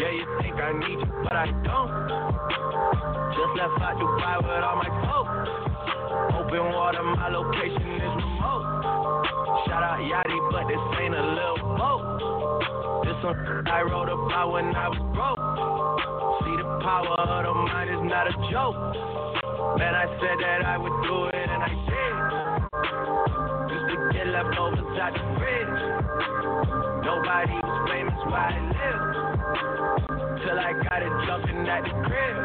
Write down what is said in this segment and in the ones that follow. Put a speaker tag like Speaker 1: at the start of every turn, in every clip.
Speaker 1: Yeah, you think I need you, but I don't. Just left out Dubai with all my folks. Open water, my location is remote. Shout out Yachty, but this ain't a little boat. This one I wrote about when I was broke. See the power of the mind is not a joke. Man, I said that I would do it and I did. Used to get leftovers out the fridge. Nobody was famous where I live. Till I got it jumping at the crib.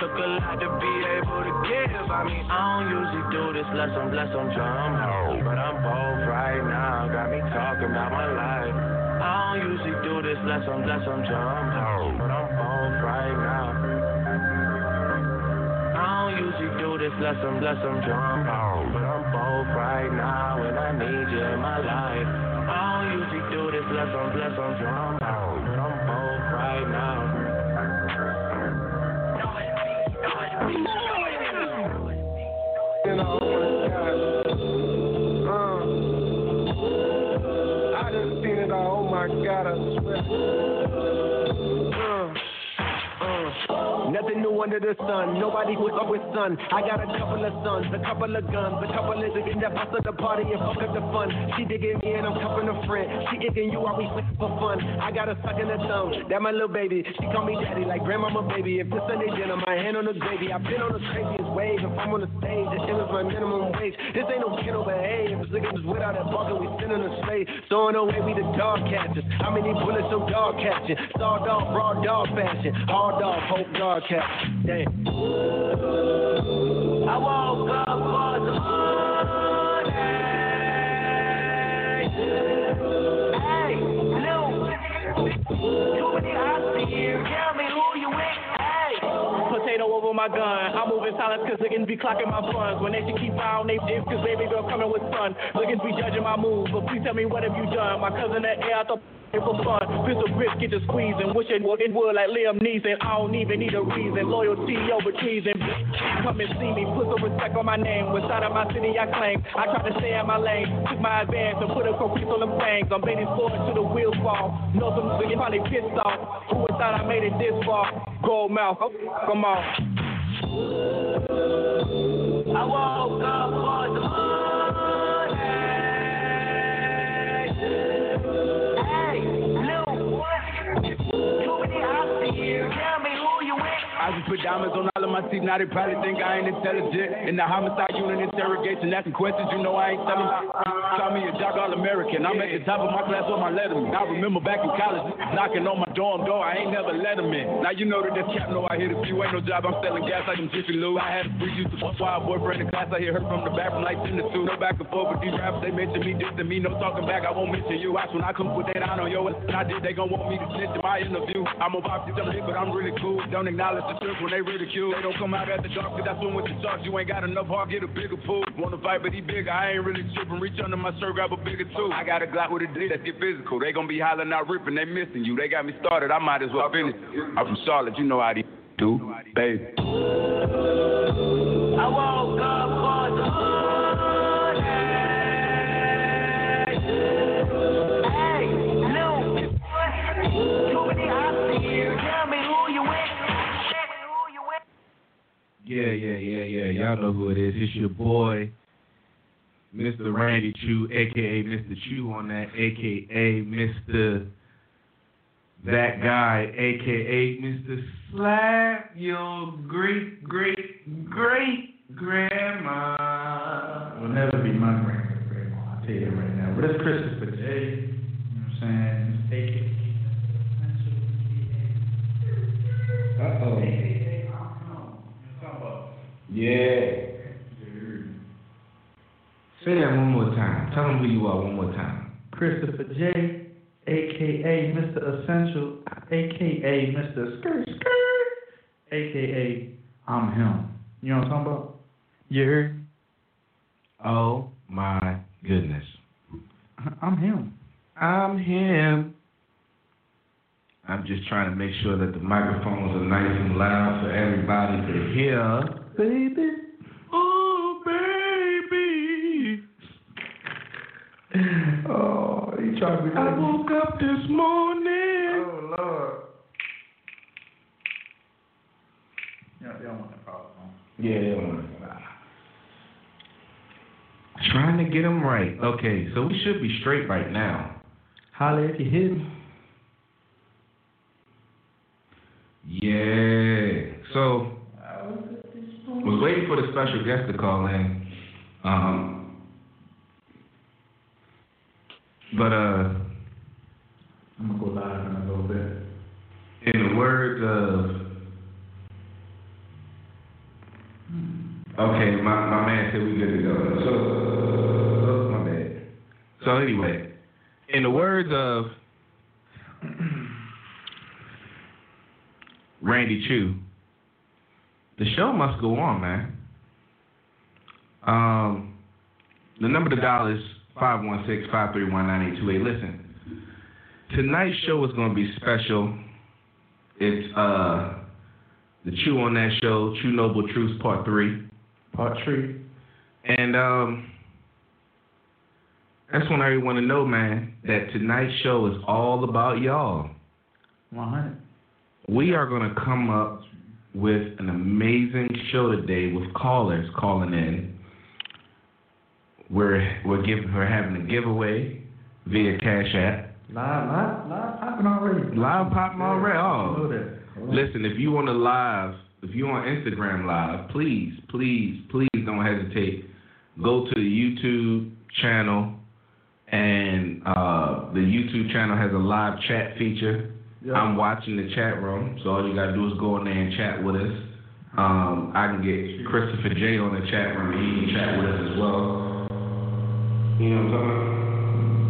Speaker 1: Took a lot to be able to give. I mean, I don't usually do this unless I'm blessed on drum. But I'm both right now. Got me talking about my life. I don't usually do this unless I'm blessed on drum. But I'm both right now. I don't usually do this unless I'm house. But I'm both right now and I need you in my life. Do this unless I'm on drum
Speaker 2: under the sun. Nobody was up with sun. I got a couple of sons, a couple of guns, a couple of digging that bust the party and fuck up the fun. She digging me and I'm cuffing a friend. She igging you, are we fucking for fun? I got a suck in the thumb. That my little baby. She call me daddy like grandmama baby. If it's Sunday dinner, my hand on the gravy. I've been on the craziest If I'm on the stage, it is my minimum wage. This ain't no kid over age. If niggas was without that bucket, we on the slave. Throwing away, we the dog catchers. How many bullets so dog catching? Saw dog, broad dog fashion. Hard dog, hope dog catch. Damn. I woke
Speaker 3: my gun. I'm moving silence cause niggas be clocking my funds. When they should keep on they dips cause baby girl coming with sun. Niggas be judging my moves, but please tell me what have you done? My cousin that air out the for fun. Pistol grip get to squeezing. Wishing it would like Liam Neeson. I don't even need a reason. Loyalty over treason. Come and see me. Put some respect on my name. West side of my city I claim. I try to stay in my lane. Took my advance and put a concrete on them fangs. I'm bending forward to the wheels fall. Know some niggas probably pissed off. Who would thought I made it this far? Gold mouth. Oh, come on.
Speaker 1: I woke
Speaker 4: put diamonds on all of my teeth, now they probably think I ain't intelligent. In the homicide unit interrogation, asking questions, you know I ain't telling. Call me a jock all American. I'm at the top of my class with my letterman. I remember back in college, knocking on my dorm door, I ain't never let him in. Now you know that this cap know I hit a few, ain't no job, I'm selling gas like I'm Jiffy Lube. I had a free use to wild boyfriend in class, I hear her from the bathroom like 10 to 2. No back and forth with these rappers, they mention me, dissing me, no talking back, I won't mention you. Watch when I come put that on your ass, I did, they gon' want me to snitch in my interview. I'm a pop, but I'm really cool. Don't acknowledge the truth when they ridicule. They don't come out at the dark, cause that's when with the sharks, you ain't got enough heart, get a bigger pool. Wanna fight, but he bigger, I ain't really tripping. Reach under my shirt, grab a bigger tool. I got a Glock with a D, let's get physical. They gon' be hollering out, ripping, they missing you. They got me started, I might as well finish. I'm from Charlotte, you know how they do, baby.
Speaker 1: I woke
Speaker 5: Yeah, yeah, yeah, yeah. Y'all know who it is. It's your boy, Mr. Randy Choo, aka Mr. Chew on that, aka Mr. That guy, aka Mr. Slap Your Great Great Great Grandma.
Speaker 6: Will never be my grand grandma. I'll tell you that right now. But it's Christopher today. You know what I'm saying? Uh oh.
Speaker 5: Yeah. Say that one more time. Tell them who you are one more time.
Speaker 6: Christopher J, aka Mr. Essential, aka Mr. Skirt Skirt, aka I'm him. You know what I'm talking about? You heard?
Speaker 5: Oh my goodness.
Speaker 6: I'm him.
Speaker 5: I'm him. I'm just trying to make sure that the microphones are nice and loud for everybody to hear
Speaker 6: baby.
Speaker 5: Oh, baby.
Speaker 6: Oh, he tried to be.
Speaker 5: I woke up this morning. Oh, Lord.
Speaker 6: Yeah, they don't want that problem. Yeah, they don't want that.
Speaker 5: Trying to get them right. Okay, so we should be straight right now.
Speaker 6: Holler if you hit me.
Speaker 5: Yeah. So was waiting for the special guest to call in. Um, but uh,
Speaker 6: I'm gonna go live in a little bit.
Speaker 5: in the words of Okay, my, my man said we good to go. So, oh, my bad. So anyway, in the words of Randy Choo, the show must go on, man. Um, the number to dial is 516-531-9828. Listen, tonight's show is going to be special. It's uh the Chew on that show, True Noble Truths Part 3.
Speaker 6: Part three.
Speaker 5: And um, that's when I want to know, man, that tonight's show is all about y'all.
Speaker 6: 100.
Speaker 5: We are going to come up with an amazing show today with callers calling in. We're we're giving we're having a giveaway via Cash App.
Speaker 6: Live, live, live popping already.
Speaker 5: Live popping already. Oh, listen, if you want to live, if you on Instagram live, please, please, please don't hesitate. Go to the YouTube channel, and uh, the YouTube channel has a live chat feature.
Speaker 6: Yeah.
Speaker 5: I'm watching the chat room, so all you gotta do is go in there and chat with us. Um, I can get Christopher J on the chat room, and he can chat with us as well. You know what I'm talking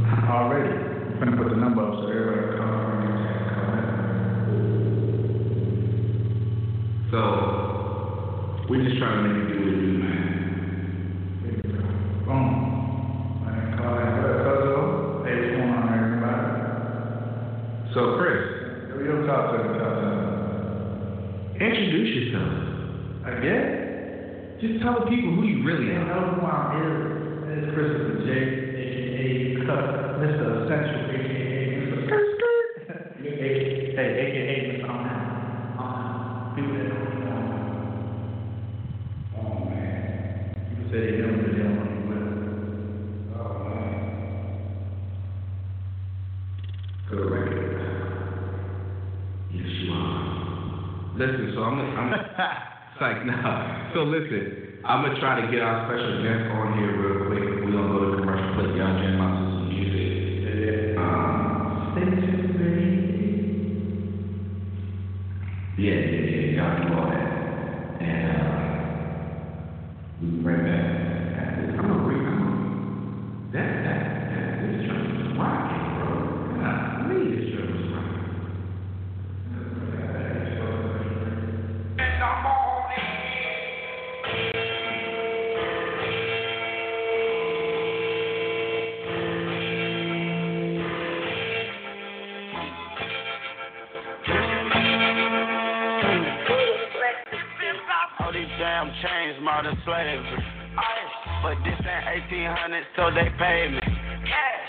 Speaker 5: about?
Speaker 6: Already. I'm gonna put the number up so everybody can call.
Speaker 5: So we're just trying to make it do what it do, man.
Speaker 6: Boom. Man, call that good cousin. Hey, what's going on, everybody?
Speaker 5: So Chris,
Speaker 6: Yo, yo, talk to me, talk to me.
Speaker 5: introduce yourself.
Speaker 6: Again?
Speaker 5: Just tell the people who you really are.
Speaker 6: know who I am. It's Christopher J, aka Mr. Essential, I'm I'm
Speaker 5: psyched. So listen, I'm gonna try to get our special guest on here real quick. We're gonna go to commercial break. Y'all jam out to some music. Um,
Speaker 6: Stay tuned, baby.
Speaker 5: yeah, yeah, yeah. Y'all do all that. And uh, we'll be right back. after. I'm gonna read. I'm that that that this joint is rocking, bro.
Speaker 7: Slavery. But this ain't 1800, so they pay me.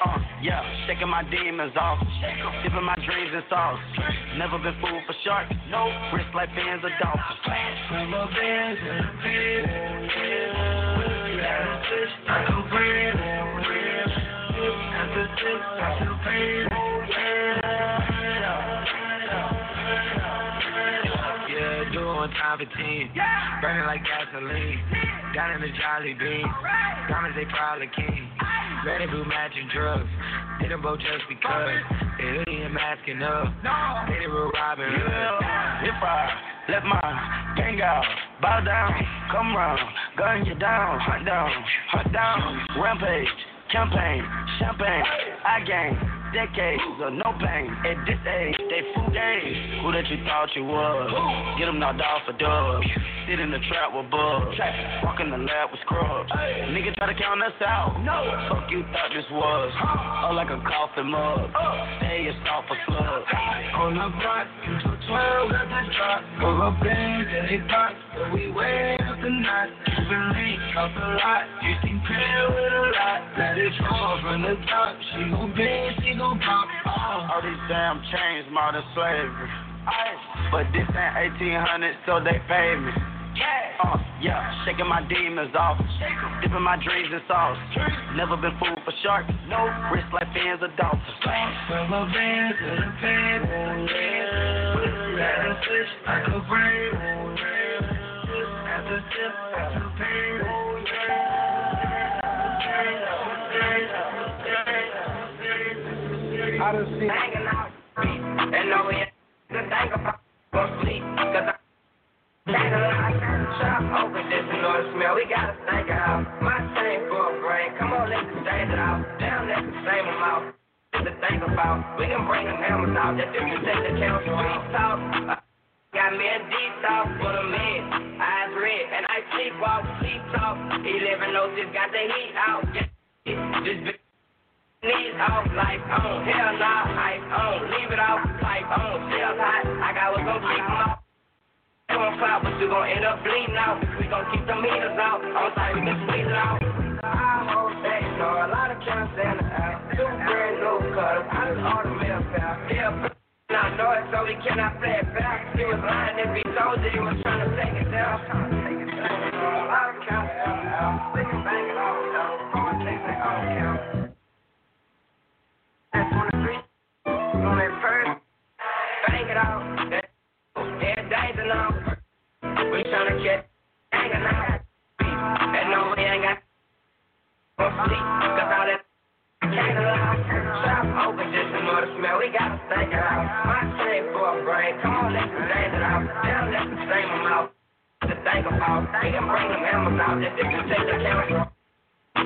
Speaker 7: Uh, yeah, shaking my demons off. Dipping my dreams in sauce. Never been fooled for sharks. No, wrist like fins of dolphins. To the pit. I can breathe. I feel pain. Yeah, doing time for team. Burning like gasoline. Down in the Jolly Bean. Diamonds, they probably king. Red and blue matching drugs. Did them both just because. They hoodie and masking up. They the real Robin Hood. If I let my gang out, bow down, come round, gun you down, hunt down, hunt down, rampage, campaign, champagne, I gang. Decades of no pain at this age, they fool games. Who that you thought you was? Get them knocked off a dub. Sit in the trap with bugs. Walk in the lab with scrubs. Nigga try to count us out. No, fuck you thought this was. Oh, like a coffin mug. Stay it's off a slug. On the block, into 12 at the drop. Go up and they pop. But we way up the knot. Cuban link off a lot. You seem pale with a lot. Let it fall from the top. She gon' bend, she gon' pop. Oh. All these damn chains, modern slavery. But this ain't 1800, so they pay me.
Speaker 8: Uh, yeah, shaking my demons off. Dipping my dreams in sauce. Never been fooled for sharks. No wrist like fans of dolphins. From my van to the pen. Let it switch like a brain. After sip, after pain.
Speaker 9: I done seen
Speaker 8: Hanging out, and no, we ain't gonna think about go sleep. Cause I Lot shop open this the smell. We gotta it out. My same for a brain. Come on, let's stand it out. Damn, that's the same amount. To think about. We can bring them hammers out. Just if you take the count, street talk. Got me a talk for the men. Eyes and I sleep walk, sleep talk. Eleven just got the heat out. Just, just be Knees off, life on, hell nah, ice on, leave it off, pipe on, still hot, I got what's gonna keep 'em out. You gon' clout, but you gon' end up bleeding out. We gon' keep the meters out, on site we can squeeze it out. I hold that, know a lot of counts in the air. Two brand new cutters, I just ordered me a pair. Yeah, I know it, so we cannot play it back. He was lying if he told you he was trying to take it down. Trying to take it down. About. We can bring them hammers out if you take the camera.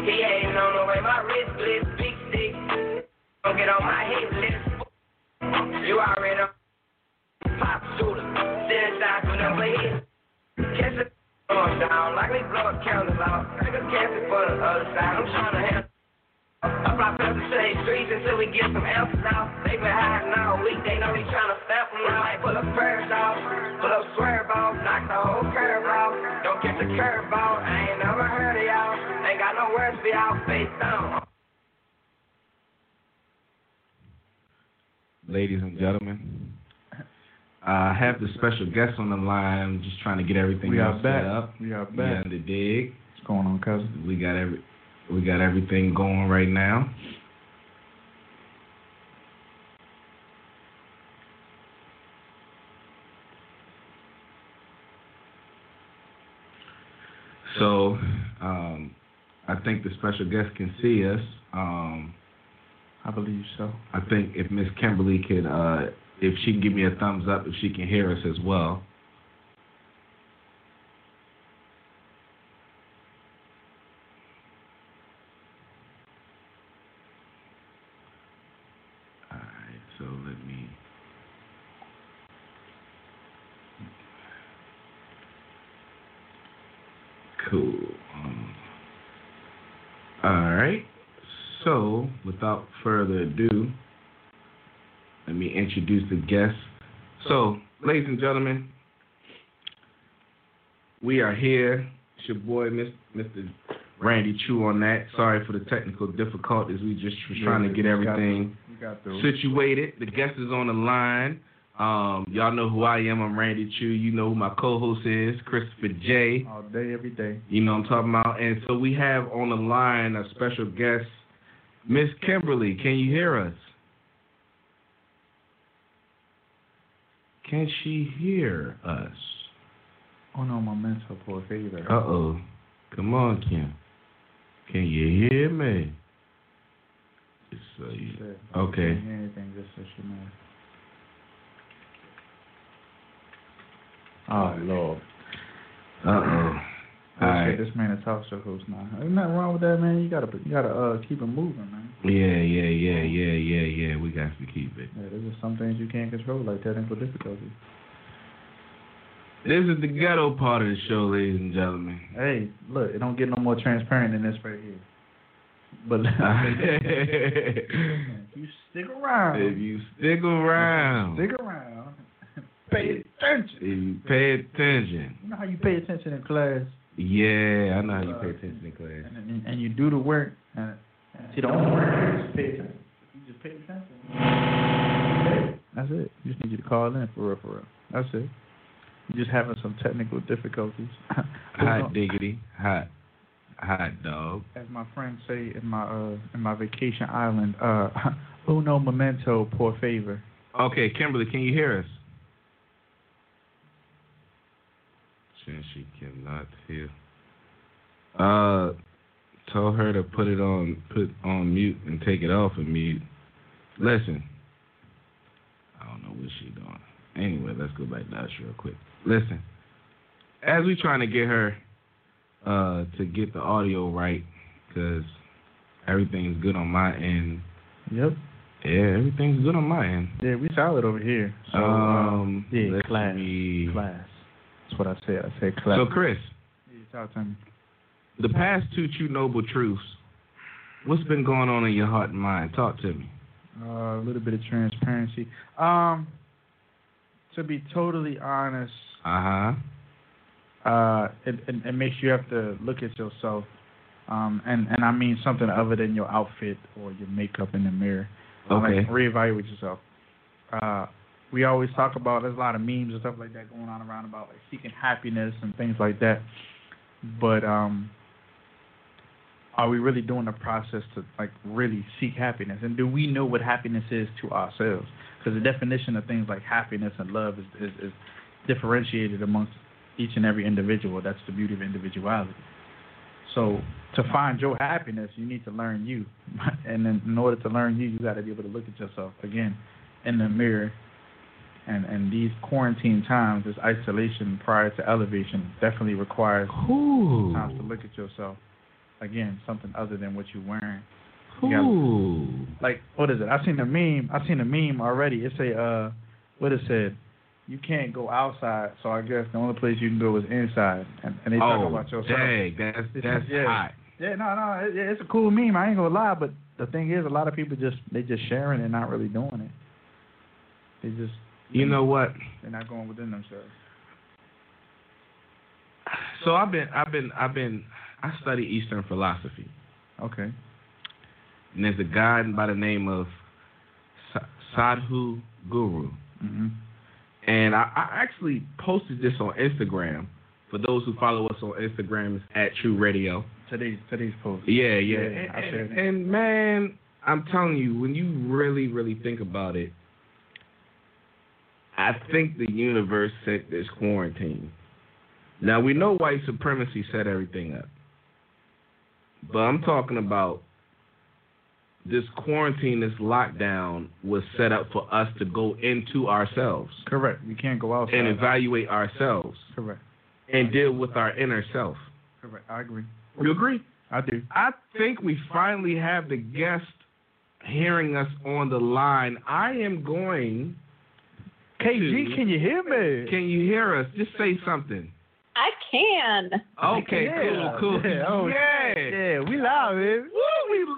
Speaker 8: He ain't on the way. My wrist blitz, big stick. Don't get on my hit list. You already know. Pop shooter. Then shots whenever hit. Catch it going down. Like we blow a candle out. Take a it for the other side. I'm trying to handle. I fly past the shade streets until we get some answers out. They been hiding all week. They know we trying to step them now. Like pull up first off. Pull up swerve off. Knock the whole off. Don't get the curve off. I ain't never heard of y'all. Ain't got no words for y'all. Face down.
Speaker 5: ladies and gentlemen. I have the special guest on the line. I'm just trying to get everything
Speaker 6: We are
Speaker 5: else
Speaker 6: back.
Speaker 5: set up.
Speaker 6: We are back.
Speaker 5: on the dig.
Speaker 6: What's going on, cousin?
Speaker 5: We got every we got everything going right now. So, um, I think the special guest can see us. Um,
Speaker 6: I believe so.
Speaker 5: I think if Miss Kimberly can, uh, if she can give me a thumbs up, if she can hear us as well. All right, so let me. Cool. Um, all right. So, without further ado, let me introduce the guest. So, ladies and gentlemen, we are here. It's your boy, Mr. Randy Choo on that. Sorry for the technical difficulties. We just was trying to get
Speaker 6: Yeah, we got
Speaker 5: everything
Speaker 6: We got through.
Speaker 5: situated. The guest is on the line. Um, y'all know who I am. I'm Randy Choo. You know who my co-host is, Christopher J.
Speaker 6: All day, every day.
Speaker 5: You know what I'm talking about. And so we have on the line a special guest, Miss Kimberly. Can you hear us? Can she hear us?
Speaker 6: Oh no, my mental a favor.
Speaker 5: Uh oh. Come on, Kim. Can you hear me? Just so you. Okay.
Speaker 6: Can't hear anything, just so she knows. Oh Lord.
Speaker 5: Uh oh. Right.
Speaker 6: This man is talk show host now. Ain't nothing wrong with that, man. You gotta, you gotta uh keep it moving, man.
Speaker 5: Yeah, yeah, yeah, yeah, yeah, yeah. We got to keep it.
Speaker 6: Yeah, there's just some things you can't control, like technical difficulties.
Speaker 5: This is the ghetto part of the show, ladies and gentlemen.
Speaker 6: Hey, look, it don't get no more transparent than this right here. But
Speaker 5: if
Speaker 6: if you stick around, if
Speaker 5: you stick around,
Speaker 6: stick around, pay attention.
Speaker 5: if you pay attention.
Speaker 6: You know how you pay attention in class,
Speaker 5: Yeah, I know how you pay attention in class.
Speaker 6: and, and, and you do the work. And, and see, the only work is pay attention. You just pay attention, that's it. You just need you to call in for real, for real. That's it. You're just having some technical difficulties.
Speaker 5: Hot diggity, hot, hot dog.
Speaker 6: As my friends say in my uh in my vacation island, uh, uno momento por favor.
Speaker 5: Okay, Kimberly, can you hear us? Since she cannot hear. Uh, told her to put it on, put on mute and take it off of mute. Listen, I don't know what she doing. Anyway, let's go back to us real quick. Listen, as we trying to get her uh to get the audio right, cause everything's good on my end.
Speaker 6: Yep.
Speaker 5: Yeah, everything's good on my end.
Speaker 6: Yeah, we solid over here. So
Speaker 5: um,
Speaker 6: yeah, class,
Speaker 5: see.
Speaker 6: class. That's what I said. I said class.
Speaker 5: So, Chris,
Speaker 6: Yeah, talk to me.
Speaker 5: the past two true noble truths. What's been going on in your heart and mind? Talk to me.
Speaker 6: Uh, a little bit of transparency. Um, to be totally honest,
Speaker 5: Uh huh.
Speaker 6: uh, it, it, it makes you have to look at yourself, um, and and I mean something other than your outfit or your makeup in the mirror.
Speaker 5: Okay.
Speaker 6: Like reevaluate yourself. Uh, we always talk about there's a lot of memes and stuff like that going on around about like seeking happiness and things like that, but um, are we really doing the process to like really seek happiness? And do we know what happiness is to ourselves? Because the definition of things like happiness and love is, is, is differentiated amongst each and every individual. That's the beauty of individuality. So to find your happiness, you need to learn you, and then in order to learn you, you got to be able to look at yourself again in the mirror. And and these quarantine times, this isolation prior to elevation, definitely requires
Speaker 5: Ooh.
Speaker 6: times to look at yourself again, something other than what you're wearing. You
Speaker 5: Ooh.
Speaker 6: Like what is it? I've seen a meme. I've seen a meme already. It say uh, what it said. You can't go outside, so I guess the only place you can go is inside. And, and they talk
Speaker 5: Oh,
Speaker 6: about yourself.
Speaker 5: dang, that's that's
Speaker 6: Yeah.
Speaker 5: hot.
Speaker 6: Yeah, no, no, it, it's a cool meme. I ain't gonna lie, but the thing is, a lot of people just they just sharing and not really doing it. They just
Speaker 5: You know what?
Speaker 6: they're not going within themselves.
Speaker 5: So I've been I've been I've been I study Eastern philosophy,
Speaker 6: Okay.
Speaker 5: and there's a guy by the name of Sadhu Guru.
Speaker 6: Mm-hmm.
Speaker 5: And I, I actually posted this on Instagram. For those who follow us on Instagram, it's at Choo Radio.
Speaker 6: Today's today's post.
Speaker 5: Yeah, yeah.
Speaker 6: Yeah,
Speaker 5: and, and, and man, I'm telling you, when you really, really think about it, I think the universe set this quarantine. Now we know white supremacy set everything up. But I'm talking about this quarantine, this lockdown was set up for us to go into ourselves
Speaker 6: Correct. We can't go outside.
Speaker 5: and evaluate ourselves
Speaker 6: Correct.
Speaker 5: and deal with our inner self.
Speaker 6: Correct. I agree.
Speaker 5: You agree?
Speaker 6: I do.
Speaker 5: I think we finally have the guest hearing us on the line. I am going.
Speaker 6: KG, can you hear me?
Speaker 5: Can you hear us? Just say something.
Speaker 10: I can.
Speaker 5: Okay,
Speaker 6: Yeah.
Speaker 5: cool, cool.
Speaker 6: Yeah, oh,
Speaker 5: yeah.
Speaker 6: Yeah, we live, man.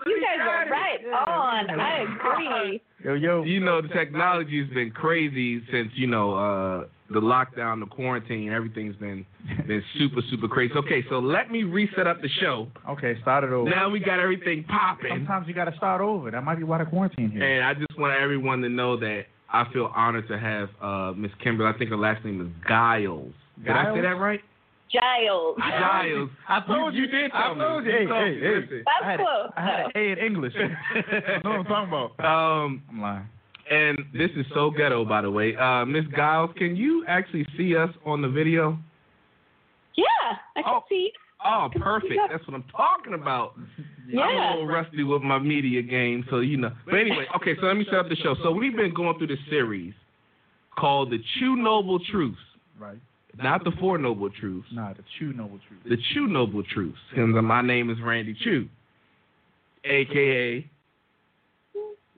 Speaker 10: You guys are right on. I agree.
Speaker 6: Yo, yo.
Speaker 5: You know, the technology has been crazy since you know uh, the lockdown, the quarantine. Everything's been been super, super crazy. Okay, so let me reset up the show.
Speaker 6: Okay, start it over.
Speaker 5: Now we got everything popping.
Speaker 6: Sometimes you got to start over. That might be why the quarantine here.
Speaker 5: And I just want everyone to know that I feel honored to have uh, Miss Kimberly. I think her last name is Giles. Did I say that right?
Speaker 10: Giles.
Speaker 5: Giles.
Speaker 6: I told you.
Speaker 5: did
Speaker 6: I
Speaker 5: tell me.
Speaker 6: told you.
Speaker 5: You
Speaker 6: Hey, hey, hey.
Speaker 5: Listen.
Speaker 6: I had,
Speaker 10: That's close.
Speaker 6: a, I had an A in English. I know what I'm talking about.
Speaker 5: Um,
Speaker 6: I'm lying.
Speaker 5: and this is so ghetto, by the way. Uh, Miss Giles, can you actually see us on the video?
Speaker 10: Yeah, I can
Speaker 5: Oh.
Speaker 10: see.
Speaker 5: Oh, perfect. That's what I'm talking about. Yeah. I'm a little rusty with my media game, so you know. But anyway, okay, so let me set up the show. So we've been going through this series called The True Noble Truths.
Speaker 6: Right.
Speaker 5: Not the Four Noble Truths.
Speaker 6: Nah, the true noble truth.
Speaker 5: the Choo Noble Truths. And my name is Randy Choo, aka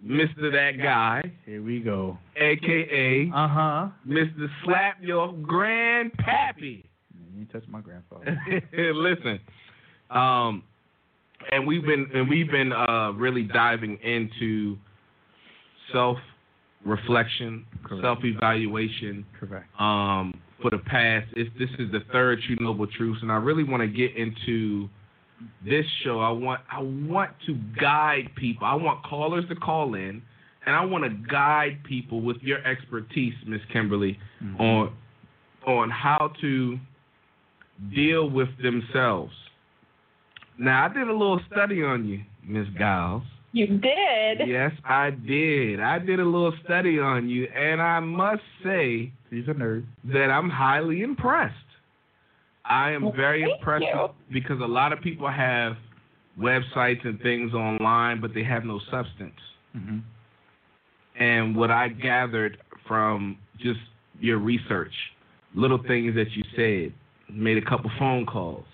Speaker 5: Mr. That Guy,
Speaker 6: Here we go.
Speaker 5: aka
Speaker 6: Uh huh.
Speaker 5: Mr. Slap Your Grandpappy.
Speaker 6: You ain't touch my grandfather.
Speaker 5: Listen, um, and we've been and we've been uh, really diving into self reflection, self evaluation,
Speaker 6: Correct.
Speaker 5: um, for the past. It's, this is the third True Noble Truths, and I really want to get into this show. I want I want to guide people. I want callers to call in, and I want to guide people with your expertise, Miss Kimberly,
Speaker 6: Mhm.
Speaker 5: on on how to deal with themselves. Now, I did a little study on you, Miss Giles.
Speaker 10: You did.
Speaker 5: Yes, I did. I did a little study on you, and I must say
Speaker 6: He's a nerd.
Speaker 5: that I'm highly impressed. I am
Speaker 10: Well,
Speaker 5: very impressed
Speaker 10: you.
Speaker 5: because a lot of people have websites and things online, but they have no substance.
Speaker 6: Mm-hmm.
Speaker 5: And what I gathered from just your research, little things that you said, made a couple phone calls,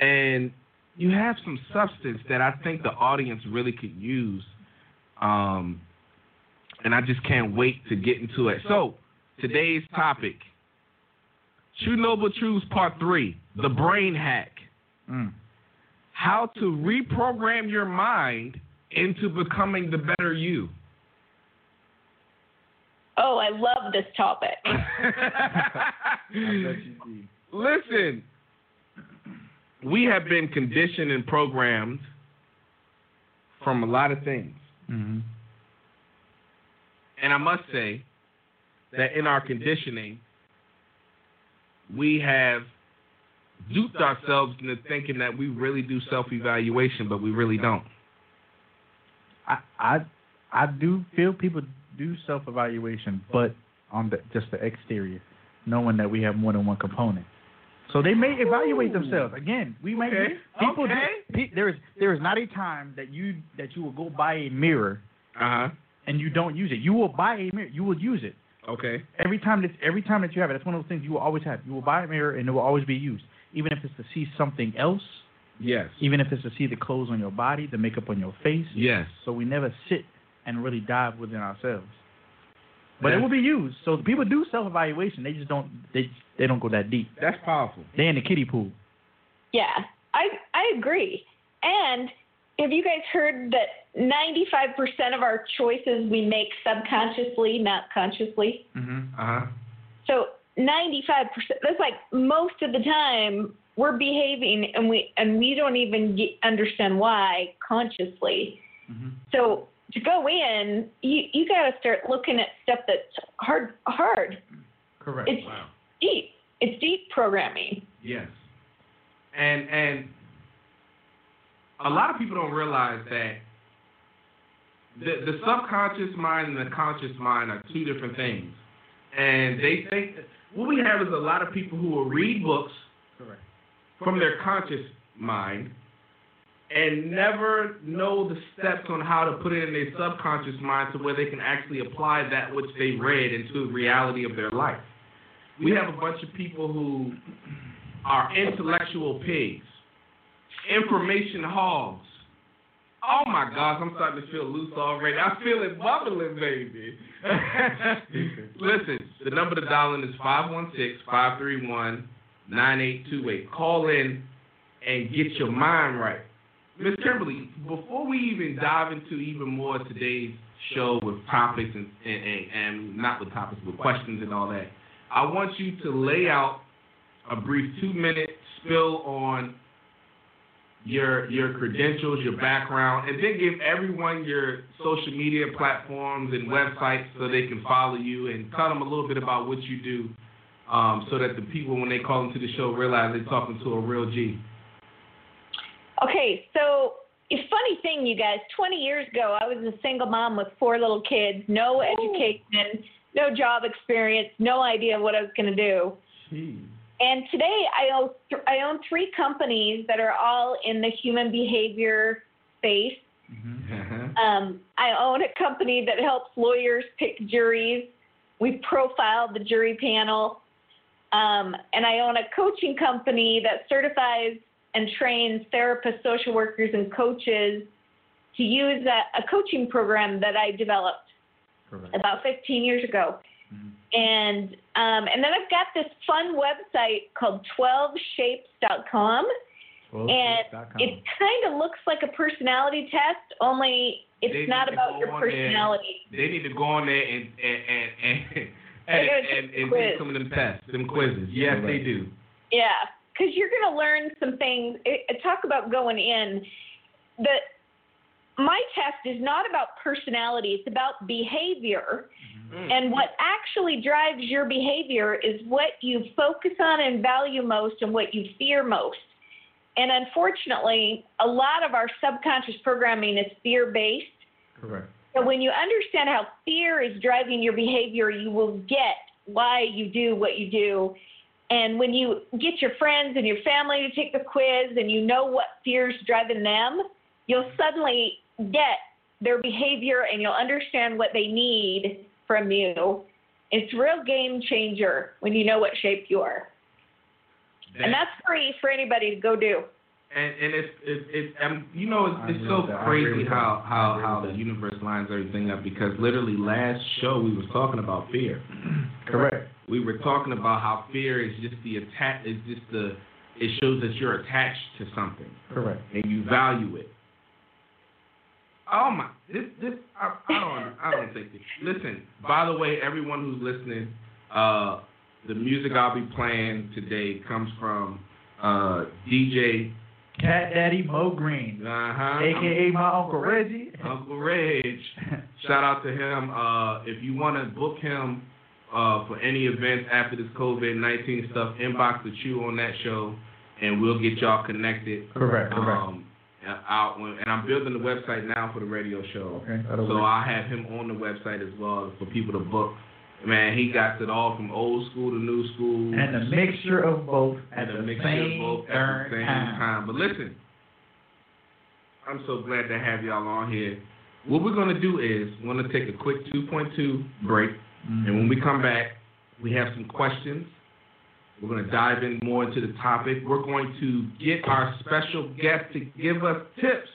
Speaker 5: and you have some substance that I think the audience really could use. Um, and I just can't wait to get into it. So, today's topic True Noble Truths Part 3 The Brain Hack.
Speaker 6: Mm.
Speaker 5: How to reprogram your mind into becoming the better you.
Speaker 10: Oh, I love this topic.
Speaker 5: Listen, we have been conditioned and programmed from a lot of things.
Speaker 6: Mm-hmm.
Speaker 5: And I must say that in our conditioning, we have duped ourselves into thinking that we really do self evaluation, but we really don't.
Speaker 6: I I I do feel people do self evaluation, but on the just the exterior, knowing that we have more than one component. So they may evaluate themselves. Again, we may
Speaker 5: Okay,
Speaker 6: people
Speaker 5: okay.
Speaker 6: pe- there is there is not a time that you that you will go buy a mirror
Speaker 5: Uh huh.
Speaker 6: and you don't use it. You will buy a mirror. You will use it.
Speaker 5: Okay.
Speaker 6: Every time that every time that you have it, that's one of those things you will always have. You will buy a mirror and it will always be used, even if it's to see something else,
Speaker 5: Yes.
Speaker 6: even if it's to see the clothes on your body, the makeup on your face.
Speaker 5: Yes.
Speaker 6: So we never sit and really dive within ourselves. But it will be used. So people do self evaluation. They just don't they they don't go that deep.
Speaker 5: That's powerful.
Speaker 6: They in the kiddie pool.
Speaker 10: Yeah, I I agree. And have you guys heard that 95% of our choices we make subconsciously, not consciously?
Speaker 6: Mm-hmm.
Speaker 5: Uh huh.
Speaker 10: So 95%. That's like most of the time we're behaving and we and we don't even get, understand why consciously.
Speaker 6: Mm-hmm.
Speaker 10: So to go in, you you got to start looking at stuff that's hard hard.
Speaker 6: Correct.
Speaker 10: It's deep. It's deep programming.
Speaker 5: Yes. And and a lot of people don't realize that the the subconscious mind and the conscious mind are two different things. And they think what we have is a lot of people who will read books
Speaker 6: Correct.
Speaker 5: from their conscious mind and never know the steps on how to put it in their subconscious mind to where they can actually apply that which they read into the reality of their life. We have a bunch of people who are intellectual pigs, information hogs. Oh my gosh, I'm starting to feel loose already. I feel it bubbling, baby. Listen, the number to dial in is 516 531 9828. Call in and get your mind right. Miss Kimberly, before we even dive into even more today's show with topics and, and, and, and not with topics, with questions and all that, I want you to lay out a brief two minute spill on your your credentials, your background, and then give everyone your social media platforms and websites so they can follow you and tell them a little bit about what you do um, so that the people, when they call into the show, realize they're talking to a real G.
Speaker 10: Okay, so a funny thing, you guys. 20 years ago, I was a single mom with four little kids, no education, no job experience, no idea what I was going to do. And today, I own th- I own three companies that are all in the human behavior space. Um, I own a company that helps lawyers pick juries. We profile the jury panel. Um, and I own a coaching company that certifies and trains therapists, social workers, and coaches to use a, a coaching program that I developed
Speaker 6: Correct.
Speaker 10: about 15 years ago.
Speaker 6: Mhm.
Speaker 10: And um, and then I've got this fun website called 12shapes.com. And it kind of looks like a personality test, only it's
Speaker 5: They
Speaker 10: not about your
Speaker 5: on there.
Speaker 10: personality.
Speaker 5: They need to go on there and and and and, and, and,
Speaker 10: take
Speaker 5: and
Speaker 10: quiz.
Speaker 5: take some of them tests, them quizzes. Yes, they do.
Speaker 10: Yeah, because you're going to learn some things. It, talk about going in. The my test is not about personality, it's about behavior. Mm-hmm. And what actually drives your behavior is what you focus on and value most and what you fear most. And unfortunately, a lot of our subconscious programming is fear based.
Speaker 6: Correct.
Speaker 10: So when you understand how fear is driving your behavior, you will get why you do what you do. And when you get your friends and your family to take the quiz and you know what fear's driving them, you'll suddenly get their behavior and you'll understand what they need from you. It's a real game changer when you know what shape you are. That, and that's free for anybody to go do.
Speaker 5: And and it's it's, it's um, you know it's, it's so crazy how how how the universe lines everything up because literally last show we was talking about fear.
Speaker 6: Correct.
Speaker 5: We were talking about how fear is just the attack is just the it shows that you're attached to something.
Speaker 6: Correct.
Speaker 5: And you value it. Oh my! This this I, I don't I don't think this. Listen. By the way, everyone who's listening, uh, the music I'll be playing today comes from uh, DJ
Speaker 6: Cat Daddy Mo Green,
Speaker 5: uh-huh.
Speaker 6: aka my Uncle Reggie.
Speaker 5: Uncle Reg. Shout out to him. Uh, if you want to book him uh, for any events after this COVID 19 stuff, inbox the Chew on that show, and we'll get y'all connected.
Speaker 6: Correct, correct. Um,
Speaker 5: out and I'm building the website now for the radio show.
Speaker 6: Okay,
Speaker 5: so I have him on the website as well for people to book. Man, he got it all from old school to new school.
Speaker 6: And a mixture of both at
Speaker 5: and
Speaker 6: the
Speaker 5: same,
Speaker 6: of both
Speaker 5: at the same
Speaker 6: time.
Speaker 5: time. But listen, I'm so glad to have y'all on here. What we're gonna do is we're gonna take a quick 2.2 break, mm-hmm. and when we come back, we have some questions. We're gonna dive in more into the topic. We're going to get our special guest to give us tips.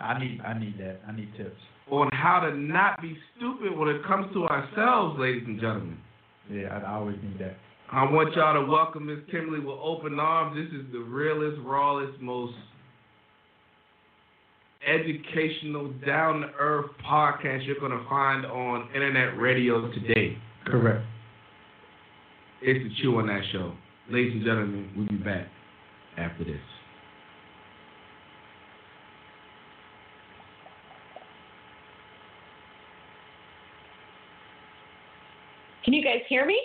Speaker 6: I need I need that. I need tips
Speaker 5: on how to not be stupid when it comes to ourselves, ladies and gentlemen.
Speaker 6: Yeah, I always need that.
Speaker 5: I want y'all to welcome Miss Kimberly with open arms. This is the realest, rawest, most educational, down to earth podcast you're going to find on internet radio today.
Speaker 6: Correct.
Speaker 5: It's the Chew on That Show. Ladies and gentlemen, we'll be back after this.
Speaker 10: Can you guys hear me?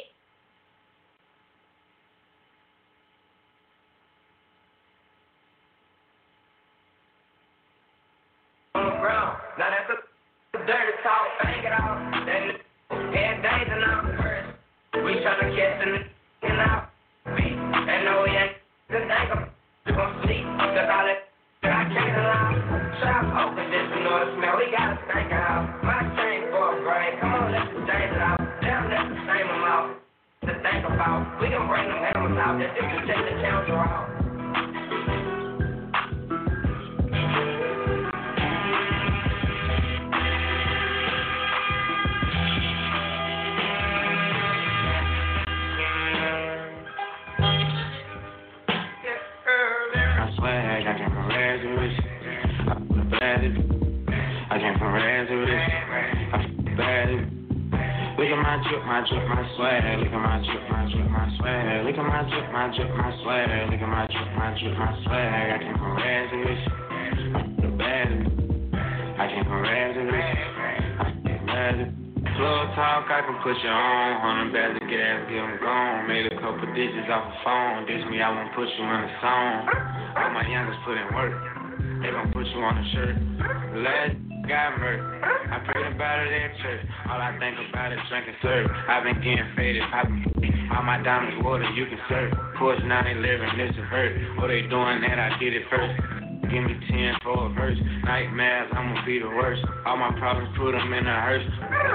Speaker 11: Couple digits off the phone. Dish me, I won't put you on the song. All my youngest put in work. They gon' put you on a shirt. Last got murdered. I prayed about it in church. All I think about is drinking syrup. I've been getting faded, popping all my diamonds water you can serve. Porsche 911, this a hurt. Oh, they doing that, I did it first. Give me 10 for a verse. Nightmares, I'ma be the worst. All my problems, put them in a hearse.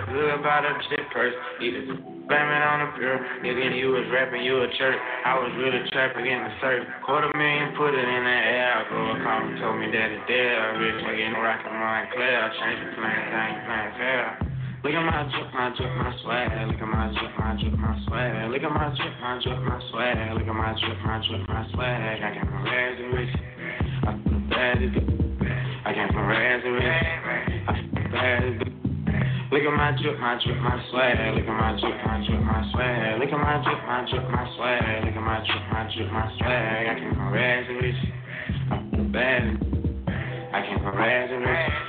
Speaker 11: Good about a shit purse. Either Blaming on the pure. Nigga, you was rapping, you a church. I was really trapping in the surf. Quarter million, put it in the air. Girl called me, told me that it's there. Rich nigga in rockin' mine clear. Change the plan, thing, plan fair. Look at my drip, my drip, my swag. Look at my drip, my drip, my swag. Look at my drip, my drip, my swag. Look at my drip, my drip, my swag. I came from rags and rich. I feel bad as I came from rags and rich. I feel bad as Look at my drip, my drip, my swag. Look at my drip, my drip, my swag. Look at my drip, my drip, my swag. Look at my drip, my drip, my swag. I came from rags and rich. I'm the bad. I came from rags and riches.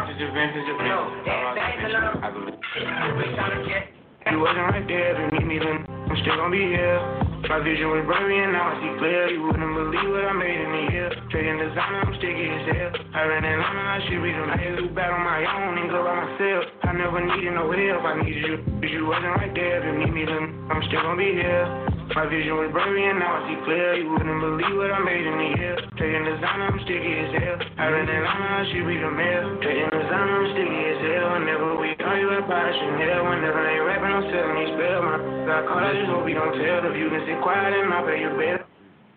Speaker 11: Vintage, vintage, vintage. I believe. You wasn't right there to meet me, then I'm still gonna be here. My vision was blurry and now I see clear. You wouldn't believe what I made in a year. Trading designer, I'm sticky as hell. I ran in line I should read them hell. Do bad on my own and go by myself. I never needed no help. I needed you. Cause you wasn't right there to meet me, then I'm still gonna be here. My vision was blurry and now I see clear. You wouldn't believe what I made in a year. Trading designer, I'm sticky as hell. I ran in line and I should read them hell. Trading designer, I'm sticky as hell. Whenever we argue about Chanel, whenever they rapping, I'm selling these spell. My I call, I just hope you don't tell. If you can sit quiet and I'll pay your bill.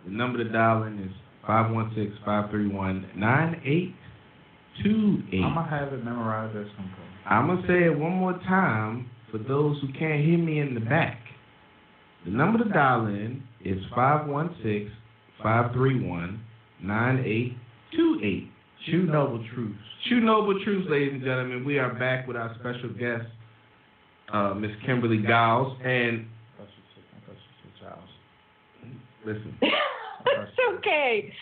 Speaker 5: The number to dial in is 516-531-9828.
Speaker 6: I'm gonna have it memorized at some point.
Speaker 5: I'm going to say it one more time for those who can't hear me in the back. The number to dial in is 516-531-9828.
Speaker 6: Two noble truths.
Speaker 5: Choo Noble Truths, ladies and gentlemen. We are back with our special guest, uh, Miss Kimberly Giles. And
Speaker 6: I thought you said- I thought you said Giles.
Speaker 5: listen,
Speaker 10: it's okay.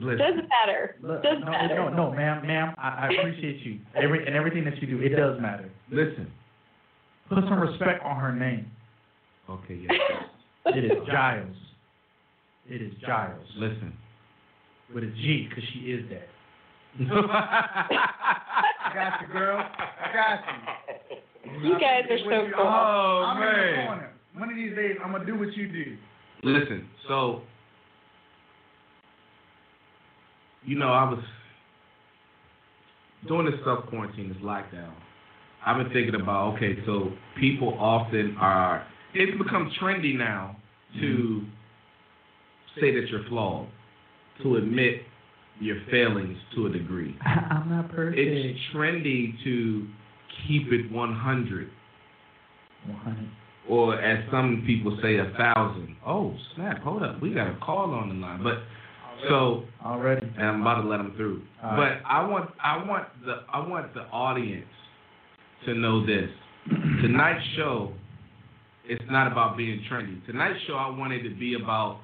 Speaker 5: listen.
Speaker 10: Doesn't matter.
Speaker 6: Look,
Speaker 10: Doesn't
Speaker 6: no,
Speaker 10: matter.
Speaker 6: no, no, ma'am, ma'am. I, I appreciate you. Every and everything that you do, it does matter.
Speaker 5: Listen.
Speaker 6: Put some respect on her name.
Speaker 5: Okay, yes.
Speaker 6: It is Giles. It is Giles
Speaker 5: Listen.
Speaker 6: with a G, because she is that. I got you, girl. I got you.
Speaker 10: You guys are so cool.
Speaker 5: Oh,
Speaker 6: I'm in the
Speaker 5: man.
Speaker 6: corner. One of these days, I'm gonna do what you do.
Speaker 5: Listen, so you know, I was doing this self quarantine, this lockdown. I've been thinking about okay, so people often are. It's become trendy now to mm-hmm. say that you're flawed, to admit your failings to a degree.
Speaker 6: I'm not perfect.
Speaker 5: It's trendy to keep it 100, 100. or as some people say, a thousand. Oh snap! Hold up, we got a call on the line. But so
Speaker 6: Already.
Speaker 5: and I'm about to let them through.
Speaker 6: All right.
Speaker 5: But I want I want the I want the audience to know this. Tonight's show it's not about being trendy. Tonight's show I wanted to be about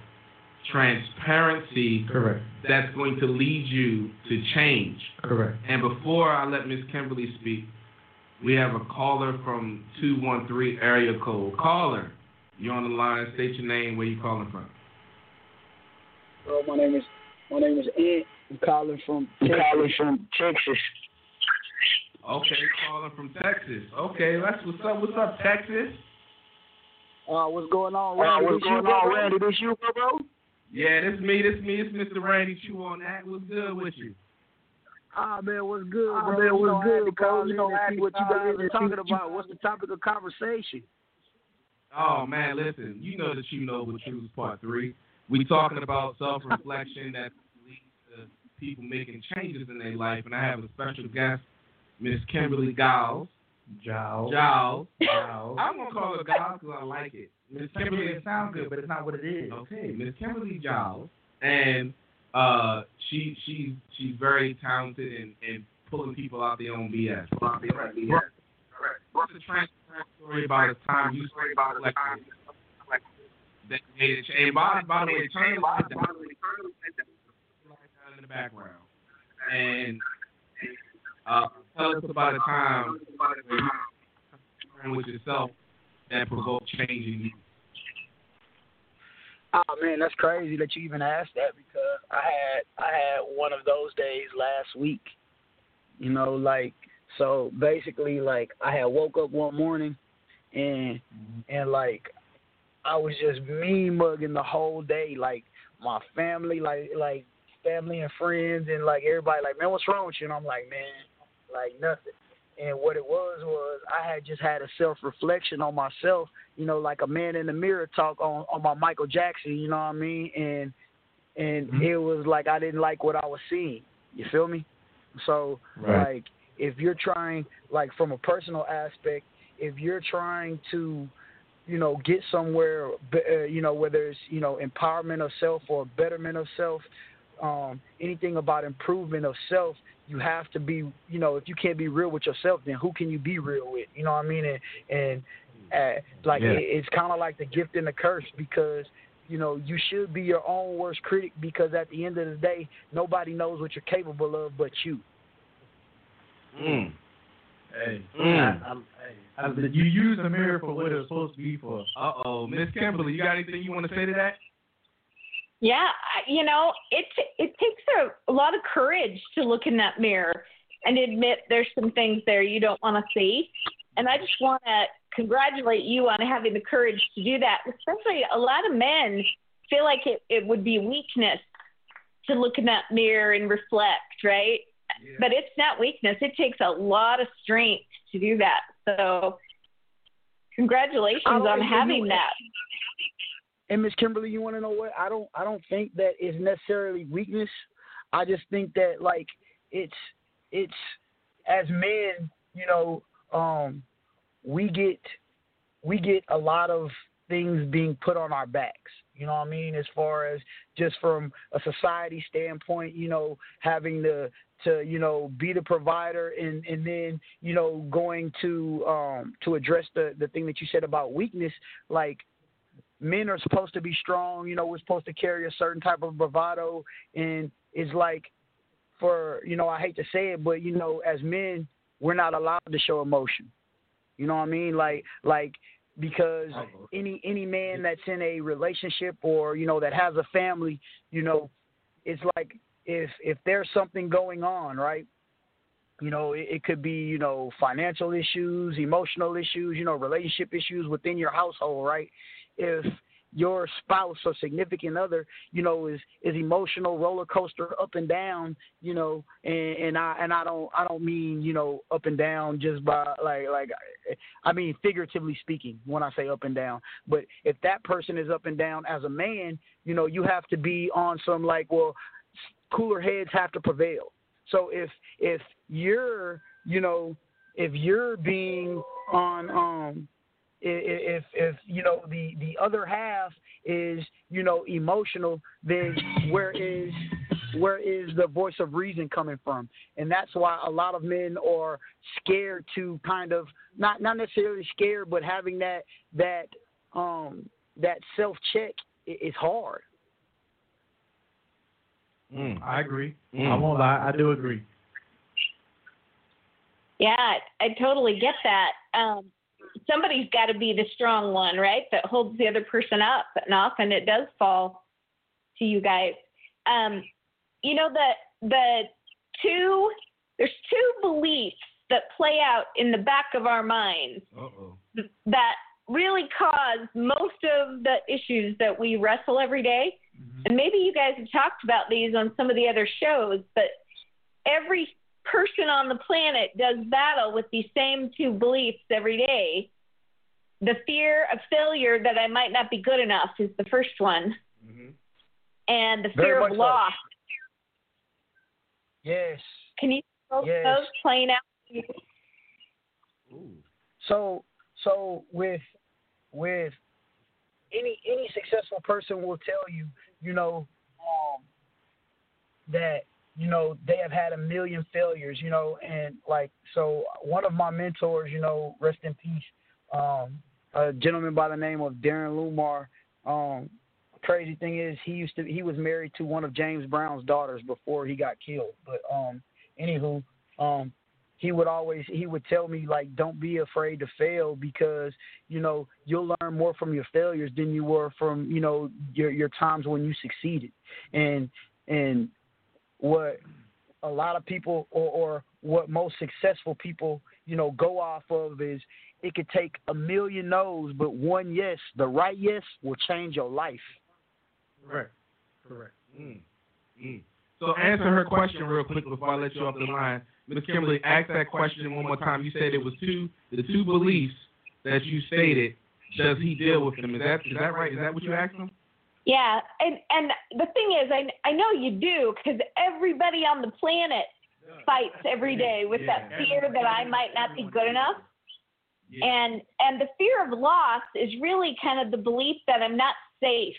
Speaker 5: transparency
Speaker 6: Correct.
Speaker 5: that's going to lead you to change.
Speaker 6: Correct.
Speaker 5: And before I let Miss Kimberly speak, we have a caller from 213 area code. Caller, you're on the line. State your name, where you calling from.
Speaker 12: Hello, my name is my name is Ant. I'm calling from Texas. calling from Texas.
Speaker 5: Okay, calling from Texas. Okay, that's what's up. What's up, Texas?
Speaker 12: Uh, what's going on,
Speaker 5: Uh,
Speaker 12: Randy?
Speaker 5: what's
Speaker 12: this you,
Speaker 5: going on,
Speaker 12: bro?
Speaker 5: Randy?
Speaker 12: This you, bro?
Speaker 5: Yeah, this me, this me, it's Mr. Randy Choo on that. What's good with you?
Speaker 12: Ah, man, what's good,
Speaker 5: Ah,
Speaker 12: bro?
Speaker 5: man, what's
Speaker 12: know,
Speaker 5: good,
Speaker 12: to
Speaker 5: bro? You know,
Speaker 12: and
Speaker 5: I had
Speaker 12: see
Speaker 5: to
Speaker 12: what you guys are talking about. What's the topic of conversation?
Speaker 5: Oh man, listen, you know that you know what Truths Part Three. We talking about self-reflection that leads to people making changes in their life, and I have a special guest, Miss Kimberly Giles.
Speaker 6: Giles.
Speaker 5: Giles.
Speaker 6: Giles.
Speaker 5: I'm gonna call her Giles because I like it. Miss Kimberly.
Speaker 6: It sounds good, but it's not what it is.
Speaker 5: Okay, Miss Kimberly Giles, and uh, she she's she's very talented in, in pulling people out their own BS. Out their own BS. What's a transparent story about a time you story about a time that made a change? By, by the way, turn the light down in the background and uh, tell us about a time where you concerned with yourself that provoked change in you.
Speaker 12: Oh man, that's crazy that you even asked that because I had I had one of those days last week. You know, like so basically like I had woke up one morning and mm-hmm. and like I was just mean mugging the whole day. Like my family, like like family and friends and like everybody like, Man, what's wrong with you? And I'm like, Man, like nothing. And what it was was I had just had a self reflection on myself, you know, like a man in the mirror talk on on my Michael Jackson, you know what I mean? And and it was like I didn't like what I was seeing. You feel me? So
Speaker 6: Right.
Speaker 12: like if you're trying like from a personal aspect, if you're trying to you know get somewhere uh, you know whether it's you know empowerment of self or betterment of self um anything about improvement of self you have to be you know if you can't be real with yourself then who can you be real with you know what i mean and and uh, like
Speaker 5: Yeah.
Speaker 12: it, it's kind of like the gift and the curse because you know, you should be your own worst critic because at the end of the day, nobody knows what you're capable of but you.
Speaker 5: Mm.
Speaker 6: Hey,
Speaker 5: Mm.
Speaker 6: I, I, hey, I, you use the mirror for what it's supposed to be for.
Speaker 5: Uh oh, Miss Kimberly, you got anything you want to say to that?
Speaker 10: Yeah, you know, it it takes a, a lot of courage to look in that mirror and admit there's some things there you don't want to see. And I just want to congratulate you on having the courage to do that. Especially a lot of men feel like it, it would be weakness to look in that mirror and reflect, right? But it's not weakness. It takes a lot of strength to do that. So congratulations
Speaker 12: I don't
Speaker 10: on having that.
Speaker 12: And Miss Kimberly, you want to know what? I don't. I don't think that is necessarily weakness. I just think that like it's it's as men, you know, um, we get we get a lot of things being put on our backs. You know what I mean? As far as just from a society standpoint, you know, having to to you know be the provider and and then you know going to um to address the the thing that you said about weakness, like men are supposed to be strong. You know, we're supposed to carry a certain type of bravado, and it's like, for you know, I hate to say it, but you know, as men, we're not allowed to show emotion. You know what I mean? Like, like because any any man that's in a relationship or you know that has a family, you know, it's like if if there's something going on, right? You know, it, it could be you know financial issues, emotional issues, you know, relationship issues within your household, right? If your spouse or significant other, you know, is is emotional roller coaster up and down, you know, and, and I and I don't I don't mean you know up and down just by like like I mean figuratively speaking when I say up and down. But if that person is up and down as a man, you know, you have to be on some like well, cooler heads have to prevail. So if if you're you know if you're being on um if if you know the the other half is you know emotional then where is where is the voice of reason coming from and that's why a lot of men are scared to kind of not not necessarily scared but having that that um that self check is hard
Speaker 5: Mm.
Speaker 6: I agree.
Speaker 5: Mm.
Speaker 6: I won't lie. I do agree.
Speaker 10: Yeah, I totally get that. Um, somebody's got to be the strong one, right? That holds the other person up, and often it does fall to you guys. Um, you know the the two there's two beliefs that play out in the back of our minds
Speaker 5: Uh-oh.
Speaker 10: that really cause most of the issues that we wrestle every day. And maybe you guys have talked about these on some of the other shows, but every person on the planet does battle with these same two beliefs every day. The fear of failure that I might not be good enough is the first one,
Speaker 5: Mm-hmm.
Speaker 10: and the
Speaker 12: Very
Speaker 10: fear of
Speaker 12: so.
Speaker 10: loss.
Speaker 12: yes
Speaker 10: Can you both
Speaker 12: Yes.
Speaker 10: those playing out?
Speaker 12: So so with with any any successful person will tell you, you know, um, that you know they have had a million failures, you know, and like so one of my mentors, you know, rest in peace, um, a gentleman by the name of Darren Lumar. Um, crazy thing is he used to he was married to one of James Brown's daughters before he got killed. But um, anywho, um, he would always he would tell me like don't be afraid to fail because you know you'll learn more from your failures than you were from you know your your times when you succeeded and and what a lot of people or, or what most successful people you know go off of is it could take a million no's but one yes the right yes will change your life
Speaker 6: Correct. Correct.
Speaker 5: Mm. Mm. So answer her question real quick before I let you off the line. Ms. Kimberly, ask that question one more time. You said it was two the two beliefs that you stated. Does he deal with them? Is that is that right? Is that what you asked him?
Speaker 10: Yeah, and and the thing is, I I know you do because everybody on the planet fights every day with that fear that I might not be good enough. And and the fear of loss is really kind of the belief that I'm not safe,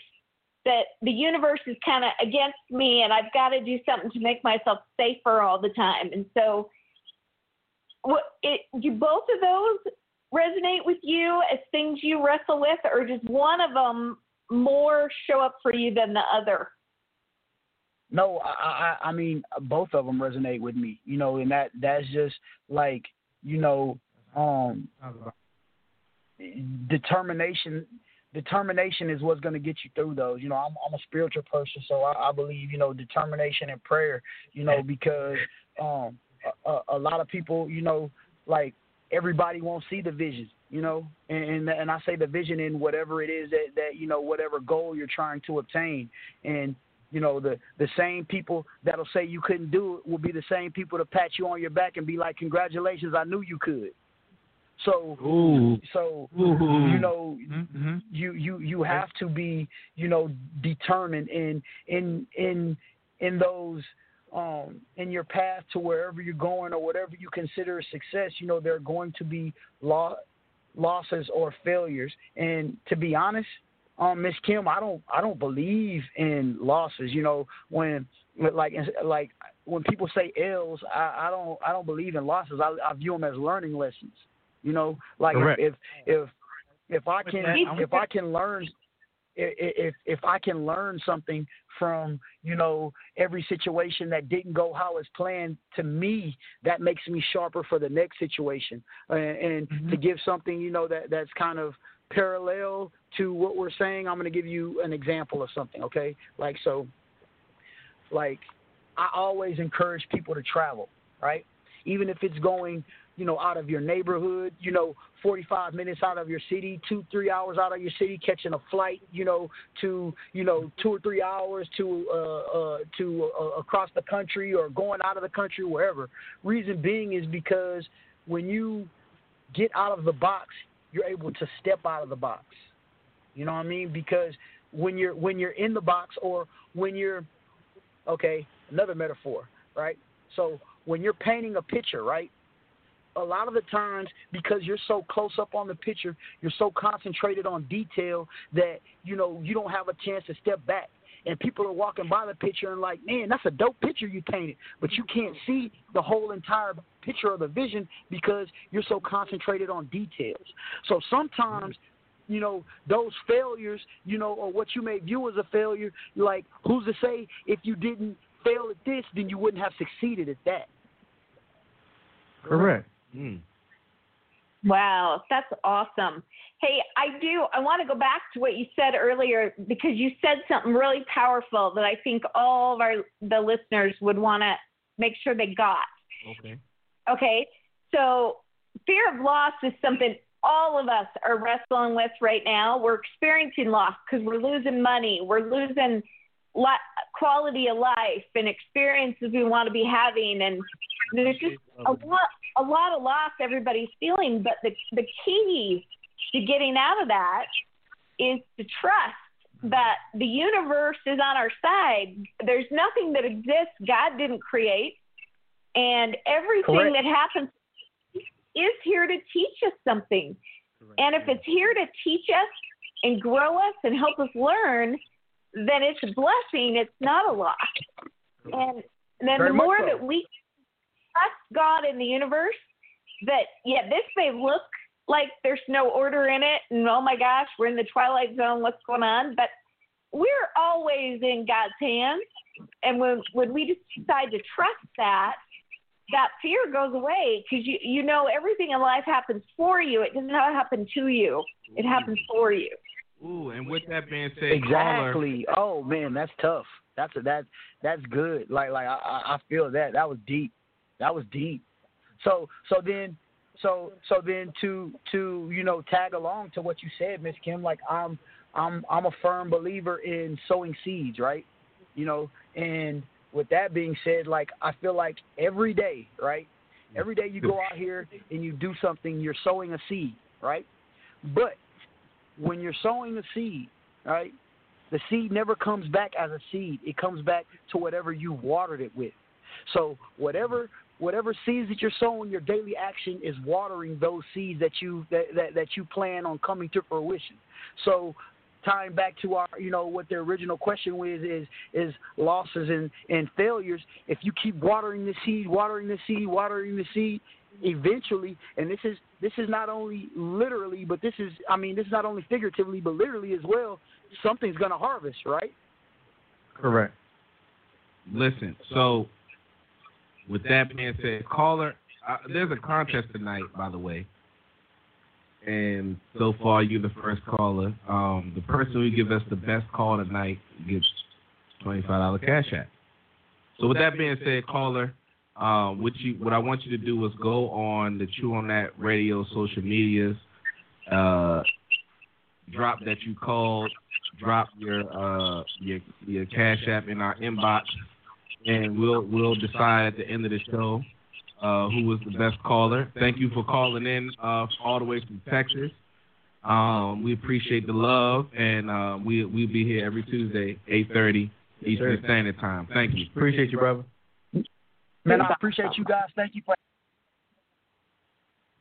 Speaker 10: that the universe is kind of against me, and I've got to do something to make myself safer all the time. And so, what it do both of those resonate with you as things you wrestle with, or just one of them more show up for you than the other?
Speaker 12: No, I, I I mean both of them resonate with me. You know, and that that's just like you know um determination determination is what's going to get you through those. You know, I'm, I'm a spiritual person, so I, I believe you know determination and prayer. You know, because um, a, a lot of people, you know, like everybody won't see the vision. You know, and and I say the vision in whatever it is that that you know whatever goal you're trying to obtain, and you know the the same people that'll say you couldn't do it will be the same people to pat you on your back and be like congratulations i knew you could so
Speaker 5: Ooh.
Speaker 12: so
Speaker 5: Ooh.
Speaker 12: you know
Speaker 5: Mm-hmm.
Speaker 12: you you you have to be you know determined in in in in those um in your path to wherever you're going or whatever you consider a success you know there are going to be lo- losses or failures. And to be honest um miss kim i don't i don't believe in losses. You know when like like when people say l's i i don't i don't believe in losses. I i view them as learning lessons. You know like
Speaker 5: Correct.
Speaker 12: if if if i can if i can learn if if if I can learn something from you know every situation that didn't go how it's planned, to me that makes me sharper for the next situation, and, and
Speaker 5: Mm-hmm.
Speaker 12: to give something you know that that's kind of parallel to what we're saying. I'm going to give you an example of something, okay? Like so, like I always encourage people to travel, right? Even if it's going you know, out of your neighborhood, you know, 45 minutes out of your city, two, three hours out of your city, catching a flight, you know, to, you know, two or three hours to, uh, uh, to uh, across the country or going out of the country, wherever. Reason being is because when you get out of the box, you're able to step out of the box. You know what I mean? Because when you're when you're in the box or when you're okay, another metaphor, right? So when you're painting a picture, right? A lot of the times because you're so close up on the picture, you're so concentrated on detail that you know you don't have a chance to step back. And people are walking by the picture and like, man, that's a dope picture you painted, but you can't see the whole entire picture of the vision because you're so concentrated on details. So sometimes you know, those failures, you know, or what you may view as a failure, like who's to say if you didn't fail at this, then you wouldn't have succeeded at that.
Speaker 5: Correct.
Speaker 12: Hmm.
Speaker 10: Wow, that's awesome. Hey, I do. I want to go back to what you said earlier because you said something really powerful that I think all of our the listeners would want to make sure they got.
Speaker 5: Okay.
Speaker 10: Okay, so fear of loss is something all of us are wrestling with right now. We're experiencing loss because we're losing money, we're losing li- quality of life and experiences we want to be having, and there's just a lot, a lot of loss everybody's feeling. But the the key to getting out of that is to trust that the universe is on our side. There's nothing that exists God didn't create, and everything
Speaker 12: Correct.
Speaker 10: that happens is here to teach us something. And if it's here to teach us and grow us and help us learn, then it's a blessing. It's not a loss. And then
Speaker 12: Very
Speaker 10: the more
Speaker 12: so.
Speaker 10: that we trust God in the universe, that yeah, this may look like there's no order in it, and oh my gosh, we're in the twilight zone. What's going on? But we're always in God's hands, and when when we just decide to trust that, that fear goes away because you you know everything in life happens for you. It doesn't happen to you. It happens for you.
Speaker 5: Ooh, and with that being said, caller,
Speaker 12: Exactly. Oh man, that's tough. That's a, that that's good. Like like I, I I feel that that was deep. That was deep. So so then so so then to to you know tag along to what you said, Miss Kim. Like I'm I'm I'm a firm believer in sowing seeds, right? You know, and with that being said, like I feel like every day, right? Every day you go out here and you do something, you're sowing a seed, right? But when you're sowing a seed, right? The seed never comes back as a seed. It comes back to whatever you watered it with. So whatever whatever seeds that you're sowing, your daily action is watering those seeds that you that, that, that you plan on coming to fruition. So tying back to our, you know, what the original question was is is losses and and failures. If you keep watering the seed, watering the seed, watering the seed, eventually, and this is this is not only literally, but this is, I mean, this is not only figuratively, but literally as well. Something's gonna harvest, right?
Speaker 5: Correct. Listen, so with that being said, caller, uh, there's a contest tonight, by the way and so far you're the first caller. Um, the person who gives us the best call tonight gets twenty five dollar cash app. So with that being said, caller, um, what you what I want you to do is go on the Choo on That Radio social medias, uh, drop that you called, drop your uh your your cash app in our inbox, and we'll we'll decide at the end of the show uh, who was the best caller. Thank you for calling in uh, all the way from Texas. Um, we appreciate the love, and uh, we we'll be here every Tuesday, eight thirty Eastern Standard Time. Thank you.
Speaker 6: Appreciate you, brother.
Speaker 12: Man, I appreciate you guys. Thank you for.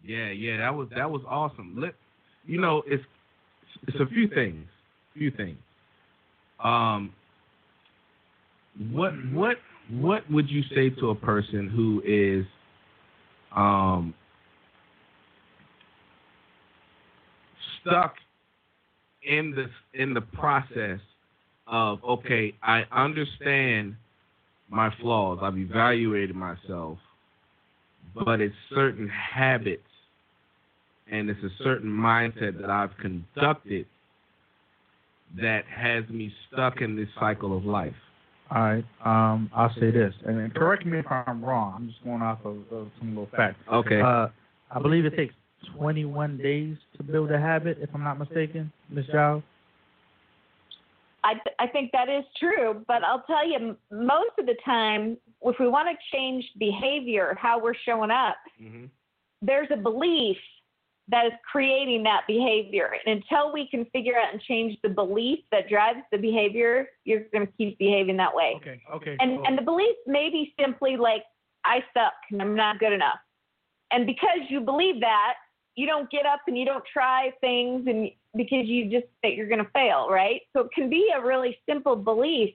Speaker 5: Yeah, yeah, that was that was awesome. Let you know it's it's a few things, few things. Um, what what what would you say to a person who is um, stuck in the in the process of okay, I understand my flaws. I've evaluated myself, but it's certain habits and it's a certain mindset that I've conducted that has me stuck in this cycle of life.
Speaker 6: All right. Um, I'll say this, and correct me if I'm wrong. I'm just going off of, of some little facts.
Speaker 5: Okay.
Speaker 6: Uh, I believe it takes 21 days to build a habit, if I'm not mistaken, Miss Giles.
Speaker 10: I, I think that is true, but I'll tell you, most of the time, if we want to change behavior, how we're showing up,
Speaker 5: mm-hmm.
Speaker 10: there's a belief that is creating that behavior. And until we can figure out and change the belief that drives the behavior, you're going to keep behaving that way.
Speaker 6: Okay. Okay.
Speaker 10: And
Speaker 6: cool.
Speaker 10: and the belief may be simply like I suck and I'm not good enough. And because you believe that, you don't get up and you don't try things and because you just think you're going to fail, right? So it can be a really simple belief,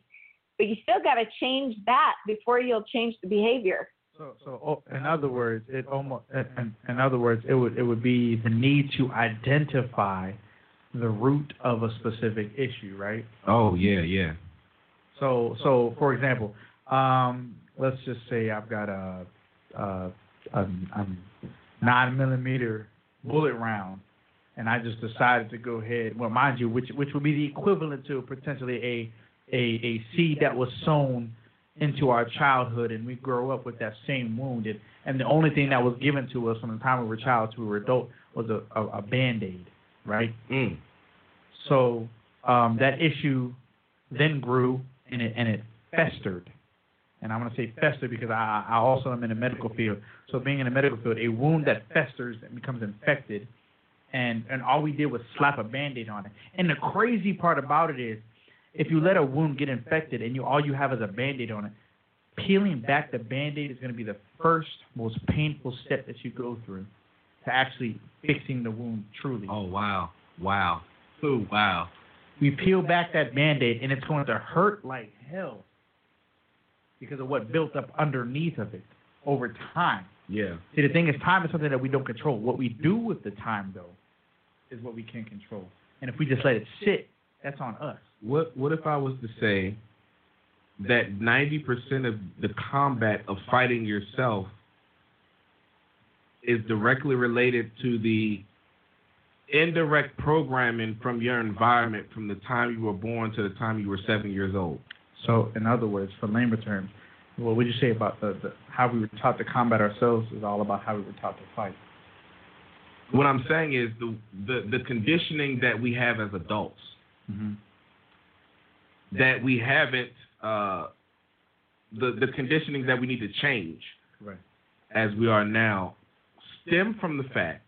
Speaker 10: but you still got to change that before you'll change the behavior.
Speaker 6: So, so oh, in other words, it almost, in, in other words, it would it would be the need to identify the root of a specific issue, right?
Speaker 5: Oh yeah, yeah.
Speaker 6: So, so for example, um, let's just say I've got a, a, a, a nine millimeter bullet round, and I just decided to go ahead. Well, mind you, which which would be the equivalent to potentially a a, a seed that was sown into our childhood and we grow up with that same wound and, and the only thing that was given to us from the time we were a child to we were adult was a, a, a band-aid right
Speaker 5: mm.
Speaker 6: so um, that issue then grew and it and it festered and I'm going to say festered because I, I also am in the medical field. So being in the medical field, a wound that festers and becomes infected, and and all we did was slap a band-aid on it. And the crazy part about it is if you let a wound get infected and you all you have is a band-aid on it, peeling back the band-aid is going to be the first most painful step that you go through to actually fixing the wound truly.
Speaker 5: Oh wow, wow, oh wow.
Speaker 6: We peel back that band-aid and it's going to hurt like hell because of what built up underneath of it over time.
Speaker 5: Yeah.
Speaker 6: See, the thing is, time is something that we don't control. What we do with the time, though, is what we can control. And if we just let it sit, that's on us.
Speaker 5: What What if I was to say that ninety percent of the combat of fighting yourself is directly related to the indirect programming from your environment from the time you were born to the time you were seven years old.
Speaker 6: So, in other words, for layman terms, what would you say about the, the how we were taught to combat ourselves is all about how we were taught to fight?
Speaker 5: What I'm saying is the the, the conditioning that we have as adults
Speaker 6: mm-hmm.
Speaker 5: That we haven't uh, the the conditioning that we need to change
Speaker 6: right.
Speaker 5: as we are now stem from the fact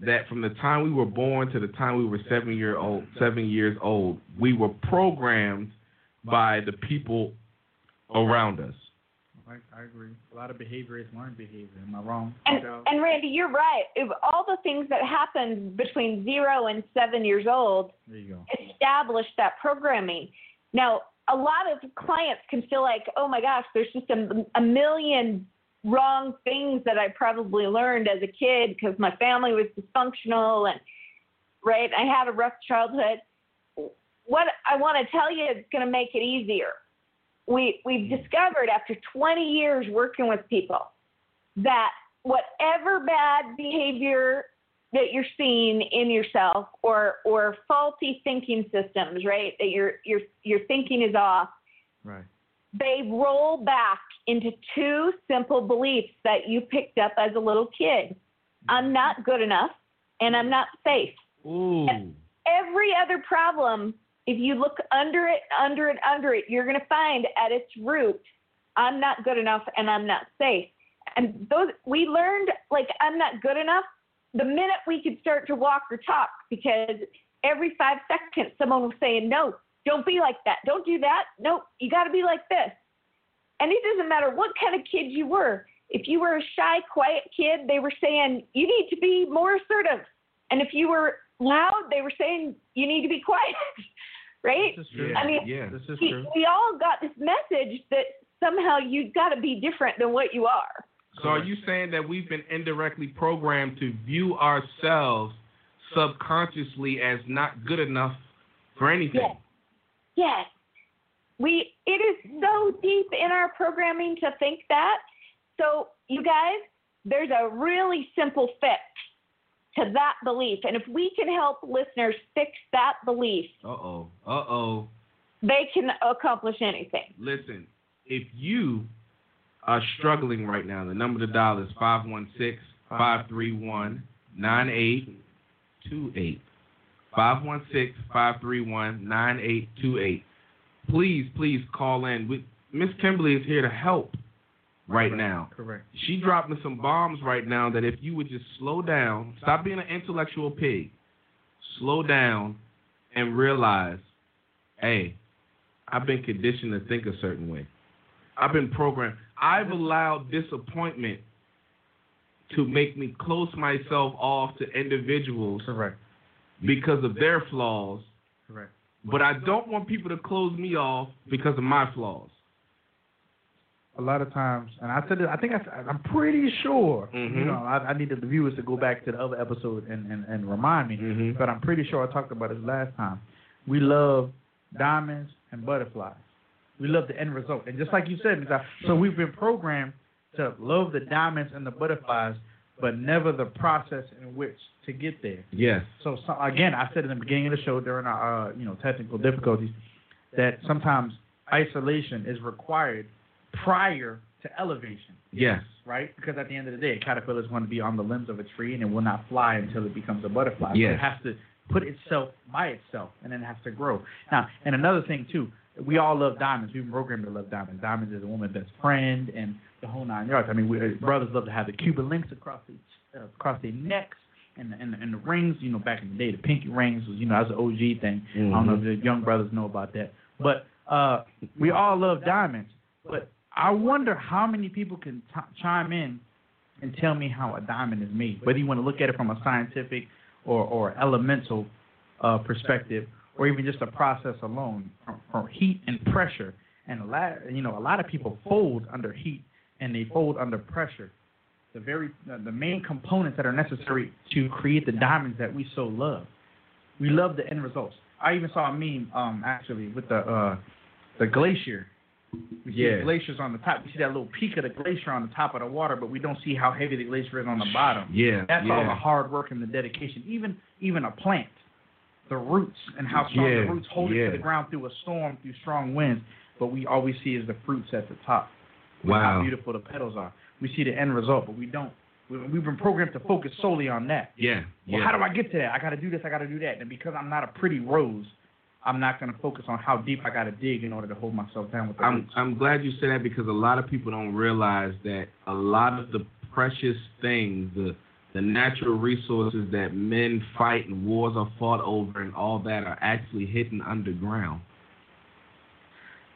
Speaker 5: that from the time we were born to the time we were seven year old seven years old we were programmed by the people around us
Speaker 6: I, I agree. A lot of behavior is learned behavior. Am I wrong?
Speaker 10: And, and Randy, you're right. If all the things that happen between zero and seven years old
Speaker 6: there you go.
Speaker 10: establish that programming. Now, a lot of clients can feel like, oh my gosh, there's just a, a million wrong things that I probably learned as a kid because my family was dysfunctional and right, I had a rough childhood. What I want to tell you is going to make it easier. We we've mm-hmm. discovered after 20 years working with people that whatever bad behavior that you're seeing in yourself or or faulty thinking systems, right? That your your your thinking is off.
Speaker 6: Right.
Speaker 10: They roll back into two simple beliefs that you picked up as a little kid. Mm-hmm. I'm not good enough and I'm not safe.
Speaker 5: Ooh.
Speaker 10: Every other problem, if you look under it, under it, under it, you're going to find at its root, I'm not good enough and I'm not safe. And those we learned like I'm not good enough the minute we could start to walk or talk because every five seconds someone was saying, No, don't be like that. Don't do that. No, you got to be like this. And it doesn't matter what kind of kid you were. If you were a shy, quiet kid, they were saying, You need to be more assertive. And if you were loud, they were saying, You need to be quiet. right?
Speaker 6: This is true.
Speaker 10: I mean,
Speaker 5: yeah.
Speaker 6: This is
Speaker 10: we,
Speaker 6: true.
Speaker 10: we all got this message that somehow you've got to be different than what you are.
Speaker 5: So are you saying that we've been indirectly programmed to view ourselves subconsciously as not good enough for anything?
Speaker 10: Yes. Yes. We it is so deep in our programming to think that. So you guys, there's a really simple fix to that belief. And if we can help listeners fix that belief,
Speaker 5: Uh oh. Uh oh.
Speaker 10: they can accomplish anything.
Speaker 5: Listen, if you are struggling right now, the number to dial is 516 531 9828. 516 531 9828. Please, please call in. Miss Kimberly is here to help right now.
Speaker 6: Correct.
Speaker 5: She dropping some bombs right now that if you would just slow down, stop being an intellectual pig, slow down, and realize, hey, I've been conditioned to think a certain way. I've been programmed. I've allowed disappointment to make me close myself off to individuals
Speaker 6: Correct.
Speaker 5: because of their flaws,
Speaker 6: Correct.
Speaker 5: but I don't want people to close me off because of my flaws.
Speaker 6: A lot of times, and I said. I think I, I'm pretty sure.
Speaker 5: Mhm.
Speaker 6: You know, I, I need the viewers to go back to the other episode and, and, and remind me.
Speaker 5: Mhm.
Speaker 6: But I'm pretty sure I talked about this last time. We love diamonds and butterflies. We love the end result, and just like you said, so we've been programmed to love the diamonds and the butterflies, but never the process in which to get there.
Speaker 5: Yes.
Speaker 6: So, so again, I said in the beginning of the show during our uh, you know technical difficulties that sometimes isolation is required prior to elevation,
Speaker 5: Yes.
Speaker 6: right? Because at the end of the day, a caterpillar is going to be on the limbs of a tree and it will not fly until it becomes a butterfly. So it has to put itself by itself and then it has to grow. Now, and another thing too, we all love diamonds. We've been programmed to love diamonds. Diamonds is a woman's best friend and the whole nine yards. I mean, we, uh, brothers love to have the Cuban links across the uh, across their necks. And the, and, the, and the rings, you know, back in the day, the pinky rings was, you know, that's an OG thing. I don't know if the young brothers know about that. But uh, we all love diamonds. But I wonder how many people can t- chime in and tell me how a diamond is made, whether you want to look at it from a scientific or, or elemental uh, perspective, or even just a process alone, from, heat and pressure. And a lot, you know, a lot of people fold under heat and they fold under pressure. The very, uh, the main components that are necessary to create the diamonds that we so love. We love the end results. I even saw a meme, um, actually, with the uh, the glacier. We see
Speaker 5: Yeah.
Speaker 6: the glaciers on the top. We see that little peak of the glacier on the top of the water, but we don't see how heavy the glacier is on the bottom.
Speaker 5: Yeah.
Speaker 6: That's all the hard work and the dedication. Even even a plant, the roots and how strong
Speaker 5: Yeah,
Speaker 6: the roots hold it to the ground through a storm, through strong winds. But we all we see is the fruits at the top.
Speaker 5: Wow.
Speaker 6: How beautiful the petals are. We see the end result, but we don't. We, we've been programmed to focus solely on that.
Speaker 5: Yeah.
Speaker 6: Well,
Speaker 5: yeah.
Speaker 6: how do I get to that? I got to do this. I got to do that. And because I'm not a pretty rose, I'm not going to focus on how deep I got to dig in order to hold myself down with the
Speaker 5: I'm. I'm glad you said that because a lot of people don't realize that a lot of the precious things, the the natural resources that men fight and wars are fought over and all that are actually hidden underground.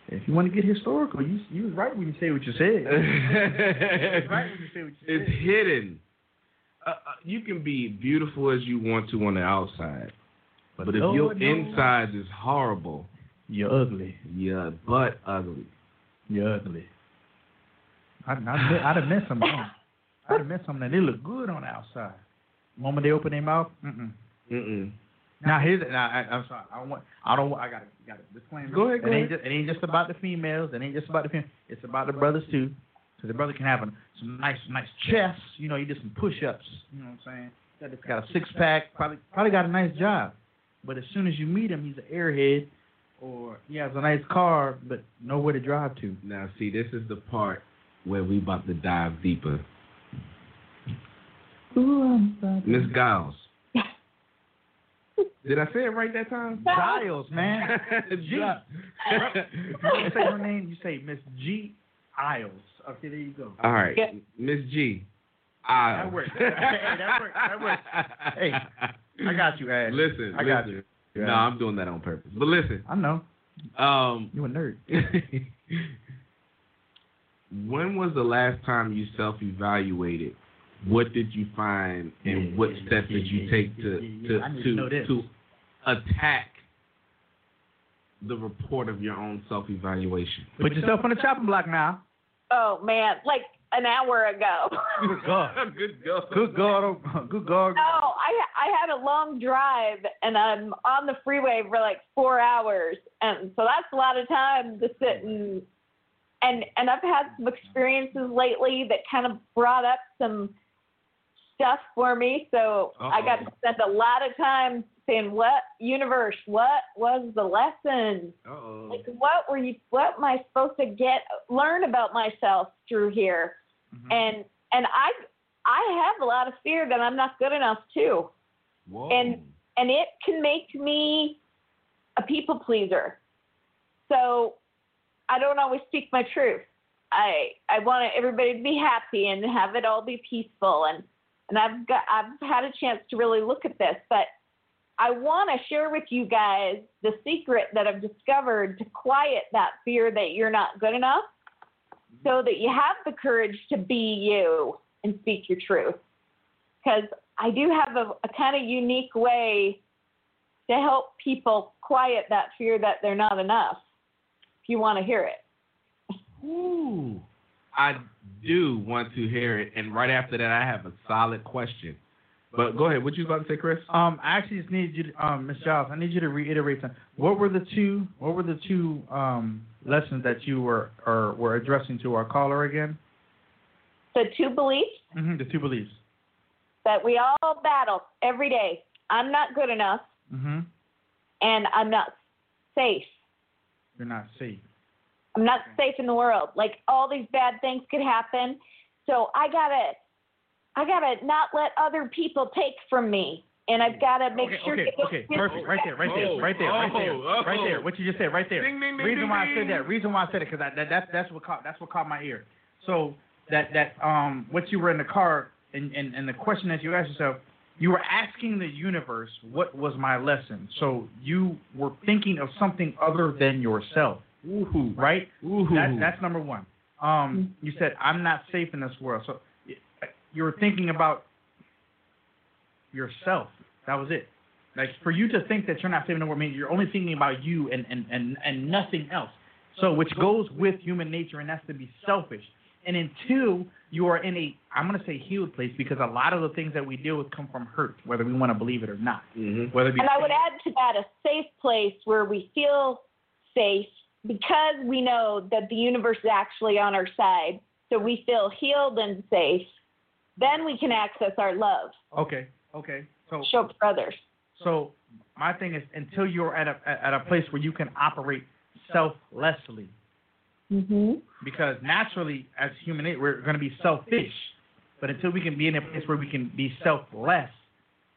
Speaker 6: If you want to get historical, you you was right when you say what you said.
Speaker 5: it's
Speaker 6: right when you say what you
Speaker 5: It's hidden. Uh, uh, you can be beautiful as you want to on the outside, but, if your
Speaker 6: Lord knows
Speaker 5: inside is horrible,
Speaker 6: you're ugly.
Speaker 5: you're butt ugly.
Speaker 6: You're ugly. I, I, I'd have met some. um, I'd have met some that they look good on the outside. The moment they open their mouth, mm-mm.
Speaker 5: Mm-mm.
Speaker 6: Now here's now I, I'm sorry. I don't want. I don't. I got to. got a disclaimer.
Speaker 5: Go ahead,
Speaker 6: It ain't
Speaker 5: ahead.
Speaker 6: just. It ain't just about the females. It ain't just about the females. It's about the brothers too. Because the brother can have a, some nice, nice chest. You know, he did some push-ups. You know what I'm saying? Got a six-pack. Probably, probably got a nice job. But as soon as you meet him, he's an airhead, or he has a nice car, but nowhere to drive to.
Speaker 5: Now, see, this is the part where we about to dive deeper. Miss Giles. Did I say it right that time?
Speaker 6: Giles, man. G.
Speaker 5: G.
Speaker 6: you say her name, you say Miss G. Isles. Okay, there you go.
Speaker 5: All right, Miss G. Isles.
Speaker 6: That works. Hey, that works. That works. Hey, I got you, Ash.
Speaker 5: Listen,
Speaker 6: I got
Speaker 5: listen.
Speaker 6: you.
Speaker 5: No, I'm doing that on purpose. But listen,
Speaker 6: I know.
Speaker 5: um,
Speaker 6: You a nerd.
Speaker 5: when was the last time you self-evaluated? What did you find, and what steps did you take to to
Speaker 6: I to
Speaker 5: to, to attack the report of your own self-evaluation?
Speaker 6: Put yourself on the chopping block now.
Speaker 10: Oh man, like an hour ago.
Speaker 6: Good God.
Speaker 5: Good God.
Speaker 6: Good God. oh, Good God.
Speaker 10: I had a long drive and I'm on the freeway for like four hours, and so that's a lot of time to sit and and and I've had some experiences lately that kind of brought up some stuff for me. So I got to spend a lot of time saying, "What universe? What was the lesson?
Speaker 5: Uh-oh.
Speaker 10: Like, what were you? What am I supposed to get learn about myself through here?" Mm-hmm. And and I I have a lot of fear that I'm not good enough too
Speaker 5: Whoa.
Speaker 10: and and it can make me a people pleaser. So I don't always speak my truth. I I want everybody to be happy and have it all be peaceful and and I've got I've had a chance to really look at this, but I want to share with you guys the secret that I've discovered to quiet that fear that you're not good enough so that you have the courage to be you and speak your truth because I do have a, a kind of unique way to help people quiet that fear that they're not enough. If you want to hear it.
Speaker 5: Ooh. I do want to hear it, and right after that, I have a solid question. But go ahead. What you about to say, Chris?
Speaker 6: Um, I actually just need you, to, um, Miss Giles. I need you to reiterate them. What were the two? What were the two um lessons that you were or were addressing to our caller again?
Speaker 10: The two beliefs
Speaker 6: Mm-hmm, the two beliefs.
Speaker 10: That we all battle every day. I'm not good enough
Speaker 6: Mm-hmm.
Speaker 10: and I'm not safe.
Speaker 6: You're not safe.
Speaker 10: I'm not safe in the world. Like all these bad things could happen. So I gotta I gotta not let other people take from me. And I've gotta make
Speaker 6: okay,
Speaker 10: sure
Speaker 6: okay,
Speaker 10: to get
Speaker 6: okay, perfect. Right there, right there, right there, right there,
Speaker 5: Oh,
Speaker 6: right there.
Speaker 5: oh.
Speaker 6: What you just said, right there.
Speaker 5: Ding, ding, ding,
Speaker 6: reason
Speaker 5: ding,
Speaker 6: why I said that. Reason why I said it, because that, that that's what caught that's what caught my ear. So that that um what you were in the car and and and the question that you asked yourself, you were asking the universe what was my lesson. So you were thinking of something other than yourself, right?
Speaker 5: Ooh.
Speaker 6: That, that's number one. Um, you said I'm not safe in this world, so you were thinking about yourself. That was it. Like for you to think that you're not safe in the world means you're only thinking about you and and and and nothing else. So which goes with human nature, and that's to be selfish. And then two, you are in a, I'm gonna say healed place, because a lot of the things that we deal with come from hurt, whether we want to believe it or not.
Speaker 5: Mm-hmm.
Speaker 6: Whether it be
Speaker 10: And I would add to that a safe place where we feel safe because we know that the universe is actually on our side. So we feel healed and safe. Then we can access our love,
Speaker 6: okay, okay. So
Speaker 10: show it for others.
Speaker 6: So my thing is until you're at a at a place where you can operate selflessly,
Speaker 10: Mm-hmm.
Speaker 6: because naturally as human we're going to be selfish, but until we can be in a place where we can be selfless,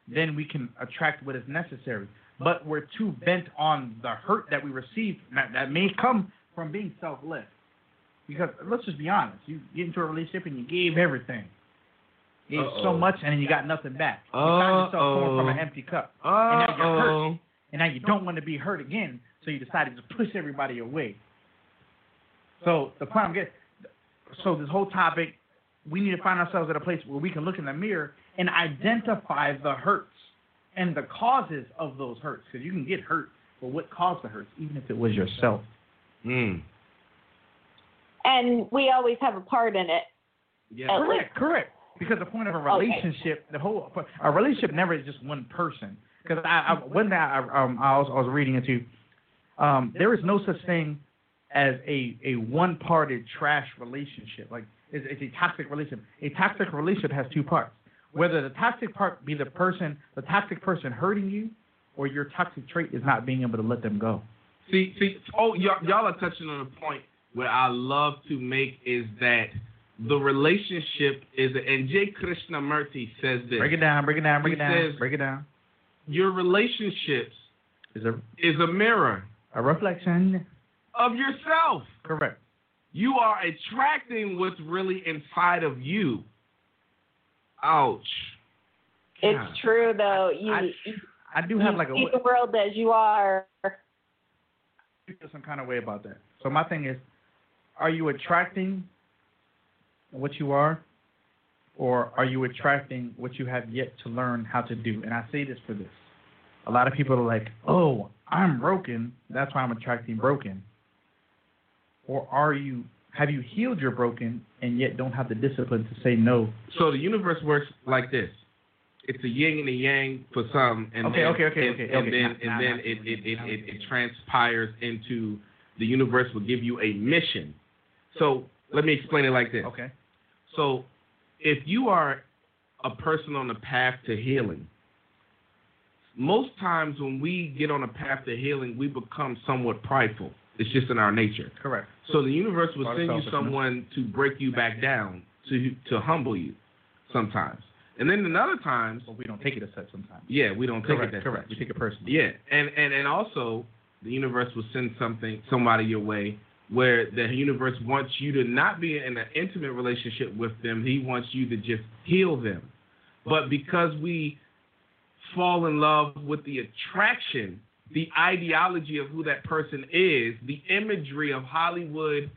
Speaker 6: then we can attract what is necessary. But we're too bent on the hurt that we receive that, that may come from being selfless. Because let's just be honest, you get into a relationship and you gave everything. You gave so
Speaker 5: Uh-oh.
Speaker 6: much and then you got nothing back. You found yourself pouring from an
Speaker 5: Uh-oh.
Speaker 6: empty cup. And now you're hurt. And now you don't want to be hurt again, so you decided to push everybody away. So the point I'm getting, so this whole topic, we need to find ourselves at a place where we can look in the mirror and identify the hurts and the causes of those hurts. Because you can get hurt, but what caused the hurts, even if it was yourself.
Speaker 5: Mm.
Speaker 10: And we always have a part in it.
Speaker 5: Yeah.
Speaker 6: Correct, correct. Because the point of a
Speaker 10: Okay.
Speaker 6: relationship, the whole a relationship never is just one person. Because I, I one day I um I was, I was reading into, um there is no such thing as a a one parted trash relationship. Like it's, it's a toxic relationship. A toxic relationship has two parts. Whether the toxic part be the person, the toxic person hurting you, or your toxic trait is not being able to let them go.
Speaker 5: See, see, oh, y'all, y'all are touching on a point where I love to make is that the relationship is, and J. Krishnamurti says this.
Speaker 6: Break it down, break it down, break it down,
Speaker 5: says-
Speaker 6: break it down.
Speaker 5: Your relationships
Speaker 6: Is a
Speaker 5: is a mirror
Speaker 6: a reflection.
Speaker 5: Of yourself.
Speaker 6: Correct.
Speaker 5: You are attracting what's really inside of you. Ouch.
Speaker 10: It's
Speaker 5: God.
Speaker 10: true though. You,
Speaker 6: I-
Speaker 10: you
Speaker 6: I do have like a
Speaker 10: see the world as you are.
Speaker 6: feel some kind of way about that. So my thing is, are you attracting what you are, or are you attracting what you have yet to learn how to do? And I say this for this: a lot of people are like, "Oh, I'm broken. That's why I'm attracting broken." Or are you? Have you healed your broken and yet don't have the discipline to say no?
Speaker 5: So the universe works like this. It's a yin and a yang for some, and
Speaker 6: Okay,
Speaker 5: then,
Speaker 6: okay, okay,
Speaker 5: and,
Speaker 6: okay,
Speaker 5: and
Speaker 6: okay.
Speaker 5: then
Speaker 6: Now-
Speaker 5: and
Speaker 6: now-
Speaker 5: then
Speaker 6: now-
Speaker 5: it it, it, it it transpires into the universe will give you a mission. So let me explain it like this.
Speaker 6: Okay.
Speaker 5: So if you are a person on the path to healing, most times when we get on a path to healing, we become somewhat prideful. It's just in our nature.
Speaker 6: Correct.
Speaker 5: So the universe will send you someone to break you back down, to to humble you, sometimes. And then another times,
Speaker 6: But we don't take it as such sometimes.
Speaker 5: yeah, we don't take it that
Speaker 6: correct.
Speaker 5: much.
Speaker 6: We take it personally.
Speaker 5: Yeah, and, and and also the universe will send something somebody your way where the universe wants you to not be in an intimate relationship with them. He wants you to just heal them. But because we fall in love with the attraction, the ideology of who that person is, the imagery of Hollywood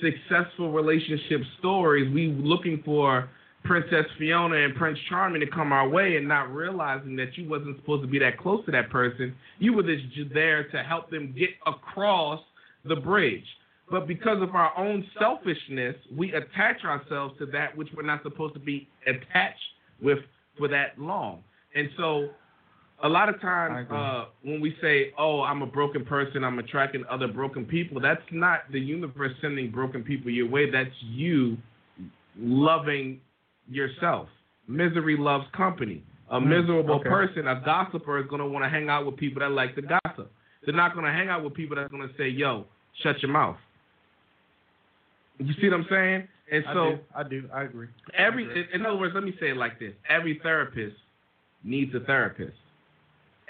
Speaker 5: successful relationship stories, we looking for Princess Fiona and Prince Charming to come our way and not realizing that you wasn't supposed to be that close to that person. You were just there to help them get across the bridge. But because of our own selfishness, we attach ourselves to that which we're not supposed to be attached with for that long. And so a lot of times uh, when we say, "Oh, I'm a broken person. I'm attracting other broken people," that's not the universe sending broken people your way. That's you loving yourself. Misery loves company. A
Speaker 6: Mm,
Speaker 5: miserable
Speaker 6: okay.
Speaker 5: person, a gossiper, is going to want to hang out with people that like to gossip. They're not going to hang out with people that's going to say, "Yo, shut your mouth." You see what I'm saying? And
Speaker 6: I
Speaker 5: so
Speaker 6: do. I do. I agree.
Speaker 5: every, in- in other words, let me say it like this: every therapist needs a therapist,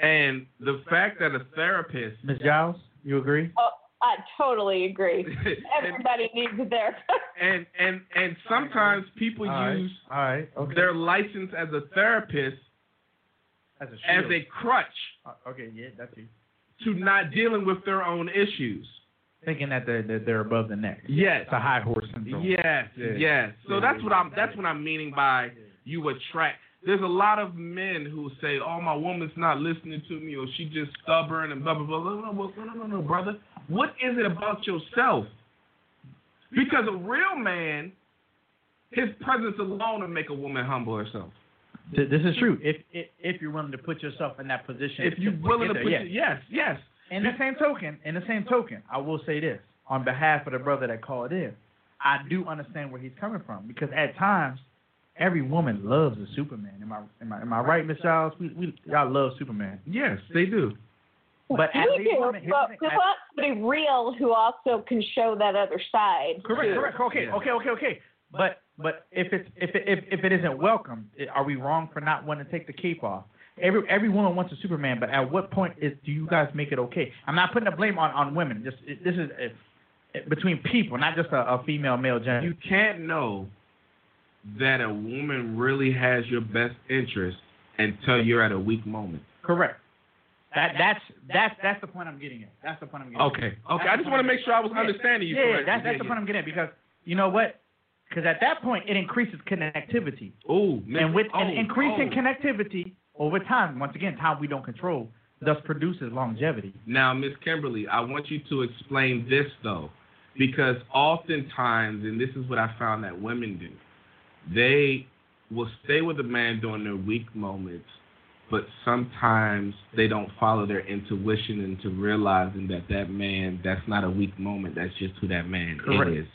Speaker 5: and the fact that a therapist
Speaker 6: Ms. Giles, you agree?
Speaker 10: Oh, I totally agree.
Speaker 5: and,
Speaker 10: Everybody needs a therapist.
Speaker 5: and and and sometimes people
Speaker 6: All right.
Speaker 5: use
Speaker 6: All right. Okay.
Speaker 5: their license as a therapist
Speaker 6: as a
Speaker 5: as a crutch
Speaker 6: Uh, okay. Yeah, that's you.
Speaker 5: to not dealing with their own issues.
Speaker 6: Thinking that they're that they're above the neck.
Speaker 5: Yes.
Speaker 6: It's a high horse syndrome.
Speaker 5: Yes,
Speaker 6: Yeah.
Speaker 5: yes. So
Speaker 6: Yeah.
Speaker 5: that's what I'm that's what I'm meaning by you attract. There's a lot of men who say, "Oh, my woman's not listening to me, or she just stubborn and blah blah blah." No, no, no, no, no, brother. What is it about yourself? Because a real man, his presence alone will make a woman humble herself.
Speaker 6: This is true. If, if if you're willing to put yourself in that position,
Speaker 5: If you're willing to put,
Speaker 6: yes.
Speaker 5: your- yes, yes,
Speaker 6: In the same token, in the same token, I will say this on behalf of the brother that called in. I do understand where he's coming from because at times, every woman loves a Superman. Am I am I am I right, Miss Giles? We we y'all love Superman.
Speaker 5: yes, they do.
Speaker 6: But as
Speaker 10: we
Speaker 6: a
Speaker 10: do,
Speaker 6: woman,
Speaker 10: but we want somebody real who also can show that other side.
Speaker 6: Correct,
Speaker 5: Yeah.
Speaker 6: correct. Okay, okay, okay, okay. But but if it's if it, if if it isn't welcome, are we wrong for not wanting to take the cape off? Every every woman wants a Superman, but at what point is do you guys make it okay? I'm not putting the blame on on women. Just it, this is uh, between people, not just a, a female male gender.
Speaker 5: You can't know that a woman really has your best interest until you're at a weak moment.
Speaker 6: Correct. That that's that's that's the point I'm getting at. That's the point I'm getting.
Speaker 5: Okay.
Speaker 6: At.
Speaker 5: Okay. I just want to make sure I was understanding you
Speaker 6: Yeah, yeah, that's that's
Speaker 5: Yeah,
Speaker 6: the point I'm getting at because you know what? Because at that point it increases connectivity,
Speaker 5: Ooh,
Speaker 6: and with an
Speaker 5: oh,
Speaker 6: increasing
Speaker 5: oh.
Speaker 6: connectivity over time, once again, time we don't control, thus produces longevity.
Speaker 5: Now, Miss Kimberly, I want you to explain this though, because oftentimes, and this is what I found that women do, they will stay with a man during their weak moments, but sometimes they don't follow their intuition into realizing that that man, that's not a weak moment, that's just who that man
Speaker 6: Correct.
Speaker 5: is.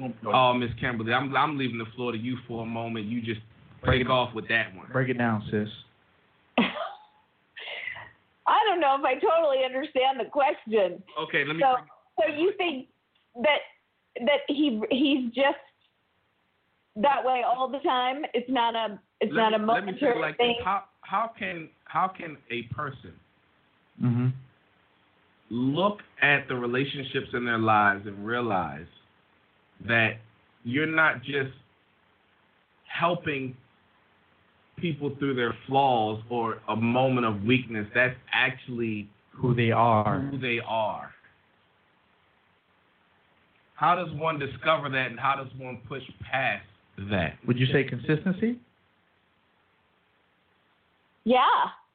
Speaker 6: Oh,
Speaker 5: Oh, Miss Kimberly, I'm I'm leaving the floor to you for a moment. You just break it off with that one.
Speaker 6: break it down, sis.
Speaker 10: I don't know if I totally understand the question.
Speaker 5: Okay, let me.
Speaker 10: So, so you think that that he he's just that way all the time? It's not a it's
Speaker 5: let
Speaker 10: not a
Speaker 5: me, let me say it
Speaker 10: momentary
Speaker 5: like
Speaker 10: thing.
Speaker 5: this. How how can how can a person
Speaker 6: Mm-hmm.
Speaker 5: look at the relationships in their lives and realize that you're not just helping people through their flaws or a moment of weakness. That's actually
Speaker 6: Who they are.
Speaker 5: who they are. How does one discover that and how does one push past that?
Speaker 6: Would you say consistency?
Speaker 10: Yeah,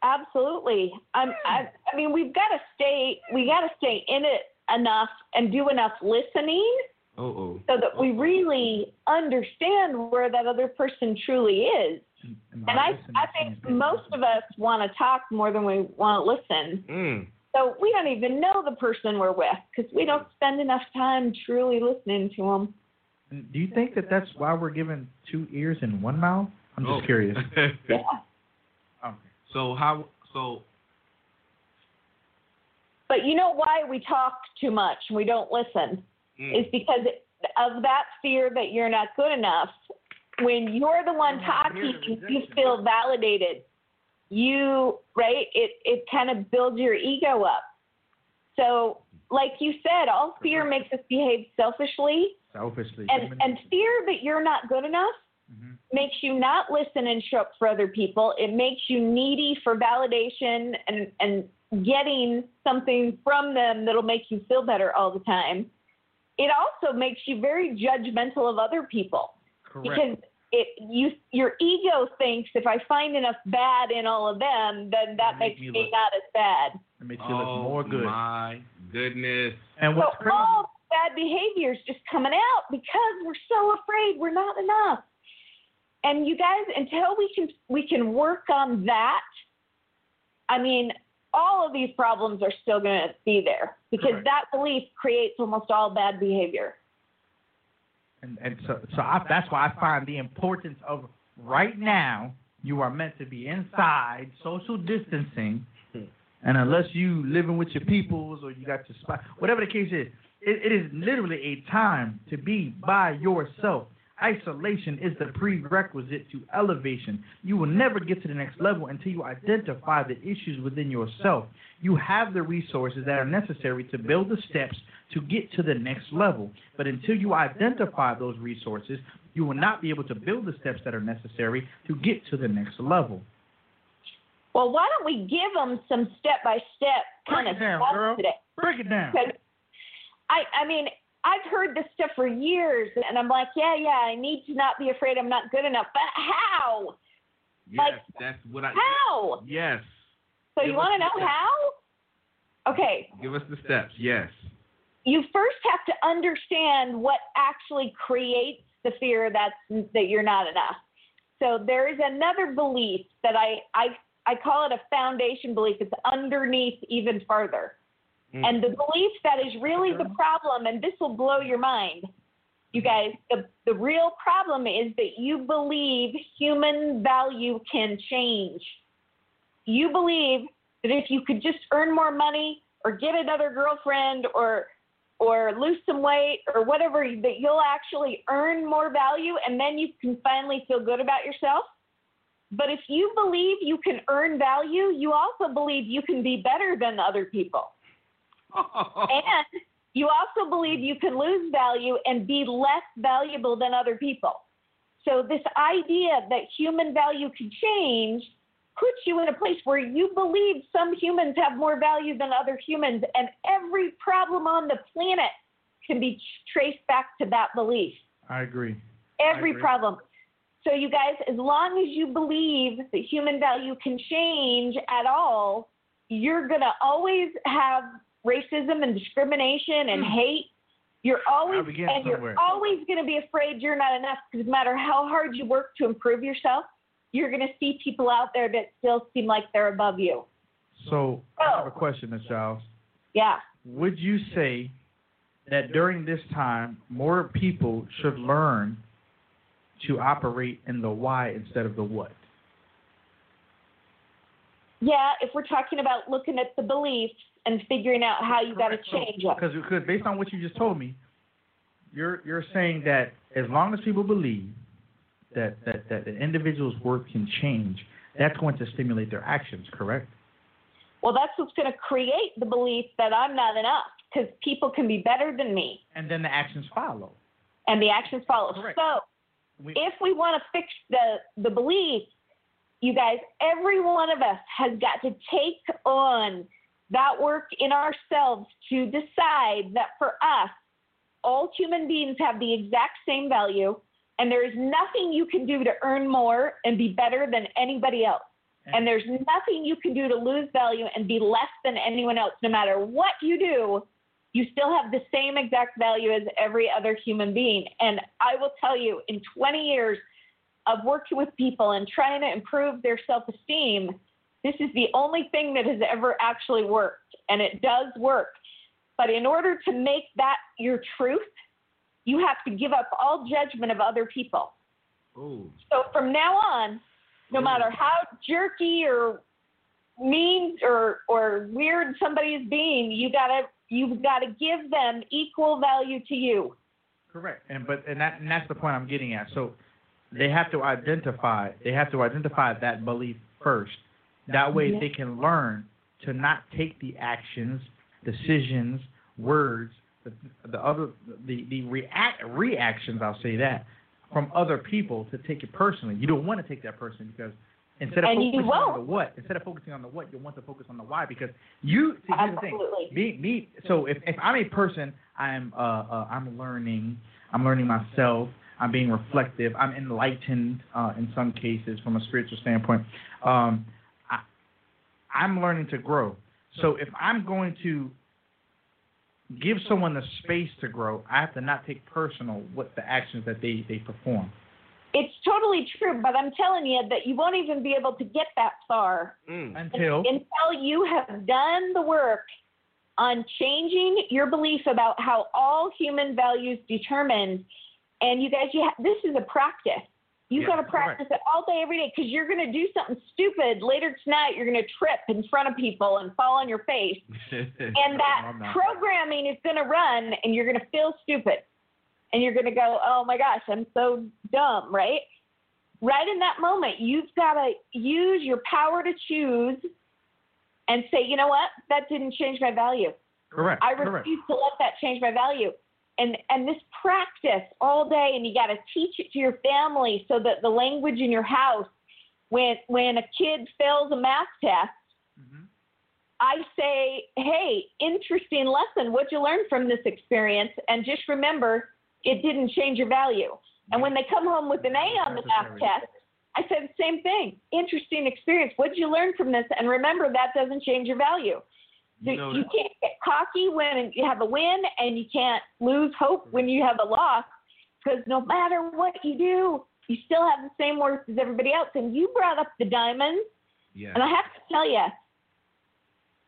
Speaker 10: absolutely. I'm, I, I mean, we've got to stay. We got to stay in it enough and do enough listening
Speaker 5: Oh, oh.
Speaker 10: so that we really understand where that other person truly is.
Speaker 6: And,
Speaker 10: And I,
Speaker 6: listening,
Speaker 10: I think most of us want to talk more than we want to listen.
Speaker 5: Mm.
Speaker 10: So we don't even know the person we're with because we don't spend enough time truly listening to them.
Speaker 6: And Do you think that that's why we're given two ears and one mouth? I'm just
Speaker 5: Oh.
Speaker 6: curious.
Speaker 10: Yeah.
Speaker 6: Okay.
Speaker 5: so how so
Speaker 10: But you know why we talk too much and we don't listen?
Speaker 5: mm,
Speaker 10: Is because of that fear that you're not good enough. When you're the one talking, you feel validated. You right? It it kind of builds your ego up. So, like you said, all fear makes us behave selfishly,
Speaker 6: Selfishly.
Speaker 10: and and fear that you're not good enough
Speaker 6: Mhm.
Speaker 10: makes you not listen and show up for other people. It makes you needy for validation and and getting something from them that'll make you feel better all the time. It also makes you very judgmental of other people
Speaker 6: Correct.
Speaker 10: because it you your ego thinks if I find enough bad in all of them, then that
Speaker 6: Make
Speaker 10: makes
Speaker 6: me
Speaker 10: me
Speaker 6: look-
Speaker 10: not as bad.
Speaker 6: It makes you
Speaker 5: oh
Speaker 6: look more oh good.
Speaker 5: my goodness.
Speaker 6: And
Speaker 10: So
Speaker 6: what's crazy?
Speaker 10: all bad behavior is just coming out because we're so afraid we're not enough. And you guys, until we can we can work on that, I mean, all of these problems are still going to be there because
Speaker 6: Correct.
Speaker 10: that belief creates almost all bad behavior.
Speaker 6: And and so so I, that's why I find the importance of right now you are meant to be inside, social distancing, and unless you living with your peoples or you got your spot, whatever the case is, it, it is literally a time to be by yourself. Isolation is the prerequisite to elevation. You will never get to the next level until you identify the issues within yourself. You have the resources that are necessary to build the steps to get to the next level. But until you identify those resources, you will not be able to build the steps that are necessary to get to the next level.
Speaker 10: Well, why don't we give them some step by step kind
Speaker 6: Break
Speaker 10: of
Speaker 6: it down, girl.
Speaker 10: today?
Speaker 6: Break it down.
Speaker 10: I, I mean, I've heard this stuff for years, and I'm like, yeah, yeah, I need to not be afraid I'm not good enough. But how?
Speaker 5: Yes,
Speaker 10: Like,
Speaker 5: that's what I
Speaker 10: How?
Speaker 5: Yes.
Speaker 10: So
Speaker 5: Give
Speaker 10: you want to know
Speaker 5: steps.
Speaker 10: how? Okay,
Speaker 5: Give us the steps. Yes.
Speaker 10: you first have to understand what actually creates the fear that's that you're not enough. So there is another belief that I I I call it a foundation belief. It's underneath even further.
Speaker 5: Mm.
Speaker 10: And the belief that is really the problem, and this will blow your mind, you guys, the, the real problem is that you believe human value can change. You believe that if you could just earn more money or get another girlfriend or or lose some weight or whatever that you'll actually earn more value and then you can finally feel good about yourself. But if you believe you can earn value, you also believe you can be better than other people. And you also believe you can lose value and be less valuable than other people. So, this idea that human value can change puts you in a place where you believe some humans have more value than other humans, and every problem on the planet can be traced back to that belief.
Speaker 6: I agree.
Speaker 10: Every
Speaker 6: I agree.
Speaker 10: problem. So, you guys, as long as you believe that human value can change at all, you're going to always have racism and discrimination and hmm. hate. You're always and
Speaker 6: somewhere.
Speaker 10: you're always going to be afraid you're not enough because no matter how hard you work to improve yourself, you're going to see people out there that still seem like they're above you.
Speaker 6: So I have a oh. question, Ms. Giles.
Speaker 10: Yeah.
Speaker 6: Would you say that during this time, more people should learn to operate in the why instead of the what?
Speaker 10: Yeah, if we're talking about looking at the beliefs and figuring out how you got to change them.
Speaker 6: Because because based on what you just told me, you're you're saying that as long as people believe that that that an individual's worth can change, that's going to stimulate their actions. Correct?
Speaker 10: Well, that's what's going to create the belief that I'm not enough because people can be better than me
Speaker 6: And then the actions follow.
Speaker 10: and the actions follow.
Speaker 6: Correct.
Speaker 10: So,
Speaker 6: We-
Speaker 10: if we want to fix the the belief, you guys, every one of us has got to take on that work in ourselves to decide that for us, all human beings have the exact same value, and there is nothing you can do to earn more and be better than anybody else. And there's nothing you can do to lose value and be less than anyone else. No matter what you do, you still have the same exact value as every other human being. And I will tell you, in 20 years of working with people and trying to improve their self esteem, this is the only thing that has ever actually worked. And it does work. But in order to make that your truth, you have to give up all judgment of other people.
Speaker 5: Ooh.
Speaker 10: So from now on, no matter how jerky or mean or or weird somebody is being, you gotta you've got to give them equal value to you.
Speaker 6: Correct. And but and that and that's the point I'm getting at. So they have to identify they have to identify that belief first. That way they can learn to not take the actions, decisions, words, the, the other the the react reactions I'll say that from other people to take it personally. You don't want to take that person because instead of
Speaker 10: And
Speaker 6: focusing on the what, instead of focusing on the what, you want to focus on the why because you see, here's the thing. Me, me. So if, if I'm a person, I'm uh, uh I'm learning. I'm learning myself. I'm being reflective. I'm enlightened uh, in some cases from a spiritual standpoint. Um, I'm learning to grow. So if I'm going to give someone the space to grow, I have to not take personal what the actions that they they perform.
Speaker 10: It's totally true, but I'm telling you that you won't even be able to get that far mm.
Speaker 6: Until
Speaker 10: until you have done the work on changing your belief about how all human values determined. And you guys, you ha- this is a practice. You've
Speaker 6: Yeah,
Speaker 10: got to practice it all day, every day, because you're going to do something stupid later tonight. You're going to trip in front of people and fall on your face, and that programming is going to run, and you're going to feel stupid, and you're going to go, "Oh my gosh, I'm so dumb," right? Right in that moment, you've got to use your power to choose and say, you know what? That didn't change my value.
Speaker 6: correct.
Speaker 10: I
Speaker 6: correct.
Speaker 10: refuse to let that change my value. And and this practice all day, and you got to teach it to your family so that the language in your house, when when a kid fails a math test,
Speaker 6: Mhm.
Speaker 10: I say, hey, interesting lesson. What'd you learn from this experience? And just remember, it didn't change your value. And when they come home with an A on the math test, I say the same thing. Interesting experience. What'd you learn from this? And remember, that doesn't change your value.
Speaker 5: You know
Speaker 10: you can't get cocky when you have a win, and you can't lose hope when you have a loss. Because no matter what you do, you still have the same worth as everybody else. And you brought up the diamonds,
Speaker 5: Yeah.
Speaker 10: and I have to tell you,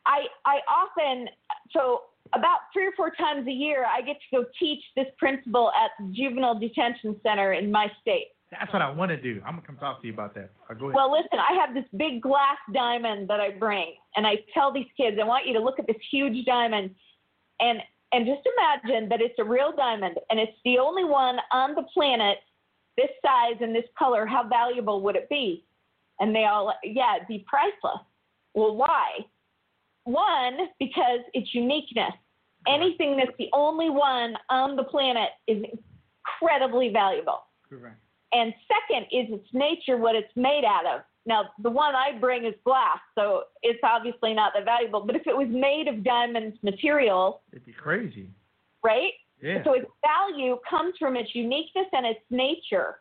Speaker 10: I I often so about three or four times a year I get to go teach this principle at the juvenile detention center in my state.
Speaker 6: That's what I want to do. I'm gonna come talk to you about that. Uh, go ahead.
Speaker 10: Well, listen, I have this big glass diamond that I bring, and I tell these kids, I want you to look at this huge diamond, and and just imagine that it's a real diamond, and it's the only one on the planet this size and this color. How valuable would it be? And they all, yeah, it'd be priceless. Well, why? One, because it's uniqueness. Anything that's the only one on the planet is incredibly valuable.
Speaker 6: correct.
Speaker 10: And second is its nature, what it's made out of. Now, the one I bring is glass, so it's obviously not that valuable. But if it was made of diamonds material,
Speaker 6: It'd be crazy.
Speaker 10: right?
Speaker 6: Yeah.
Speaker 10: So its value comes from its uniqueness and its nature.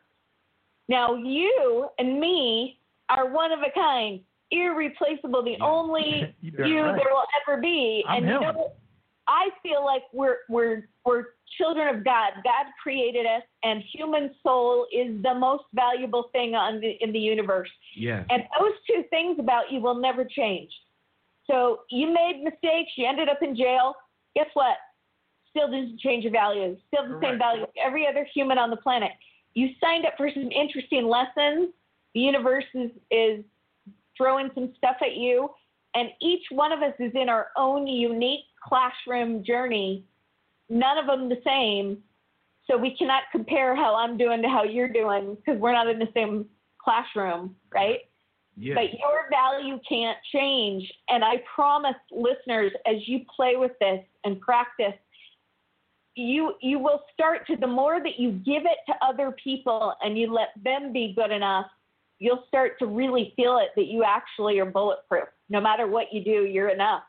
Speaker 10: Now, you and me are one of a kind, irreplaceable, the only
Speaker 6: You
Speaker 10: you
Speaker 6: right.
Speaker 10: there will ever be.
Speaker 6: I'm
Speaker 10: and you know, I feel like we're we're we're children of God. God created us, and human soul is the most valuable thing on the, in the universe.
Speaker 5: Yes.
Speaker 10: And those two things about you will never change. So you made mistakes, you ended up in jail. Guess what? Still doesn't change your values. Still the same
Speaker 6: Correct.
Speaker 10: value as every other human on the planet. You signed up for some interesting lessons. The universe is, is throwing some stuff at you. And each one of us is in our own unique classroom journey. None of them the same. So we cannot compare how I'm doing to how you're doing because we're not in the same classroom, right?
Speaker 5: Yes.
Speaker 10: But your value can't change. And I promise listeners, as you play with this and practice, you you will start to the more that you give it to other people and you let them be good enough, you'll start to really feel it that you actually are bulletproof. No matter what you do, you're enough.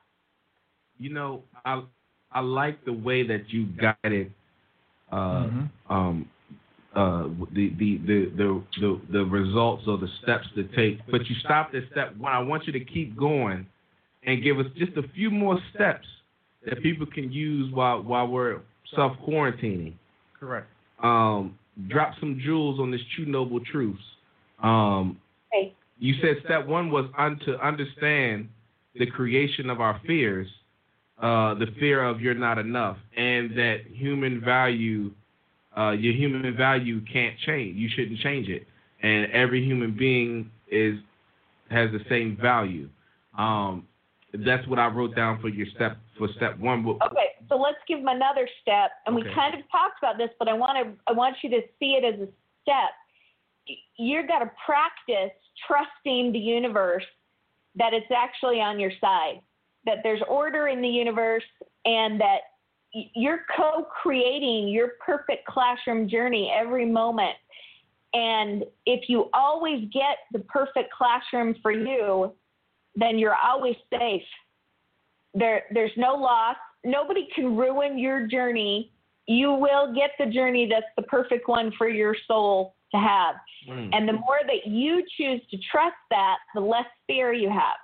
Speaker 5: you know, I I like the way that you guided uh,
Speaker 6: Mhm.
Speaker 5: um, uh, the, the, the, the, the, the results or the steps to take. But you stopped at step one. I want you to keep going and give us just a few more steps that people can use while while we're self quarantining.
Speaker 6: Correct.
Speaker 5: Um, drop some jewels on this Choo Noble Truths. Um,
Speaker 10: Okay.
Speaker 5: you said step one was un- to understand the creation of our fears, uh, the fear of you're not enough, and that human value, uh, your human value can't change. You shouldn't change it, and every human being is has the same value. Um, that's what I wrote down for your step for step one.
Speaker 10: Okay, so let's give them another step, and we kind of talked about this, but I want to I want you to see it as a step. You've got to practice trusting the universe that it's actually on your side, that there's order in the universe, and that you're co-creating your perfect classroom journey every moment. And if you always get the perfect classroom for you, then you're always safe. There there's no loss. Nobody can ruin your journey. You will get the journey that's the perfect one for your soul to have.
Speaker 5: Mm.
Speaker 10: and the more that you choose to trust that the less fear you have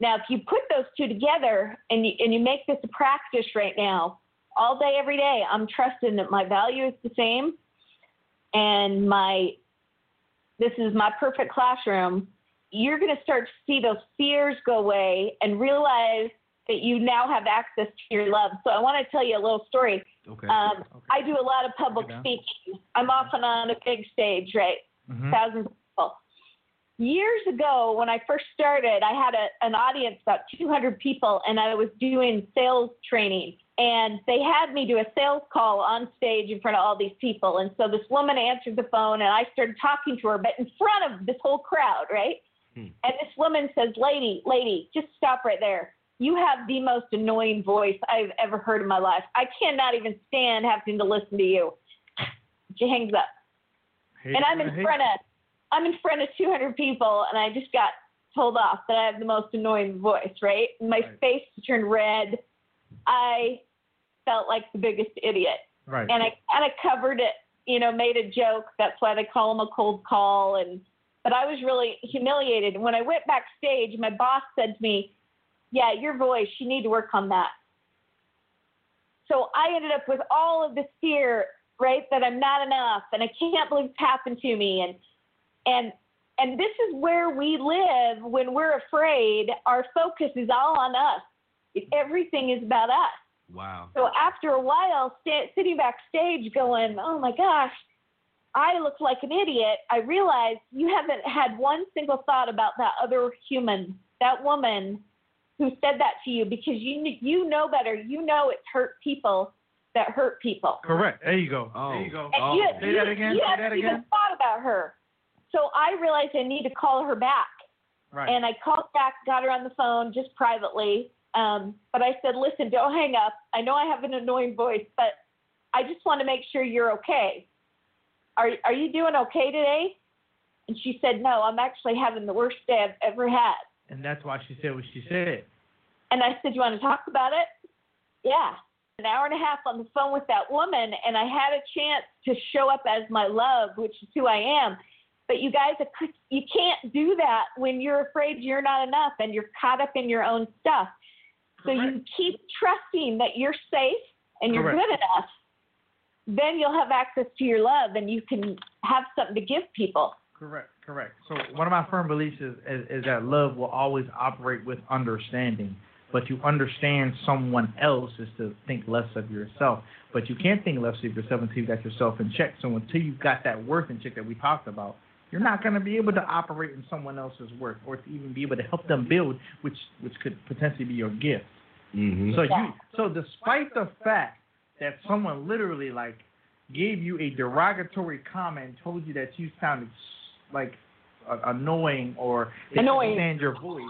Speaker 10: now if you put those two together and you, and you make this a practice right now all day every day i'm trusting that my value is the same and my this is my perfect classroom you're going to start to see those fears go away and realize that you now have access to your love. So I want to tell you a little story.
Speaker 5: okay.
Speaker 10: Um,
Speaker 6: Okay.
Speaker 10: I do a lot of public
Speaker 6: Okay.
Speaker 10: speaking. I'm often on a big stage, right?
Speaker 6: Mhm.
Speaker 10: Thousands of. Years ago, when I first started, I had a, an audience about 200 people, and I was doing sales training. And they had me do a sales call on stage in front of all these people. And so this woman answered the phone, and I started talking to her, but in front of this whole crowd, right?
Speaker 5: Hmm.
Speaker 10: And this woman says, Lady, lady, just stop right there. You have the most annoying voice I've ever heard in my life. I cannot even stand having to listen to you. She hangs up.
Speaker 6: Hate
Speaker 10: And I'm in front of I'm in front of 200 people, and I just got told off that I have the most annoying voice, right? My
Speaker 6: Right.
Speaker 10: face turned red. I felt like the biggest idiot.
Speaker 6: Right.
Speaker 10: and I kind of covered it, you know, made a joke. That's why they call them a cold call, and but I was really humiliated. And when I went backstage, my boss said to me, "Yeah, your voice, you need to work on that." So I ended up with all of this fear, right, that I'm not enough, and I can't believe it's happened to me, and and and this is where we live when we're afraid. Our focus is all on us. Everything is about us.
Speaker 5: wow.
Speaker 10: So after a while, sta sitting backstage, going, "Oh my gosh, I look like an idiot," I realized you haven't had one single thought about that other human, that woman who said that to you, because you you know better. You know it's hurt people that hurt people.
Speaker 6: Correct. There you go.
Speaker 5: Oh.
Speaker 6: There you go.
Speaker 10: And
Speaker 5: Oh.
Speaker 10: you,
Speaker 6: Say
Speaker 10: you,
Speaker 6: that again.
Speaker 10: You
Speaker 6: Say
Speaker 10: haven't
Speaker 6: that
Speaker 10: even
Speaker 6: again.
Speaker 10: thought about her. So I realized I need to call her back.
Speaker 6: Right.
Speaker 10: And I called back, got her on the phone just privately. Um, but I said, listen, don't hang up. I know I have an annoying voice, but I just want to make sure you're okay. Are, are you doing okay today? And she said, No, I'm actually having the worst day I've ever had.
Speaker 6: And that's why she said what she said.
Speaker 10: And I said, You want to talk about it? Yeah. An hour and a half on the phone with that woman, and I had a chance to show up as my love, which is who I am. But you guys, you can't do that when you're afraid you're not enough and you're caught up in your own stuff. So you keep trusting that you're safe and you're
Speaker 6: Correct.
Speaker 10: good enough. Then you'll have access to your love and you can have something to give people.
Speaker 6: Correct, correct. So one of my firm beliefs is, is, is that love will always operate with understanding. But you understand someone else is to think less of yourself. But you can't think less of yourself until you got yourself in check. So until you've got that worth in check that we talked about, you're not going to be able to operate in someone else's work or to even be able to help them build, which which could potentially be your gift.
Speaker 5: Mm-hmm.
Speaker 6: So you so despite the fact that someone literally like gave you a derogatory comment, told you that you sounded like uh, annoying or they couldn't
Speaker 10: Annoying.
Speaker 6: stand your voice,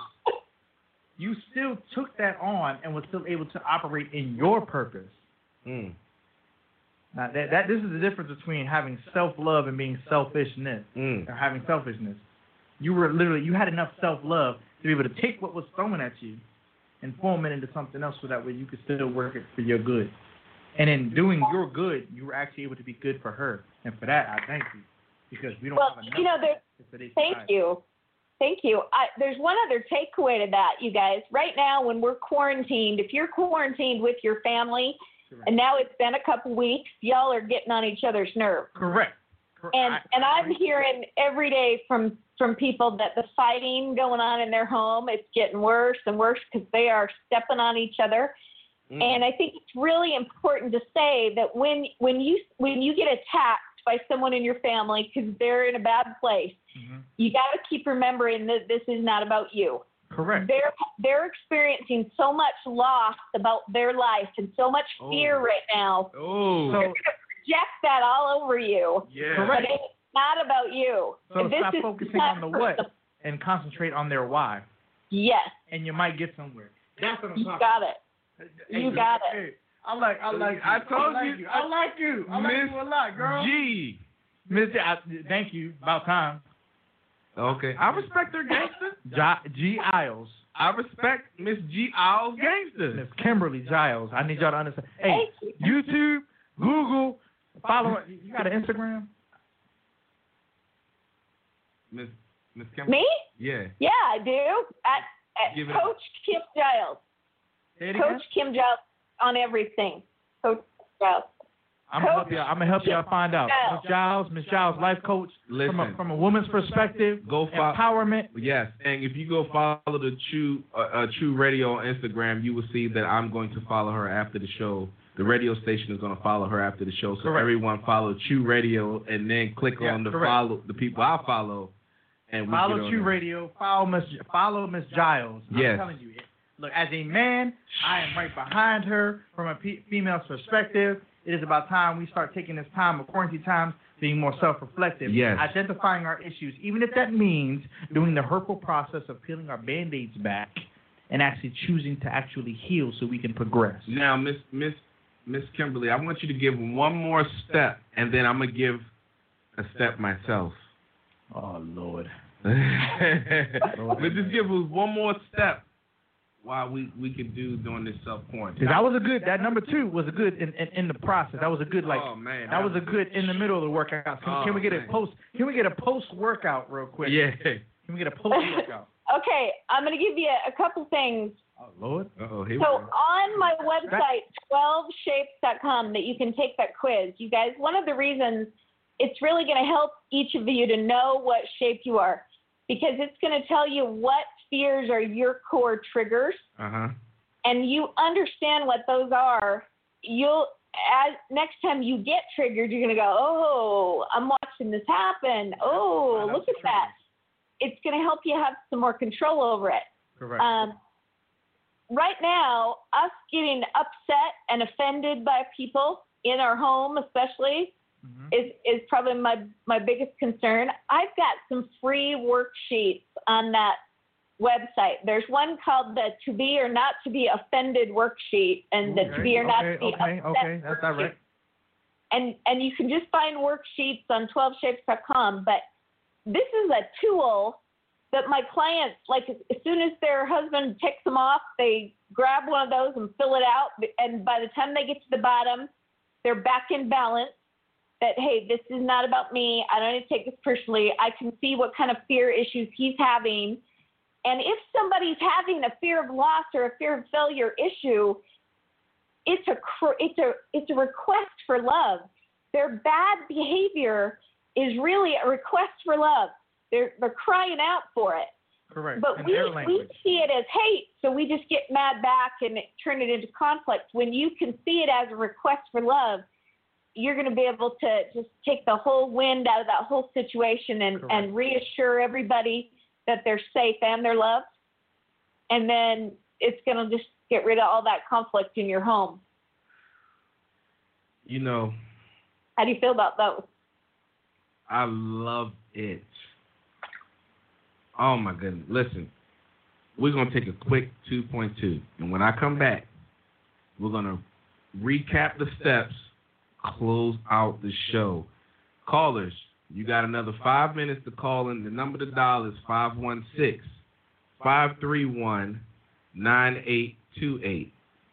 Speaker 6: you still took that on and was still able to operate in your purpose.
Speaker 5: Mm.
Speaker 6: Now that that this is the difference between having self love and being selfishness
Speaker 5: Mm.
Speaker 6: or having selfishness. You were literally you had enough self love to be able to take what was thrown at you and form it into something else so that way you could still work it for your good. And in doing your good, you were actually able to be good for her. And for that I thank you. Because we don't
Speaker 10: Well,
Speaker 6: have enough
Speaker 10: you know, there-
Speaker 6: that in today's
Speaker 10: Thank
Speaker 6: society.
Speaker 10: you. Thank you. I, there's one other takeaway to that, you guys. Right now, when we're quarantined, if you're quarantined with your family, and now it's been a couple weeks, y'all are getting on each other's nerves.
Speaker 6: Correct. Correct.
Speaker 10: And
Speaker 6: I-
Speaker 10: and I'm hearing every day from from people that the fighting going on in their home it's getting worse and worse because they are stepping on each other.
Speaker 5: Mm.
Speaker 10: And I think it's really important to say that when when you when you get attacked by someone in your family because they're in a bad place,
Speaker 6: Mhm.
Speaker 10: you got to keep remembering that this is not about you.
Speaker 6: Correct.
Speaker 10: They're they're experiencing so much loss about their life and so much oh. fear
Speaker 5: Oh.
Speaker 10: right now.
Speaker 5: Oh.
Speaker 6: So
Speaker 10: Project that all over you.
Speaker 5: yeah.
Speaker 6: Correct.
Speaker 10: But it's not about you.
Speaker 6: so
Speaker 10: this
Speaker 6: stop
Speaker 10: is
Speaker 6: focusing on the what
Speaker 10: personal.
Speaker 6: and concentrate on their why.
Speaker 10: Yes,
Speaker 6: And you might get somewhere. That's what I'm
Speaker 10: you
Speaker 6: talking
Speaker 10: got it.
Speaker 6: Hey,
Speaker 10: You got it.
Speaker 6: Hey, I like, I like.
Speaker 5: I
Speaker 6: you.
Speaker 5: told
Speaker 6: like
Speaker 5: you.
Speaker 6: I like you. I like you a lot, girl.
Speaker 5: G.
Speaker 6: Mister, J- I, thank you. About time.
Speaker 5: Okay. I respect her gangster.
Speaker 6: Gi- G. Isles,
Speaker 5: I respect Miss G. Owls gangster.
Speaker 6: Miss Kimberly Giles. I need y'all to understand. Hey, YouTube, Google, follow. her. You got an Instagram?
Speaker 5: Miss Miss Kimberly.
Speaker 10: Me?
Speaker 5: Yeah.
Speaker 10: Yeah, I do. At, at Coach Kim Giles.
Speaker 6: Say again.
Speaker 10: Coach Kim Giles on everything. Coach Giles.
Speaker 6: I'm gonna help y'all. I'm gonna help y'all find out.
Speaker 10: Giles.
Speaker 6: Miss Giles, Miss Giles, life coach.
Speaker 5: Listen.
Speaker 6: From a, from a woman's perspective,
Speaker 5: Go follow.
Speaker 6: empowerment.
Speaker 5: Yes, and if you go follow the Choo uh, uh, Choo Radio on Instagram, you will see that I'm going to follow her after the show. The radio station is going to follow her after the show, so
Speaker 6: Correct.
Speaker 5: everyone follow Choo Radio and then click
Speaker 6: Yeah,
Speaker 5: on the
Speaker 6: correct.
Speaker 5: follow the people I follow, and we
Speaker 6: Follow
Speaker 5: on Choo.
Speaker 6: Radio. Follow Miss. Follow Miss Giles. I'm
Speaker 5: Yes.
Speaker 6: telling you. Look, as a man, I am right behind her from a pe- female's perspective. It is about time we start taking this time of quarantine times being more self-reflective.
Speaker 5: Yes.
Speaker 6: Identifying our issues, even if that means doing the hurtful process of peeling our band-aids back and actually choosing to actually heal so we can progress.
Speaker 5: Now, Miss Miss Miss Kimberly, I want you to give one more step, and then I'm gonna give a step myself.
Speaker 6: Oh Lord.
Speaker 5: but just give us one more step while we we can do during this self quarantine.
Speaker 6: That was a good. That number two was a good in, in, in the process. That was a good like.
Speaker 5: oh man,
Speaker 6: That was a good in the middle of the workout. Can,
Speaker 5: Oh,
Speaker 6: can we oh, get a post? Can we get a post workout real quick?
Speaker 5: yeah.
Speaker 6: Can we get a post workout?
Speaker 10: Okay, I'm going to give you a, a couple things.
Speaker 6: Oh Lord.
Speaker 5: Oh, here
Speaker 10: So
Speaker 5: we go.
Speaker 10: on my website, 12shapes.com, that you can take that quiz. You guys, one of the reasons it's really going to help each of you to know what shape you are because it's going to tell you what fears are your core triggers
Speaker 5: Uh huh.
Speaker 10: and you understand what those are. You'll as next time you get triggered, you're going to go, "Oh, I'm watching this happen. Oh, look at that." It's going to help you have some more control over it.
Speaker 6: Correct.
Speaker 10: Um, right now, us getting upset and offended by people in our home, especially,
Speaker 6: Mhm.
Speaker 10: is is probably my my biggest concern. I've got some free worksheets on that website. There's one called the "To Be or Not to Be Offended" worksheet, and the "To Be or Not to Be
Speaker 6: okay,
Speaker 10: Upset"
Speaker 6: okay, that's
Speaker 10: worksheet.
Speaker 6: direct.
Speaker 10: And and you can just find worksheets on 12shapes.com, but this is a tool that my clients like as soon as their husband takes them off, they grab one of those and fill it out, and by the time they get to the bottom, they're back in balance. That hey, this is not about me. I don't need to take this personally. I can see what kind of fear issues he's having. And if somebody's having a fear of loss or a fear of failure issue, it's a it's a it's a request for love. Their bad behavior is really a request for love. They're they're crying out for it.
Speaker 6: Correct.
Speaker 10: But
Speaker 6: In
Speaker 10: we we see it as hate, so we just get mad back and turn it into conflict. When you can see it as a request for love, you're going to be able to just take the whole wind out of that whole situation and and reassure everybody that they're safe and they're loved. And then it's going to just get rid of all that conflict in your home.
Speaker 5: You know,
Speaker 10: How do you feel about those?
Speaker 5: I love it. Oh my goodness. Listen, we're gonna take a quick two point two. And when I come back, we're gonna recap the steps, close out the show. Callers, you got another five minutes to call in. The number to dial is 516 531 9828.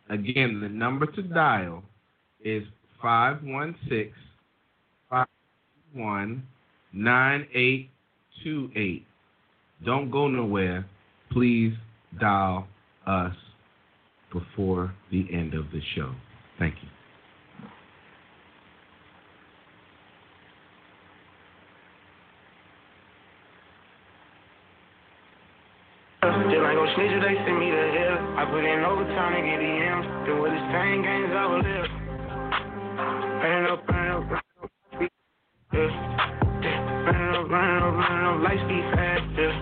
Speaker 5: Again, the number to dial is 516 531 9828. Don't go nowhere. Please dial us before the end of the show. Thank you.
Speaker 11: Still ain't gon' snitch if they send me to hell. I put in overtime to get the M's. Then with the same games I will live. Running up, running up, running up, yeah. Running up, running up, running up, light speed fast, yeah.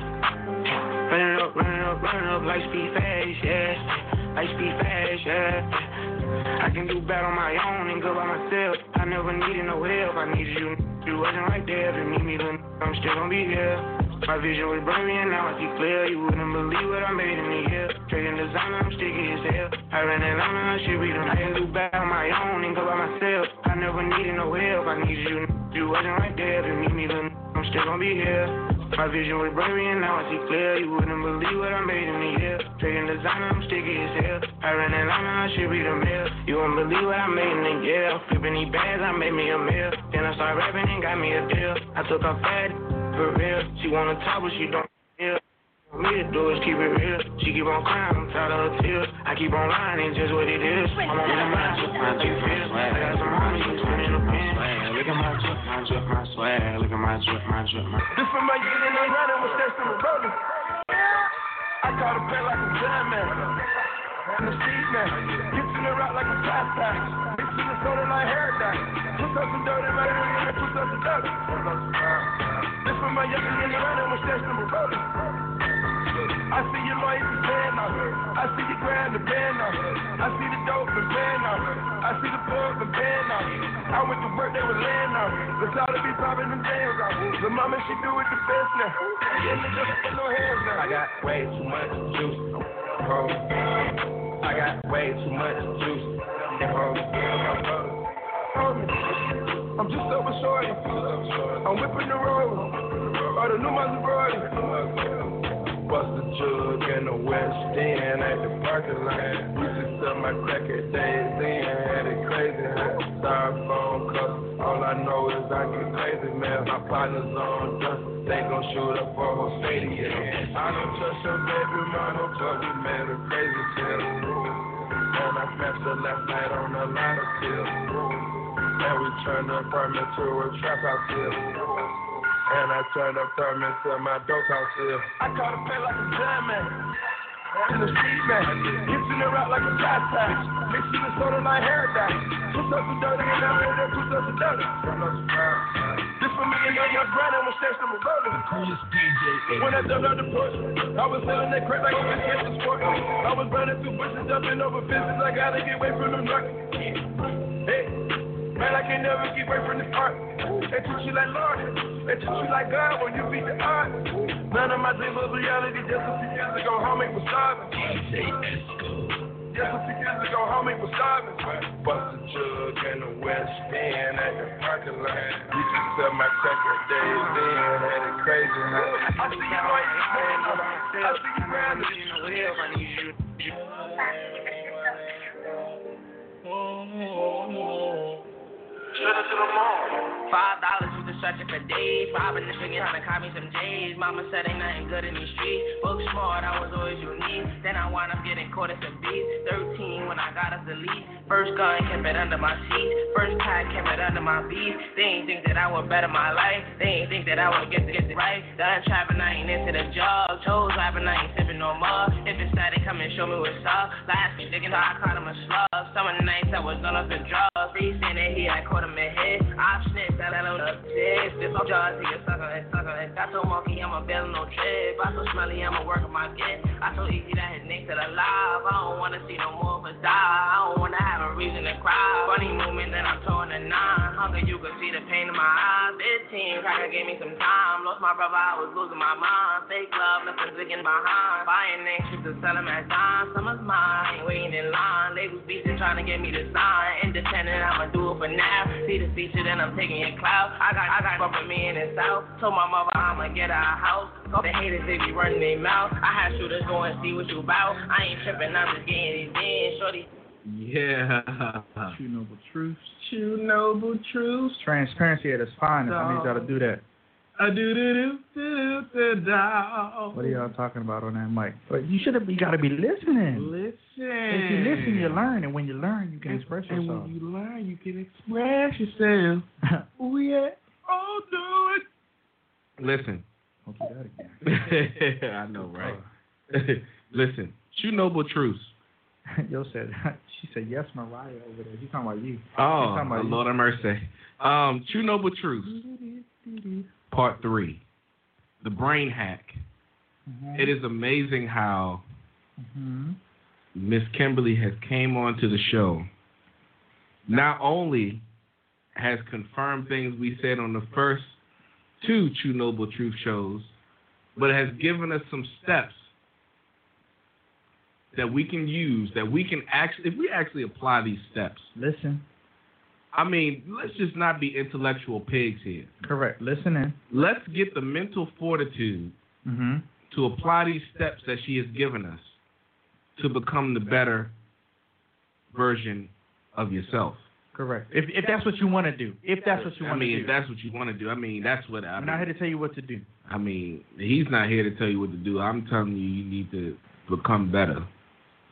Speaker 11: Running up, running up, running up, light speed fast, yeah. Light speed fast, yeah. I can do bad on my own and go by myself. I never needed no help. I needed you. You wasn't right there to meet me, then I'm still gonna be here. My vision was blurry and now I see clear. You wouldn't believe what I made in a year. Trading designer, I'm sticky as hell. I ran it on I should be them. I can do bad on my own and go by myself. I never needed no help. I needed you. You wasn't right there to meet me, then I'm still gonna be here. My vision was blurry and now I see clear. You wouldn't believe what I made in a year. Trading designer, I'm sticky as hell. I ran it on I should be the mail. You won't believe what I made in a year. Flipping these bags, I made me a meal. Then I started rapping and got me a deal. I took off fat for real. She wanna talk, but she don't feel. Me to do is keep it real. She keep on crying, I'm tired of her tears. I keep on lying, it's just what it is. I'm on my mind, just my two feels. I got some homies who turn in the pen. Look at my drip, my drip, my swag. Look at my drip, my drip, my.
Speaker 7: This for my youth and I'm running with steps and rolling. I caught a pen like a man. The the rock like a. Mixing the soda like hair dye. Put up some dirt in my put up some dirt. This for my and rolling. I see your loyalty paying off. I see you grab the band. I see the dope and band off. I see the plug and band off. I went to work, they were laying off. The to be popping them jams off. The mama, she do it the best now.
Speaker 13: I got way too much juice. Bro. I got way too much juice. Bro.
Speaker 7: I'm just over shorty. I'm whipping the road. Or the new Maserati.
Speaker 13: Bust a jug in the West End at the parking lot. Used to sell my crack at days in, had it crazy. Styrofoam cups. I know is I get crazy, man. My partners on dust. They gon' shoot up for whole stadium. I don't trust your baby but we made a crazy tale. And I smashed her last night on a lot of pills. And we turned the apartment to a trap house here. And I turned the apartment to my dope house here.
Speaker 7: I caught a pen like a man. In the street man. Gets in the rock like a fast pack. Mixing the soda like hair dye. Put up some dirt and now it put up some dirt. This for me and young young granny when steps them rolling. When I jumped out the porch, I was selling that crack like a biscuit for sport. I was running through bushes, jumping over fences. I gotta get away from them narcos. Hey, man, I can never get away from this art. They treat you like Lord. They treat you like God when you beat the odds. None of my dreams was reality. Just a few years ago, homie was starving. Just a few years ago, homie was starving.
Speaker 13: Bust a jug in the West End at the parking lot. You to sell my crack at days in, had it crazy, huh?
Speaker 8: I see you right I need you. Straight to the mall. Five dollars was searching for days. In the string, trying to call me some J's. Mama said ain't nothing good in these streets. Book smart, I was always unique. Then I wound up getting caught at some beats. Thirteen when I got up the lead. First gun kept it under my seat. First pack kept it under my beat. They ain't think that I would better my life. They ain't think that I would get to get it right. Done trapping, I ain't into the job. Chose rapping, I ain't sipping no more. If it's sad, they come and show me what's up. Last week, digging, I caught him a slug. Summer nights, I was done up in drugs. They saying that he, I caught him in head. I snitched I don't upstairs. This on jaws, he a sucker and sucker. Got so monkey, I'm a bell no trip. I so smelly, I'm a work of my get. I so easy that his next to the live. I don't wanna see no more of us die. I don't wanna have a reason to cry. Funny movement that I'm towing a nine. Hunger, you can see the pain in my eyes. 15, Cracker gave me some time. Lost my brother, I was losing my mind. Fake love, nothing zigging behind. Buying names, to sell them as dime. Summer's mine, waiting in line. Labels beating, trying to get me to sign. Independent, I'ma do it for now. See the feature, then I'm taking your clout. I got, I got bumping me in the south. Told my mother I'ma get a house. Cause the haters, they be running their mouth. I had shooters go and see what you about. I ain't tripping, I'm just getting these in. Shorty.
Speaker 5: Yeah.
Speaker 6: Choo noble truths.
Speaker 5: Choo noble truths.
Speaker 6: Transparency at its finest. I need y'all to do that.
Speaker 5: I do do do do do do.
Speaker 6: What are y'all talking about on that mic? But you should have. You got to be listening.
Speaker 5: Listen.
Speaker 6: If you listen, you learn, and when you learn, you can
Speaker 5: And-
Speaker 6: express
Speaker 5: and
Speaker 6: yourself.
Speaker 5: when you learn, you can express yourself.
Speaker 6: oh yeah.
Speaker 5: Oh, do it. Listen.
Speaker 6: Don't do that again.
Speaker 5: I know, right? Listen. Choo noble truths.
Speaker 6: Yo said. She said yes, Mariah over there. She's talking about you.
Speaker 5: Oh,
Speaker 6: talking about you.
Speaker 5: Lord have mercy. Um, Choo Noble Truths, Part 3. The Brain Hack.
Speaker 6: Mhm.
Speaker 5: It is amazing how
Speaker 6: Mhm.
Speaker 5: Miss Kimberly has came on to the show. Not only has confirmed things we said on the first two Choo Noble Truth shows, but has given us some steps that we can use, that we can actually, if we actually apply these steps.
Speaker 6: Listen.
Speaker 5: I mean, let's just not be intellectual pigs here.
Speaker 6: Correct. Listen in.
Speaker 5: Let's get the mental fortitude
Speaker 6: Mhm.
Speaker 5: to apply these steps that she has given us to become the better version of yourself.
Speaker 6: Correct. If if that's what you want to do. If that's what you want to do.
Speaker 5: I mean, if that's what you want to do, I mean, that's what I
Speaker 6: I'm
Speaker 5: mean.
Speaker 6: not here to tell you what to do.
Speaker 5: I mean, he's not here to tell you what to do. I'm telling you, you need to become better.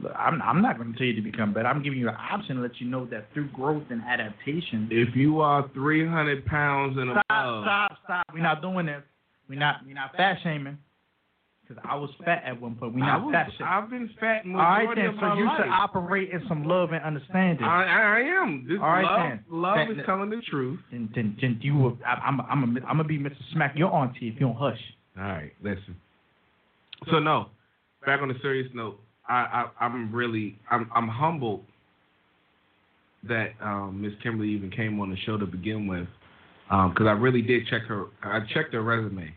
Speaker 6: Look, I'm I'm not going to tell you to become better. I'm giving you an option to let you know that through growth and adaptation.
Speaker 5: If you are 300 pounds and
Speaker 6: Stop,
Speaker 5: above,
Speaker 6: stop, stop. We're not doing this. We're not we're not fat shaming. Because I was fat at one point.
Speaker 5: I
Speaker 6: not
Speaker 5: was,
Speaker 6: fat shaming.
Speaker 5: I've been fat
Speaker 6: All right then. So you
Speaker 5: life.
Speaker 6: should operate in some love and understanding.
Speaker 5: I, I am. This
Speaker 6: All right
Speaker 5: love,
Speaker 6: then.
Speaker 5: love is telling the truth.
Speaker 6: Then, then, then you will. I, I'm I'm a, I'm gonna be Mr. Smack your auntie if you don't hush.
Speaker 5: All right, listen. So no, back on a serious note, I, I I'm really I'm I'm humbled that um, Miss Kimberly even came on the show to begin with, because I really did check her. I checked her resume,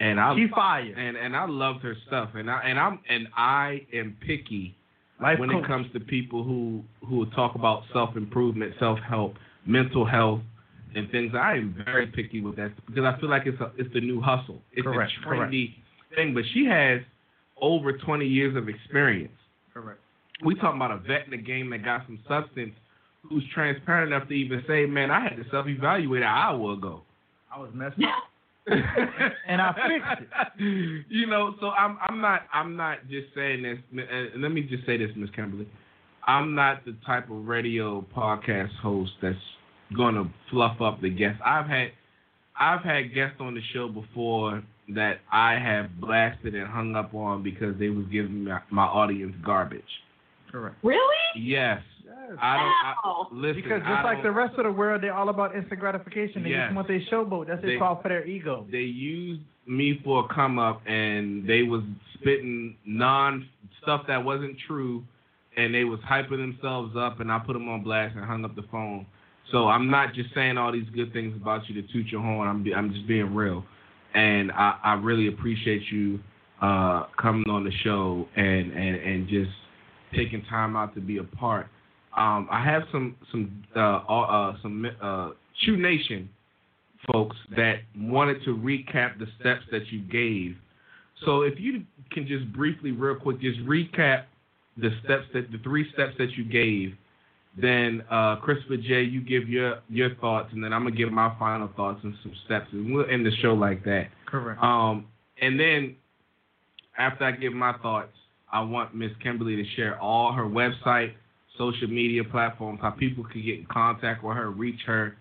Speaker 5: and I
Speaker 6: She fire.
Speaker 5: and and I loved her stuff, and I and I'm and I am picky
Speaker 6: Life
Speaker 5: when
Speaker 6: coach.
Speaker 5: it comes to people who who talk about self improvement, self help, mental health, and things. I am very picky with that because I feel like it's a, it's the new hustle. It's
Speaker 6: Correct,
Speaker 5: a trendy thing. But she has over 20 years of experience.
Speaker 6: Correct.
Speaker 5: We talking about a vet in the game that got some substance, who's transparent enough to even say, "Man, I had to self evaluate an hour ago."
Speaker 6: I was messed up. and I fixed
Speaker 5: it. You know, so I'm I'm not I'm not just saying this. And uh, let me just say this, Miss Kimberly. I'm not the type of radio podcast host that's gonna fluff up the guests. I've had I've had guests on the show before that I have blasted and hung up on because they was giving my, my audience garbage.
Speaker 6: Correct.
Speaker 10: Really?
Speaker 5: Yes. I don't I, listen.
Speaker 6: Because
Speaker 5: I
Speaker 6: just like the rest of the world, they're all about instant gratification. They
Speaker 5: Yes.
Speaker 6: just want their showboat. That's
Speaker 5: They-
Speaker 6: they, call for their ego.
Speaker 5: they used me for a come up and they was spitting non stuff that wasn't true and they was hyping themselves up and I put them on blast and hung up the phone. So I'm not just saying all these good things about you to toot your horn. I'm be, I'm just being real. And I, I really appreciate you uh, coming on the show and, and, and just taking time out to be a part. Um, I have some some uh, uh, some uh, Choo Nation folks that wanted to recap the steps that you gave. So if you can just briefly, real quick, just recap the steps that the three steps that you gave. Then uh, Christopher J, you give your your thoughts, and then I'm gonna give my final thoughts and some steps, and we'll end the show like that.
Speaker 6: Correct.
Speaker 5: Um, and then after I give my thoughts, I want Miss Kimberly to share all her website, social media platforms, how people can get in contact with her, reach her,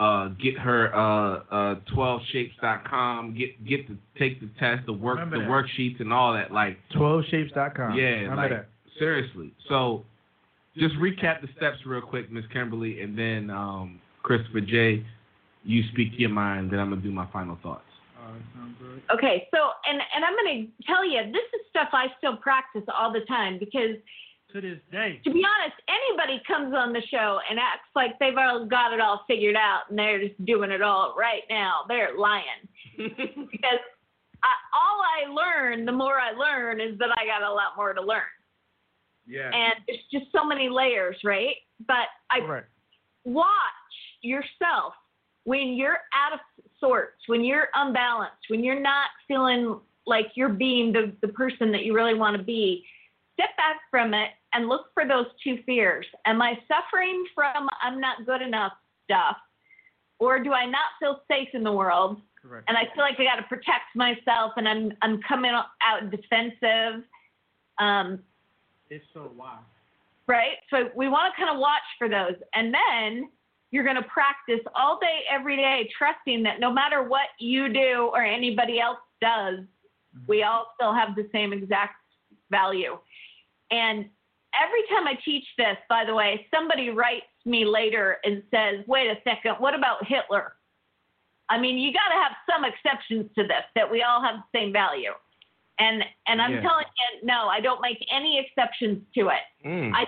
Speaker 5: uh, get her uh, uh, 12shapes.com, get get the take the test, the work,
Speaker 6: Remember
Speaker 5: the
Speaker 6: that.
Speaker 5: worksheets, and all that. Like
Speaker 6: 12shapes.com.
Speaker 5: yeah,
Speaker 6: Remember
Speaker 5: like
Speaker 6: that.
Speaker 5: seriously. So just recap the steps real quick, Miss Kimberly, and then um, Christopher J. You speak your mind, then I'm gonna do my final thoughts.
Speaker 10: Okay, so and and I'm going to tell you, this is stuff I still practice all the time because
Speaker 6: to this day,
Speaker 10: to be honest, anybody comes on the show and acts like they've all got it all figured out and they're just doing it all right now. They're lying because I, all I learn, the more I learn, is that I got a lot more to learn.
Speaker 5: Yeah.
Speaker 10: And it's just so many layers, right? But I
Speaker 6: Correct.
Speaker 10: watch yourself when you're out of sorts, when you're unbalanced, when you're not feeling like you're being the, the person that you really want to be. Step back from it and look for those two fears. Am I suffering from I'm not good enough stuff? Or do I not feel safe in the world?
Speaker 6: Correct.
Speaker 10: And I feel like I got to protect myself and I'm, I'm coming out defensive. Um,
Speaker 6: It's so wild.
Speaker 10: right? So we want to kind of watch for those. And then you're going to practice all day, every day, trusting that no matter what you do or anybody else does, we all still have the same exact value. And every time I teach this, by the way, somebody writes me later and says, wait a second, what about Hitler? I mean, you got to have some exceptions to this, that we all have the same value. And and I'm
Speaker 5: Yeah.
Speaker 10: telling you, no, I don't make any exceptions to it.
Speaker 5: Mm.
Speaker 10: I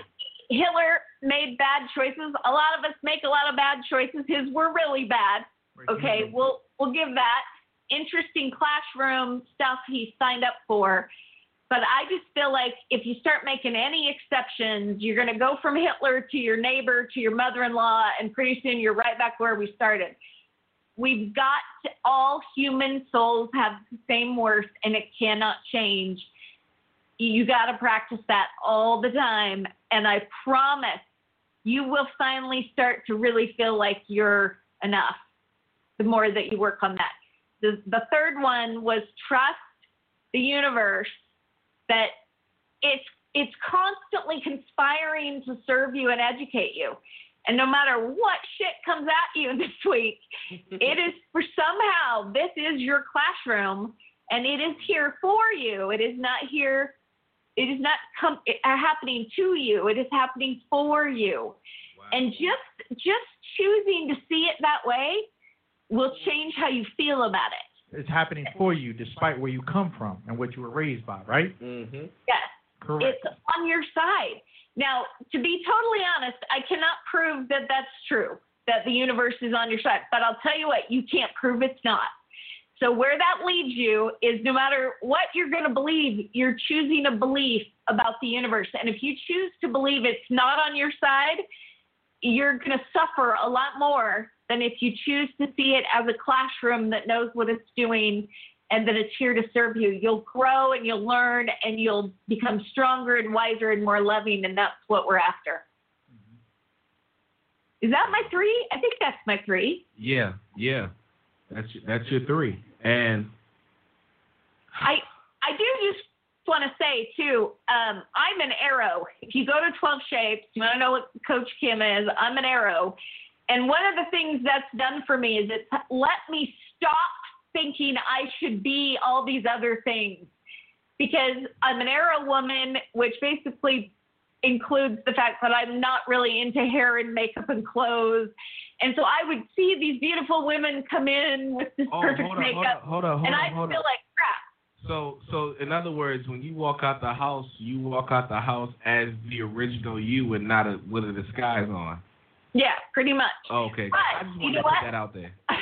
Speaker 10: Hitler made bad choices. A lot of us make a lot of bad choices. His were really bad. Okay, we'll we'll give that interesting classroom stuff he signed up for. But I just feel like if you start making any exceptions, you're going to go from Hitler to your neighbor to your mother-in-law, and pretty soon you're right back where we started. We've got to, all human souls have the same worth, and it cannot change. You got to practice that all the time, and I promise you will finally start to really feel like you're enough. The more that you work on that. The the third one was trust the universe that it's it's constantly conspiring to serve you and educate you. And no matter what shit comes at you this week, it is for somehow this is your classroom and it is here for you. It is not here it is not come it, uh, happening to you. It is happening for you. And just just choosing to see it that way will change how you feel about it.
Speaker 6: It's happening for you despite where you come from and what you were raised by, right?
Speaker 5: Mm-hmm.
Speaker 10: Yes.
Speaker 6: Correct.
Speaker 10: It's on your side. Now, to be totally honest, I cannot prove that that's true, that the universe is on your side. But I'll tell you what, you can't prove it's not. So, where that leads you is no matter what you're going to believe, you're choosing a belief about the universe. And if you choose to believe it's not on your side, you're going to suffer a lot more than if you choose to see it as a classroom that knows what it's doing and that it's here to serve you. You'll grow and you'll learn and you'll become stronger and wiser and more loving, and that's what we're after. Is that my three? I think that's my three.
Speaker 5: Yeah, yeah. That's your, that's your three. And
Speaker 10: I I do just want to say too, um, I'm an arrow. If you go to 12 Shapes, you want to know what Coach Kim is. I'm an arrow, and one of the things that's done for me is it's let me stop thinking I should be all these other things because I'm an arrow woman, which basically includes the fact that I'm not really into hair and makeup and clothes. And so I would see these beautiful women come in with this
Speaker 5: Oh,
Speaker 10: perfect
Speaker 5: hold on, hold
Speaker 10: makeup,
Speaker 5: on, hold on, hold
Speaker 10: and I feel like crap.
Speaker 5: so so in other words, when you walk out the house, you walk out the house as the original you and not a, with a disguise on.
Speaker 10: Yeah, pretty much.
Speaker 5: Oh, okay,
Speaker 10: But,
Speaker 5: I just
Speaker 10: you
Speaker 5: wanted
Speaker 10: know
Speaker 5: to put
Speaker 10: what?
Speaker 5: that out there.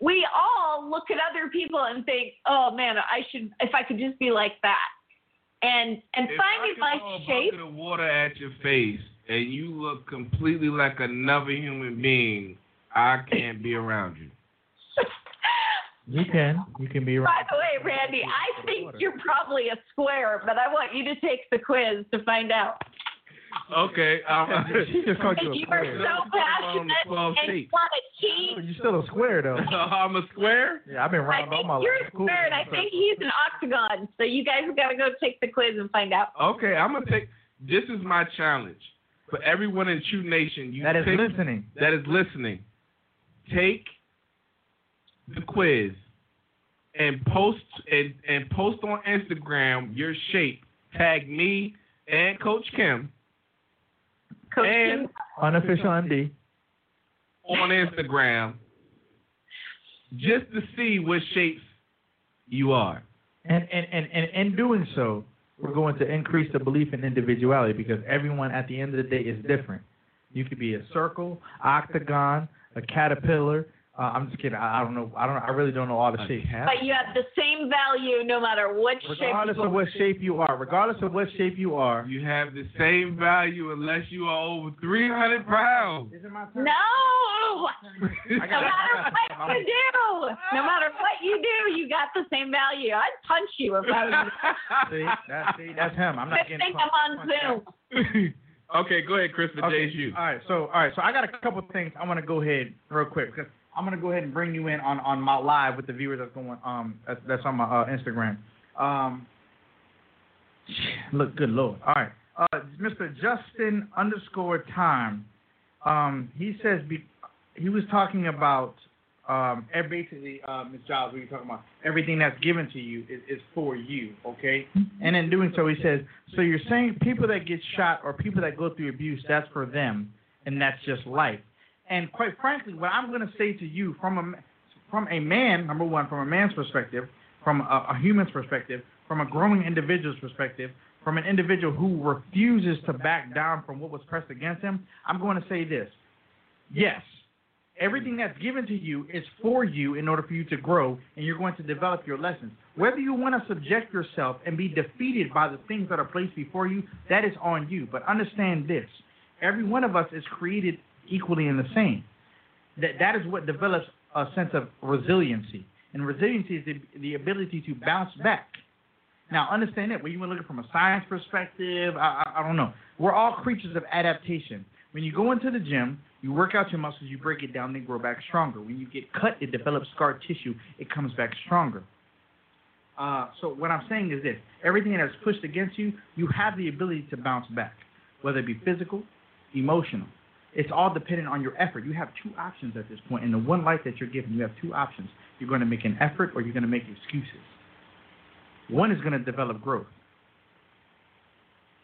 Speaker 10: we all look at other people and think, "Oh man, I should if I could just be like that." And and
Speaker 5: If
Speaker 10: finding
Speaker 5: I
Speaker 10: my
Speaker 5: could throw a
Speaker 10: shape.
Speaker 5: bucket of water at your face and you look completely like another human being, I can't be around you.
Speaker 6: You can. You can be
Speaker 10: around.
Speaker 6: By
Speaker 10: the way, Randy, I think you're probably a square, but I want you to take the quiz to find out.
Speaker 5: Okay. Um,
Speaker 6: She just called you a
Speaker 10: You are so passionate
Speaker 5: Twelve
Speaker 10: and you want to cheat.
Speaker 6: You're still a square though.
Speaker 5: I'm a square.
Speaker 6: Yeah, I've been
Speaker 10: I
Speaker 6: around all
Speaker 10: think
Speaker 6: my life.
Speaker 10: you're a
Speaker 6: cool.
Speaker 10: square, and I think he's an octagon. So you guys have got to go take the quiz and find out.
Speaker 5: Okay, I'm gonna take. This is my challenge for everyone in Choo Nation. You
Speaker 6: That is
Speaker 5: pick-
Speaker 6: listening.
Speaker 5: That is listening. Take the quiz and post and and post on Instagram your shape. Tag me and Coach Kim
Speaker 10: Coach
Speaker 5: and
Speaker 10: Kim,
Speaker 6: Unofficial MD.
Speaker 5: on Instagram just to see what shapes you are.
Speaker 6: And and, and, and in doing so, we're going to increase the belief in individuality because everyone at the end of the day is different. You could be a circle, octagon, a caterpillar. Uh, I'm just kidding. I, I don't know. I don't. I really don't know all the
Speaker 5: A
Speaker 6: shapes.
Speaker 5: cat?
Speaker 10: but you have the same value no matter what shape.
Speaker 6: Regardless
Speaker 10: you
Speaker 6: of what shape you are, regardless of what shape you are.
Speaker 5: You have the same value unless you are over 300 pounds.
Speaker 6: Is it my turn?
Speaker 10: No. No matter what you do, no matter what you do, you got the same value. I'd punch you if I was.
Speaker 6: See, that's, see, that's him. I'm not
Speaker 10: Just
Speaker 6: getting
Speaker 10: think
Speaker 6: punched.
Speaker 10: I'm on Zoom.
Speaker 5: okay, go ahead, Chris, for
Speaker 6: Okay.
Speaker 5: JSU.
Speaker 6: All right, so all right, so I got a couple things I want to go ahead real quick because I'm gonna go ahead and bring you in on on my live with the viewers that's going um that's, on my uh, Instagram. Um, look, good lord. All right, uh, Mr. Justin underscore time. Um, he says be, he was talking about um basically uh Ms. Giles, what you talking about? Everything that's given to you is, is for you, okay? And in doing so, he says, so you're saying people that get shot or people that go through abuse, that's for them, and that's just life. And quite frankly, what I'm going to say to you from a from a man, number one, from a man's perspective, from a, a human's perspective, from a growing individual's perspective, from an individual who refuses to back down from what was pressed against him, I'm going to say this: yes, everything that's given to you is for you in order for you to grow, and you're going to develop your lessons. Whether you want to subject yourself and be defeated by the things that are placed before you, that is on you. But understand this: every one of us is created equally in the same. That that is what develops a sense of resiliency, and resiliency is the, the ability to bounce back. Now, understand that when you look at it from a science perspective, I, I, I don't know. We're all creatures of adaptation. When you go into the gym, you work out your muscles, you break it down, they grow back stronger. When you get cut, it develops scar tissue, it comes back stronger. Uh, so what I'm saying is this: everything that's pushed against you, you have the ability to bounce back, whether it be physical, emotional. It's all dependent on your effort. You have two options at this point. In the one life that you're given, you have two options. You're going to make an effort or you're going to make excuses. One is going to develop growth.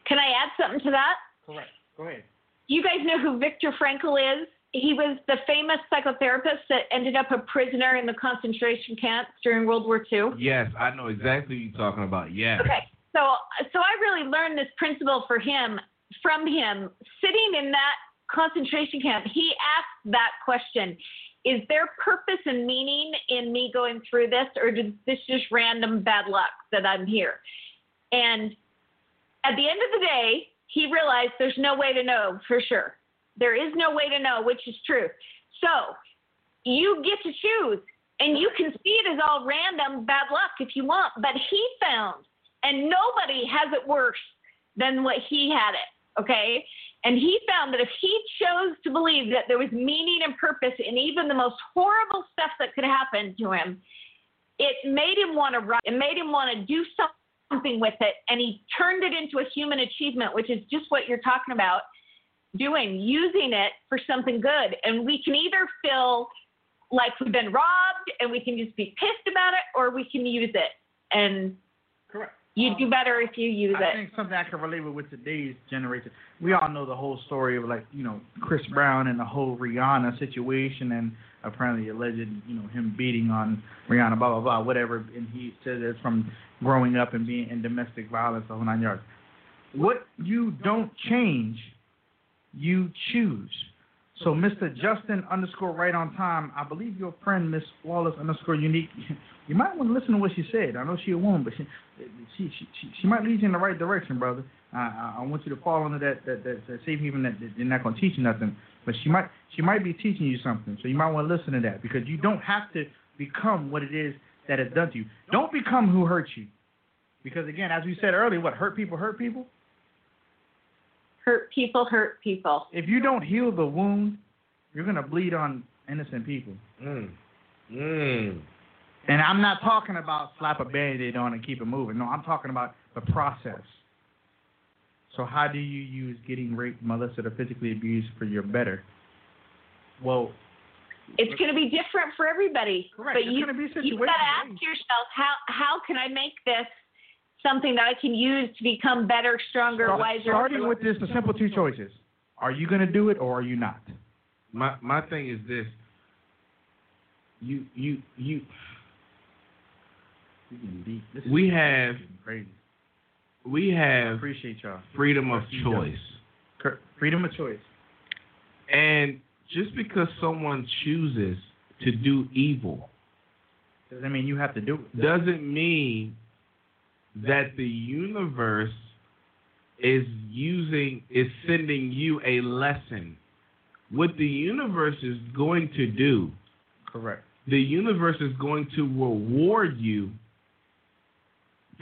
Speaker 10: Can I add something to that?
Speaker 6: Correct. Go ahead.
Speaker 10: You guys know who Viktor Frankl is? He was the famous psychotherapist that ended up a prisoner in the concentration camps during World War II.
Speaker 5: Yes, I know exactly what you're talking about. Yes.
Speaker 10: Okay, so so I really learned this principle for him from him sitting in that concentration camp. He asked that question: Is there purpose and meaning in me going through this, or is this just random bad luck that I'm here? And at the end of the day, he realized there's no way to know for sure. There is no way to know which is true. So you get to choose, and you can see it as all random bad luck if you want. But he found, and nobody has it worse than what he had it. Okay. And he found that if he chose to believe that there was meaning and purpose in even the most horrible stuff that could happen to him, it made him want to write. It made him want to do something with it, and he turned it into a human achievement, which is just what you're talking about doing, using it for something good. And we can either feel like we've been robbed and we can just be pissed about it, or we can use it. And
Speaker 6: Correct.
Speaker 10: You do better if you use
Speaker 6: I
Speaker 10: it.
Speaker 6: think something I can relate with with today's generation. We all know the whole story of like you know Chris Brown and the whole Rihanna situation, and apparently alleged you know him beating on Rihanna, blah blah blah, whatever. And he says it's from growing up and being in domestic violence, the whole nine yards. What you don't change, you choose. So Mr. Justin underscore right on time, I believe your friend Miss Wallace underscore unique. You might want to listen to what she said. I know she a woman, but she she she, she, she might lead you in the right direction, brother. I, I, I want you to fall under that that that, that safe haven that, that they're not going to teach you nothing, but she might she might be teaching you something. So you might want to listen to that because you don't have to become what it is that has done to you. Don't become who hurt you. Because again, as we said earlier, what hurt people hurt people.
Speaker 10: Hurt people hurt people.
Speaker 6: If you don't heal the wound, you're gonna bleed on innocent people.
Speaker 5: Mm. Mm.
Speaker 6: And I'm not talking about slap a band-aid on and keep it moving. No, I'm talking about the process. So how do you use getting raped, molested, or physically abused for your better? Well,
Speaker 10: It's going to be different for everybody.
Speaker 6: Correct.
Speaker 10: But
Speaker 6: It's
Speaker 10: you,
Speaker 6: gonna be a
Speaker 10: you've got to ask yourself, how how can I make this something that I can use to become better, stronger,
Speaker 6: start-
Speaker 10: wiser?
Speaker 6: starting with this, the simple two choices: Are you gonna do it or are you not?
Speaker 5: My my thing is this. You you you. We have
Speaker 6: crazy.
Speaker 5: we
Speaker 6: I
Speaker 5: have
Speaker 6: appreciate y'all.
Speaker 5: freedom of choice.
Speaker 6: Freedom of choice.
Speaker 5: And just because someone chooses to do evil
Speaker 6: Doesn't mean you have to do it.
Speaker 5: doesn't mean that the universe is using is sending you a lesson. What the universe is going to do,
Speaker 6: Correct.
Speaker 5: the universe is going to reward you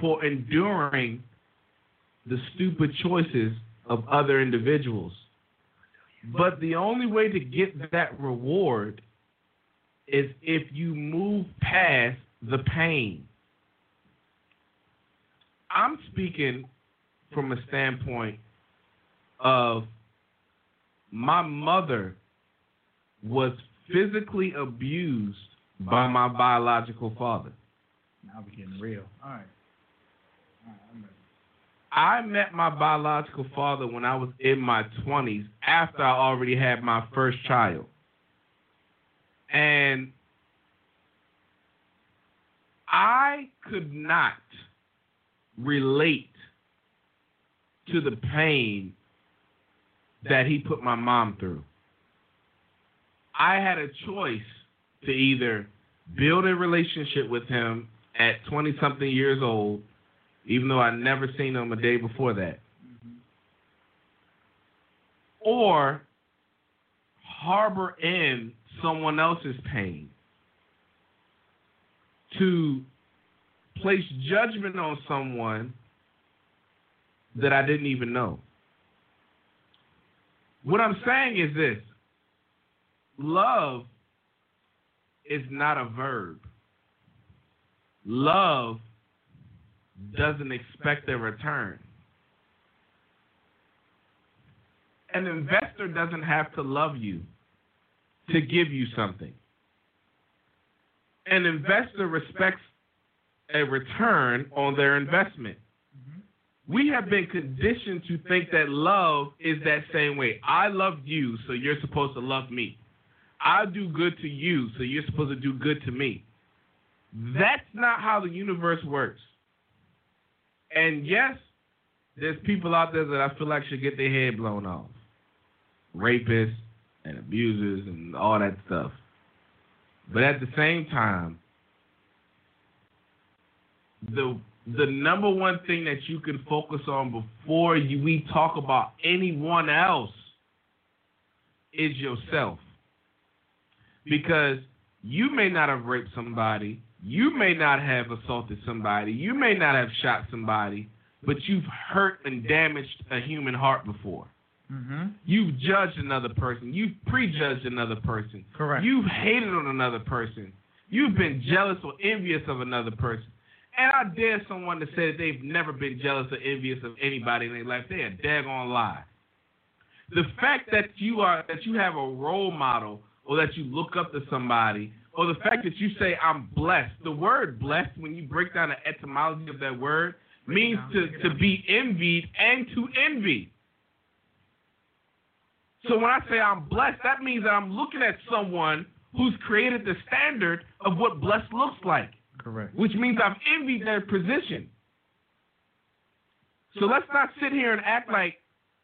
Speaker 5: for enduring the stupid choices of other individuals. But the only way to get that reward is if you move past the pain. I'm speaking from a standpoint of my mother was physically abused by my biological father.
Speaker 6: Now we're getting real. All right. All right. I'm ready.
Speaker 5: I met my biological father when I was in my 20s after I already had my first child. And I could not relate to the pain that he put my mom through. I had a choice to either build a relationship with him at 20 something years old, even though I'd never seen them a day before that, mm-hmm. or harbor in someone else's pain to place judgment on someone that I didn't even know. What I'm saying is this love is not a verb. Love doesn't expect a return. An investor doesn't have to love you to give you something. An investor respects a return on their investment. We have been conditioned to think that love is that same way. I love you, so you're supposed to love me. I do good to you, so you're supposed to do good to me. That's not how the universe works. And yes, there's people out there that I feel like should get their head blown off. Rapists and abusers and all that stuff. But at the same time, the the number one thing that you can focus on before you, we talk about anyone else is yourself. Because you may not have raped somebody, you may not have assaulted somebody, you may not have shot somebody, but you've hurt and damaged a human heart before.
Speaker 6: Mm-hmm.
Speaker 5: You've judged another person. You've prejudged another person.
Speaker 6: Correct.
Speaker 5: You've hated on another person. You've been jealous or envious of another person. And I dare someone to say that they've never been jealous or envious of anybody in their life. They're a daggone lie. The fact that you are that you have a role model or that you look up to somebody or the fact that you say I'm blessed. The word blessed, when you break down the etymology of that word, means to, to be envied and to envy. So when I say I'm blessed, that means that I'm looking at someone who's created the standard of what blessed looks like,
Speaker 6: Correct.
Speaker 5: which means I've envied their position. So let's not sit here and act like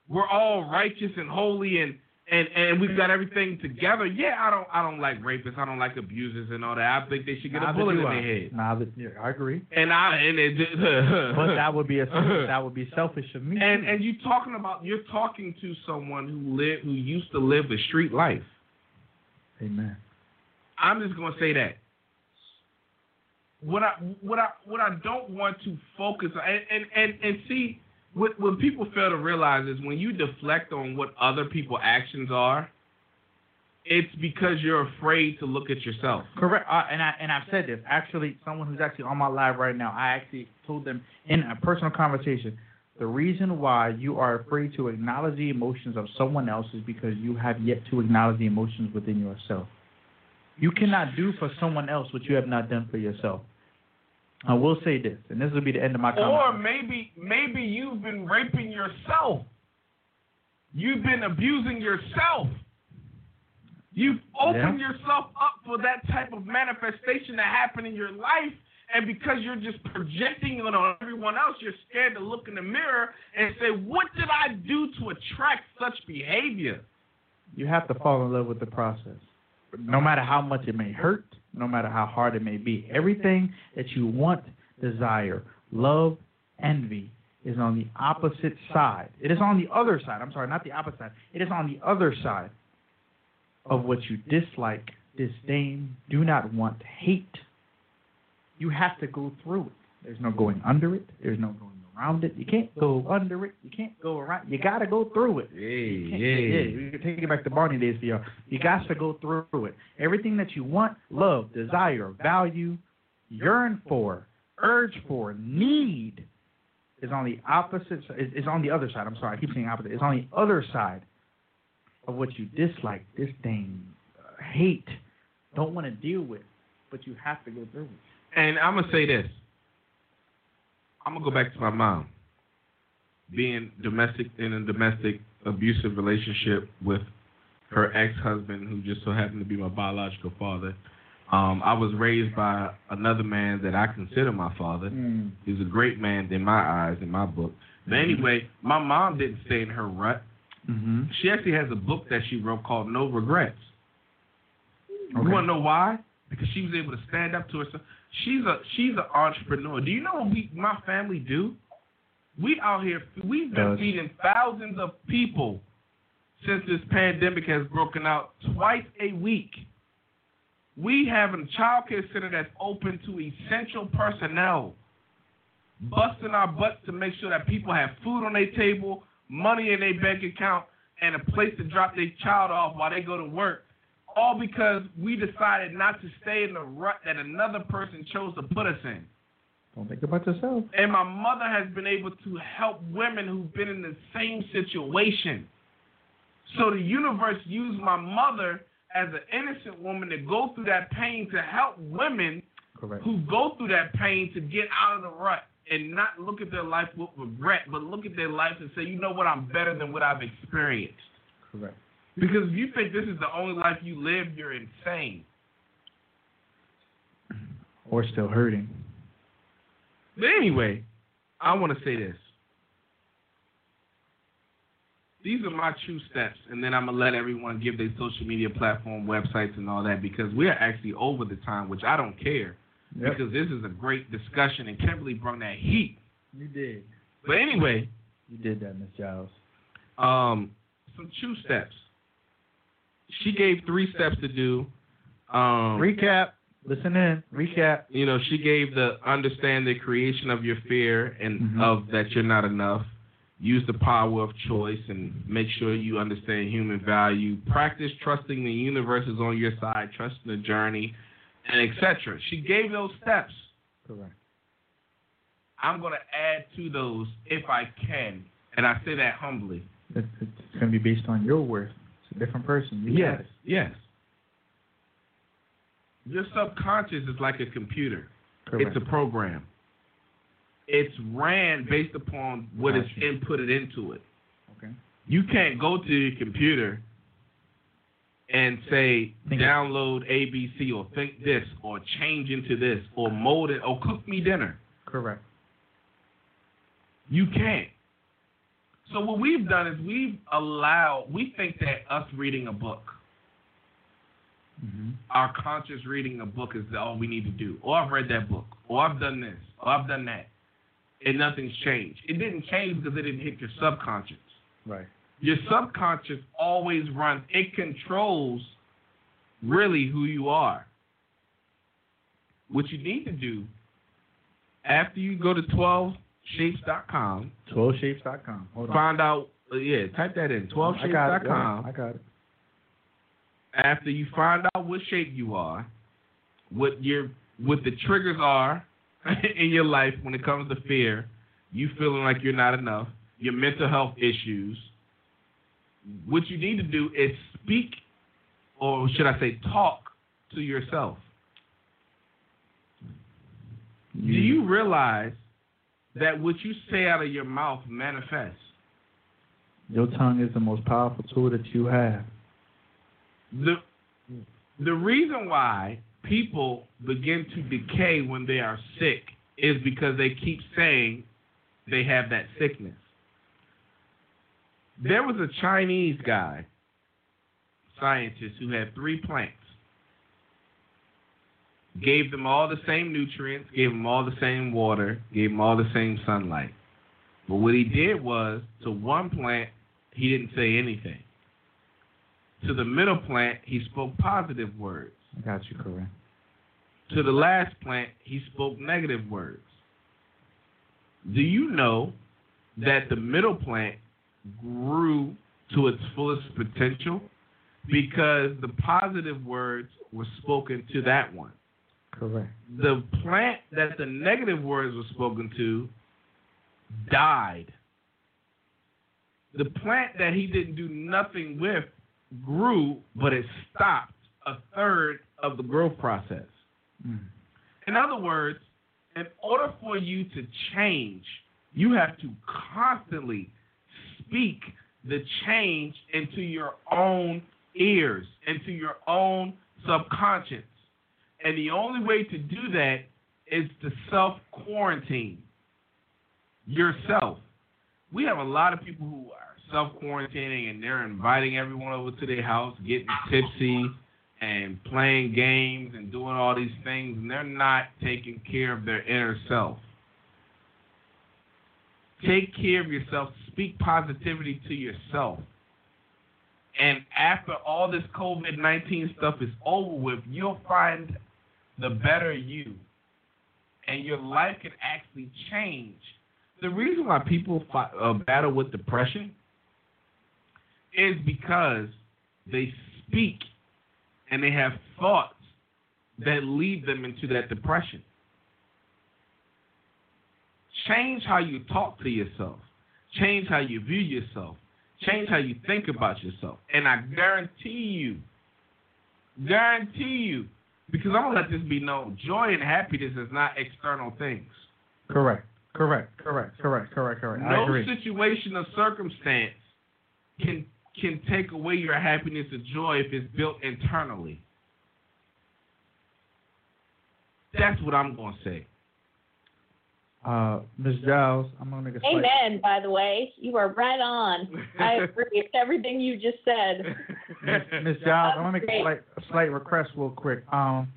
Speaker 5: we're all righteous and holy and and and we've got everything together. Yeah, I don't I don't like rapists, I don't like abusers and all that. I think they should get a bullet in their head.
Speaker 6: Neither, yeah, I agree.
Speaker 5: And I and it,
Speaker 6: But that would be a that would be selfish of me.
Speaker 5: and and you talking about you're talking to someone who live who used to live the street life.
Speaker 6: Amen.
Speaker 5: I'm just gonna say that. what I what I what I don't want to focus on and and and, and see what what people fail to realize is when you deflect on what other people actions are, it's because you're afraid to look at yourself.
Speaker 6: Correct. Uh, and I and I've said this. Actually, someone who's actually on my live right now, I actually told them in a personal conversation. The reason why you are afraid to acknowledge the emotions of someone else is because you have yet to acknowledge the emotions within yourself. You cannot do for someone else what you have not done for yourself. I will say this, and this will be the end of my comment.
Speaker 5: Or maybe maybe you've been raping yourself. You've been abusing yourself. You've opened
Speaker 6: Yeah.
Speaker 5: yourself up for that type of manifestation to happen in your life. And because you're just projecting it on everyone else, you're scared to look in the mirror and say, What did I do to attract such behavior?
Speaker 6: You have to fall in love with the process. No matter how much it may hurt, no matter how hard it may be. Everything that you want, desire, love, envy is on the opposite side. It is on the other side. I'm sorry, not the opposite side. It is on the other side of what you dislike, disdain, do not want, hate. You have to go through it. There's no going under it. There's no going around it. You can't go under it. You can't go around. You got to go through it.
Speaker 5: Yeah,
Speaker 6: You can't- yeah, we can take it back to Barney days for y'all. You got to go through it. Everything that you want, love, desire, value, yearn for, urge for, need is on the opposite. Is, is on the other side. I'm sorry, I keep saying opposite. It's on the other side of what you dislike, disdain, uh, hate, don't want to deal with, but you have to go through it.
Speaker 5: And I'm gonna say this. I'm gonna go back to my mom. Being domestic in a domestic abusive relationship with her ex-husband, who just so happened to be my biological father. Um, I was raised by another man that I consider my father. He's a great man in my eyes, in my book. But anyway, my mom didn't stay in her rut.
Speaker 6: Mm-hmm.
Speaker 5: She actually has a book that she wrote called No Regrets. You want to know why? Because she was able to stand up to herself. She's a she's an entrepreneur. Do you know what we my family do? We out here we've been feeding thousands of people since this pandemic has broken out twice a week. We have a child care center that's open to essential personnel, busting our butts to make sure that people have food on their table, money in their bank account, and a place to drop their child off while they go to work. All because we decided not to stay in the rut that another person chose to put us in.
Speaker 6: Don't think about yourself.
Speaker 5: And my mother has been able to help women who've been in the same situation. So the universe used my mother as an innocent woman to go through that pain to help women
Speaker 6: Correct.
Speaker 5: who go through that pain to get out of the rut and not look at their life with regret, but look at their life and say, you know what, I'm better than what I've experienced.
Speaker 6: Correct.
Speaker 5: Because if you think this is the only life you live, you're insane.
Speaker 6: Or still hurting.
Speaker 5: But anyway, I want to say this. These are my true steps, and then I'm gonna let everyone give their social media platform, websites, and all that because we are actually over the time, which I don't care
Speaker 6: Yep.
Speaker 5: because this is a great discussion, and Kimberly brought that heat.
Speaker 6: You did.
Speaker 5: But anyway,
Speaker 6: You did that, Miss Giles.
Speaker 5: um, some true steps. She gave three steps to do. Um,
Speaker 6: Recap. Listen in. Recap.
Speaker 5: you know, she gave the understand the creation of your fear and
Speaker 6: Mhm.
Speaker 5: of that you're not enough. Use the power of choice and make sure you understand human value. Practice trusting the universe is on your side, trusting the journey, and etc. She gave those steps.
Speaker 6: Correct.
Speaker 5: I'm going to add to those if I can, and I say that humbly.
Speaker 6: It's, it's going to be based on your worth. Different person.
Speaker 5: Yes,
Speaker 6: it.
Speaker 5: yes. Your subconscious is like a computer.
Speaker 6: Correct.
Speaker 5: It's a program. It's ran based upon what is inputted into it.
Speaker 6: okay.
Speaker 5: You can't go to your computer and say
Speaker 6: Think-
Speaker 5: download ABC or think this or change into this or mold it or cook me dinner.
Speaker 6: Correct.
Speaker 5: You can't. So what we've done is we've allowed we think that us reading a book,
Speaker 6: Mm-hmm.
Speaker 5: our conscious reading a book is all we need to do. Or I've read that book. Or I've done this. Or I've done that. And nothing's changed. It didn't change because it didn't hit your subconscious.
Speaker 6: Right.
Speaker 5: Your subconscious always runs, it controls really who you are. what you need to do after you go to 12shapes.com,
Speaker 6: 12shapes.com. Hold on.
Speaker 5: find out. Uh, yeah, type that in.
Speaker 6: I got it. yeah,
Speaker 5: 12shapes.com.
Speaker 6: I got it.
Speaker 5: after you find out what shape you are, what your what the triggers are in your life when it comes to fear, you feeling like you're not enough, your mental health issues, what you need to do is speak or should I say talk to yourself. Do you realize that what you say out of your mouth manifests?
Speaker 6: Your tongue is the most powerful tool that you have.
Speaker 5: the the reason why people begin to decay when they are sick is because they keep saying they have that sickness. There was a Chinese guy, scientist, who had three plants. Gave them all the same nutrients, gave them all the same water, gave them all the same sunlight. But what he did was, to one plant, he didn't say anything to the middle plant, he spoke positive words.
Speaker 6: I got you, correct.
Speaker 5: To the last plant, he spoke negative words. Do you know that the middle plant grew to its fullest potential because the positive words were spoken to that one?
Speaker 6: Correct.
Speaker 5: The plant that the negative words were spoken to died. The plant that he didn't do nothing with grew, but it stopped a third of the growth process.
Speaker 6: Mm.
Speaker 5: In other words, in order for you to change, you have to constantly speak the change into your own ears, into your own subconscious. And the only way to do that is to self quarantine yourself. We have a lot of people who are self quarantining and they're inviting everyone over to their house, getting tipsy and playing games and doing all these things, and they're not taking care of their inner self. Take care of yourself. Speak positivity to yourself. And after all this COVID 19 stuff is over with, you'll find the better you. And your life can actually change. The reason why people fight, uh, battle with depression is because they speak and they have thoughts that lead them into that depression. Change how you talk to yourself. Change how you view yourself. Change how you think about yourself. And I guarantee you, guarantee you, because I'm going to let this be known joy and happiness is not external things.
Speaker 6: Correct. Correct. Correct. Correct. Correct. Correct. I
Speaker 5: No situation or circumstance can can take away your happiness or joy if it's built internally. That's what I'm going to say.
Speaker 6: Uh, Ms. Giles, I'm gonna make a slight.
Speaker 10: Amen, by the way. You are right on. I agree with everything you just said.
Speaker 6: Ms. Giles, I'm gonna make a slight, a slight request real quick. Um,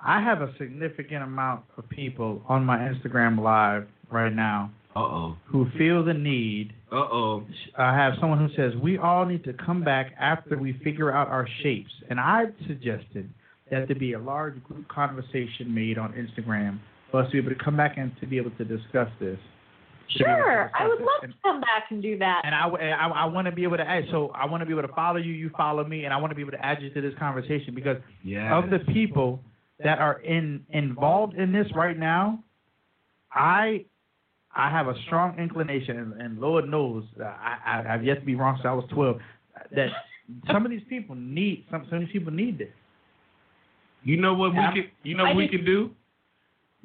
Speaker 6: I have a significant amount of people on my Instagram live right now
Speaker 5: Uh oh.
Speaker 6: who feel the need.
Speaker 5: Uh oh.
Speaker 6: I have someone who says we all need to come back after we figure out our shapes, and I suggested that there be a large group conversation made on Instagram for us to be able to come back and to be able to discuss this. To be
Speaker 10: Sure, I would
Speaker 6: this.
Speaker 10: love
Speaker 6: And-
Speaker 10: to come back and do that.
Speaker 6: and I, I, I want to be able to add, so I want to be able to follow you, you follow me, and I want to be able to add you to this conversation because
Speaker 5: Yeah.
Speaker 6: of the people that are in involved in this right now, I I have a strong inclination, and, and Lord knows uh, I, I I've yet to be wrong since I was twelve. That some of these people need some some of these people need this.
Speaker 5: You know what
Speaker 6: Yeah.
Speaker 5: we can you know
Speaker 10: I
Speaker 5: what we can do?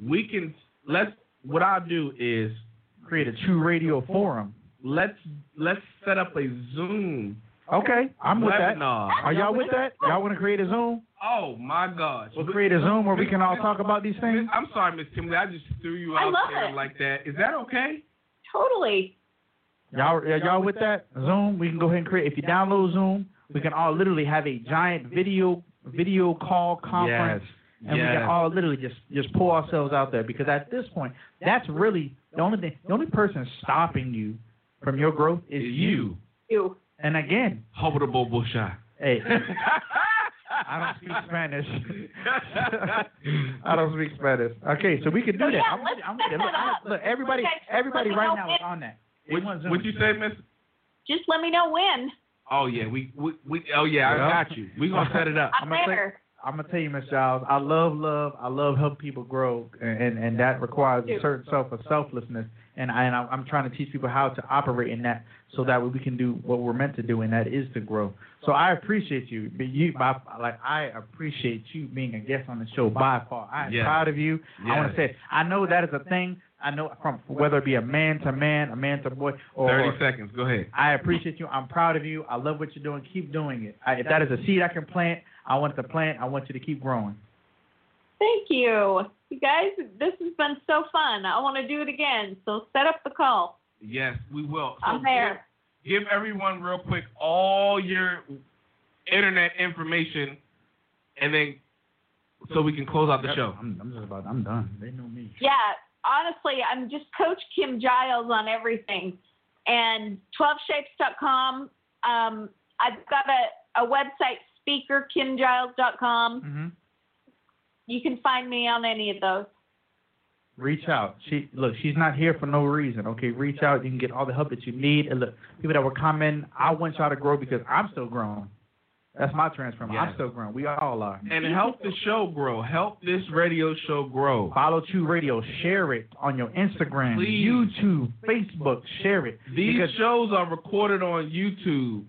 Speaker 5: We can let's what I'll do is
Speaker 6: Create a Choo radio forum.
Speaker 5: let's let's set up a Zoom
Speaker 6: Okay, I'm with that.
Speaker 5: webinar.
Speaker 6: Are y'all with that? Y'all want to create a Zoom?
Speaker 5: Oh my gosh.
Speaker 6: We'll create a Zoom where we can all talk about these things.
Speaker 5: I'm sorry, Miss Timothy. I just threw you out there
Speaker 10: it.
Speaker 5: like that. Is that okay?
Speaker 10: Totally.
Speaker 6: Y'all, yeah, y'all with that? Zoom, we can go ahead and create. If you download Zoom, we can all literally have a giant video video call conference, and we can all literally just just pull ourselves out there. Because at this point, that's really the only thing. The only person stopping you from your growth is
Speaker 5: Is
Speaker 6: you.
Speaker 5: you.
Speaker 10: You.
Speaker 6: And again,
Speaker 5: Hobo Busha.
Speaker 6: hey, I don't speak Spanish. I don't speak Spanish. Okay, so we can do
Speaker 10: So,
Speaker 6: that.
Speaker 10: yeah,
Speaker 6: I'm,
Speaker 10: let's
Speaker 6: I'm
Speaker 10: set
Speaker 6: look,
Speaker 10: that up.
Speaker 6: look, everybody, everybody right now
Speaker 10: when-
Speaker 6: is on that. They
Speaker 5: What,
Speaker 6: want Zoom.
Speaker 5: what you say, Miss?
Speaker 10: Just let me know when.
Speaker 5: Oh yeah, we we, we oh yeah,
Speaker 6: Yeah.
Speaker 5: I got you. We gonna set it up.
Speaker 10: I'm
Speaker 6: gonna say-
Speaker 10: there.
Speaker 6: I'm gonna tell you, Miss Giles, I love love. I love helping people grow, and and, and that requires a certain self of selflessness. And I and I- I'm trying to teach people how to operate in that, so that way we can do what we're meant to do, and that is to grow. So I appreciate you, but you, by, like I appreciate you being a guest on the show by far. I'm
Speaker 5: Yes.
Speaker 6: proud of you. I want to say, I know that is a thing. I know from whether it be a man to man, a man to boy, or
Speaker 5: Thirty seconds. Go ahead.
Speaker 6: I appreciate you. I'm proud of you. I love what you're doing. Keep doing it. I, if that is a seed I can plant, I want it to plant. I want you to keep growing.
Speaker 10: Thank you. You guys, this has been so fun. I want to do it again. So set up the call.
Speaker 5: Yes, we will. So
Speaker 10: I'm there.
Speaker 5: Give, give everyone real quick all your internet information, and then so we can close out the show.
Speaker 6: I'm, I'm just about. I'm done. They know me.
Speaker 10: Yeah, honestly, I'm just Coach Kim Giles on everything. And 12shapes.com. Um, I've got a, a website, speakerkimgiles.com.
Speaker 6: hmm
Speaker 10: You can find me on any of those.
Speaker 6: Reach out. She look. She's not here for no reason. Okay, reach out. You can get all the help that you need. And look, people that were commenting, I want y'all to grow because I'm still growing. That's my transform. I'm still growing. We all are.
Speaker 5: And help the show grow. Help this radio show grow.
Speaker 6: Follow Choo Radio. Share it on your Instagram,
Speaker 5: Please.
Speaker 6: YouTube, Facebook. Share it.
Speaker 5: These shows are recorded on YouTube.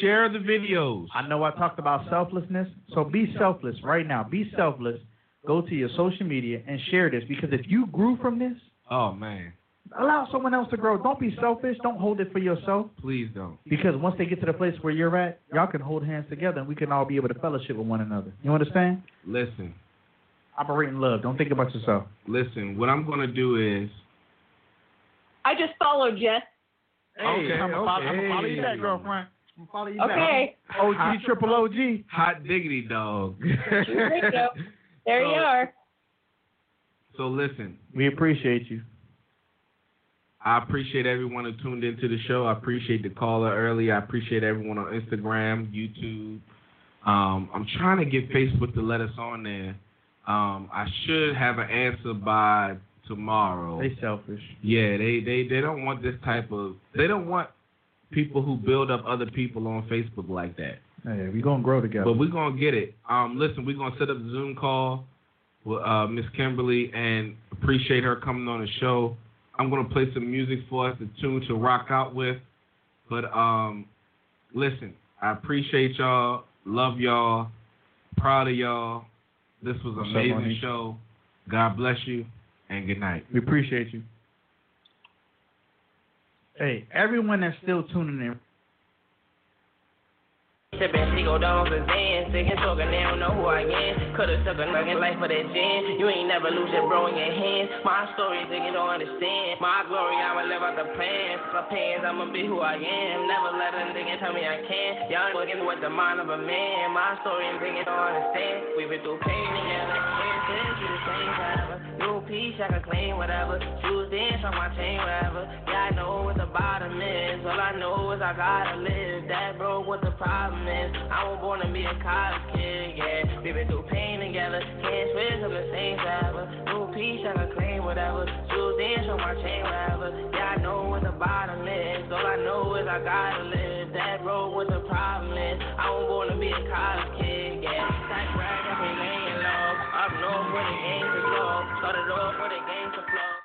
Speaker 5: Share the videos.
Speaker 6: I know I talked about selflessness, so be selfless right now. Be selfless. Go to your social media and share this because if you grew from this,
Speaker 5: Oh man,
Speaker 6: allow someone else to grow. Don't be selfish. Don't hold it for yourself
Speaker 5: please don't.
Speaker 6: because once they get to the place where you're at, y'all can hold hands together and we can all be able to fellowship with one another. You understand?
Speaker 5: Listen,
Speaker 6: Operate in love. Don't think about yourself.
Speaker 5: listen. What I'm gonna do is.
Speaker 10: I just followed you.
Speaker 5: Okay,
Speaker 6: I'm gonna follow, gonna follow you
Speaker 5: okay.
Speaker 6: back, girlfriend. Follow you
Speaker 10: Okay.
Speaker 6: back. OG, triple OG.
Speaker 5: Hot diggity dog.
Speaker 10: There you go. There you are.
Speaker 5: So listen,
Speaker 6: We appreciate you.
Speaker 5: I appreciate everyone who tuned into the show. I appreciate the caller early. I appreciate everyone on Instagram, YouTube. Um, I'm trying to get Facebook to let us on there. Um, I should have an answer by tomorrow.
Speaker 6: They selfish.
Speaker 5: Yeah, they, they, they don't want this type of they don't want people who build up other people on Facebook like that.
Speaker 6: Hey, we gonna grow together.
Speaker 5: But we're gonna get it. Um, listen, we're gonna set up a Zoom call with uh, Miss Kimberly and appreciate her coming on the show. I'm gonna play some music for us to tune to rock out with. But um, listen, I appreciate y'all, love y'all, proud of y'all. This was an amazing
Speaker 6: Monique?
Speaker 5: show. God bless you and good night.
Speaker 6: We appreciate you. Hey, everyone that's still tuning in,
Speaker 8: Sippin' sick and talking, they don't know who I am. Coulda took a nugget life for that gin. You ain't never lose your bro in your hands. My story, nigga don't understand. My glory, I'ma live out the plan. My pants, I'ma be who I am. Never let a nigga tell me I can't. Y'all working with the mind of a man. My story, nigga don't understand. We been through pain together. Piece, I can claim whatever. Shoes dance on my chain, whatever. Yeah, I know what the bottom is. All I know is I gotta live. That broke what the problem is. I was born to be a college kid, yeah. We been through pain together. Can't switch on the same forever. New piece, I can claim whatever. Shoes dance on my chain, whatever. Yeah, I know what the bottom is. All I know is I gotta live. That road what the problem is. I was born to be a college kid, with a game to flow. Started off with a game to flow.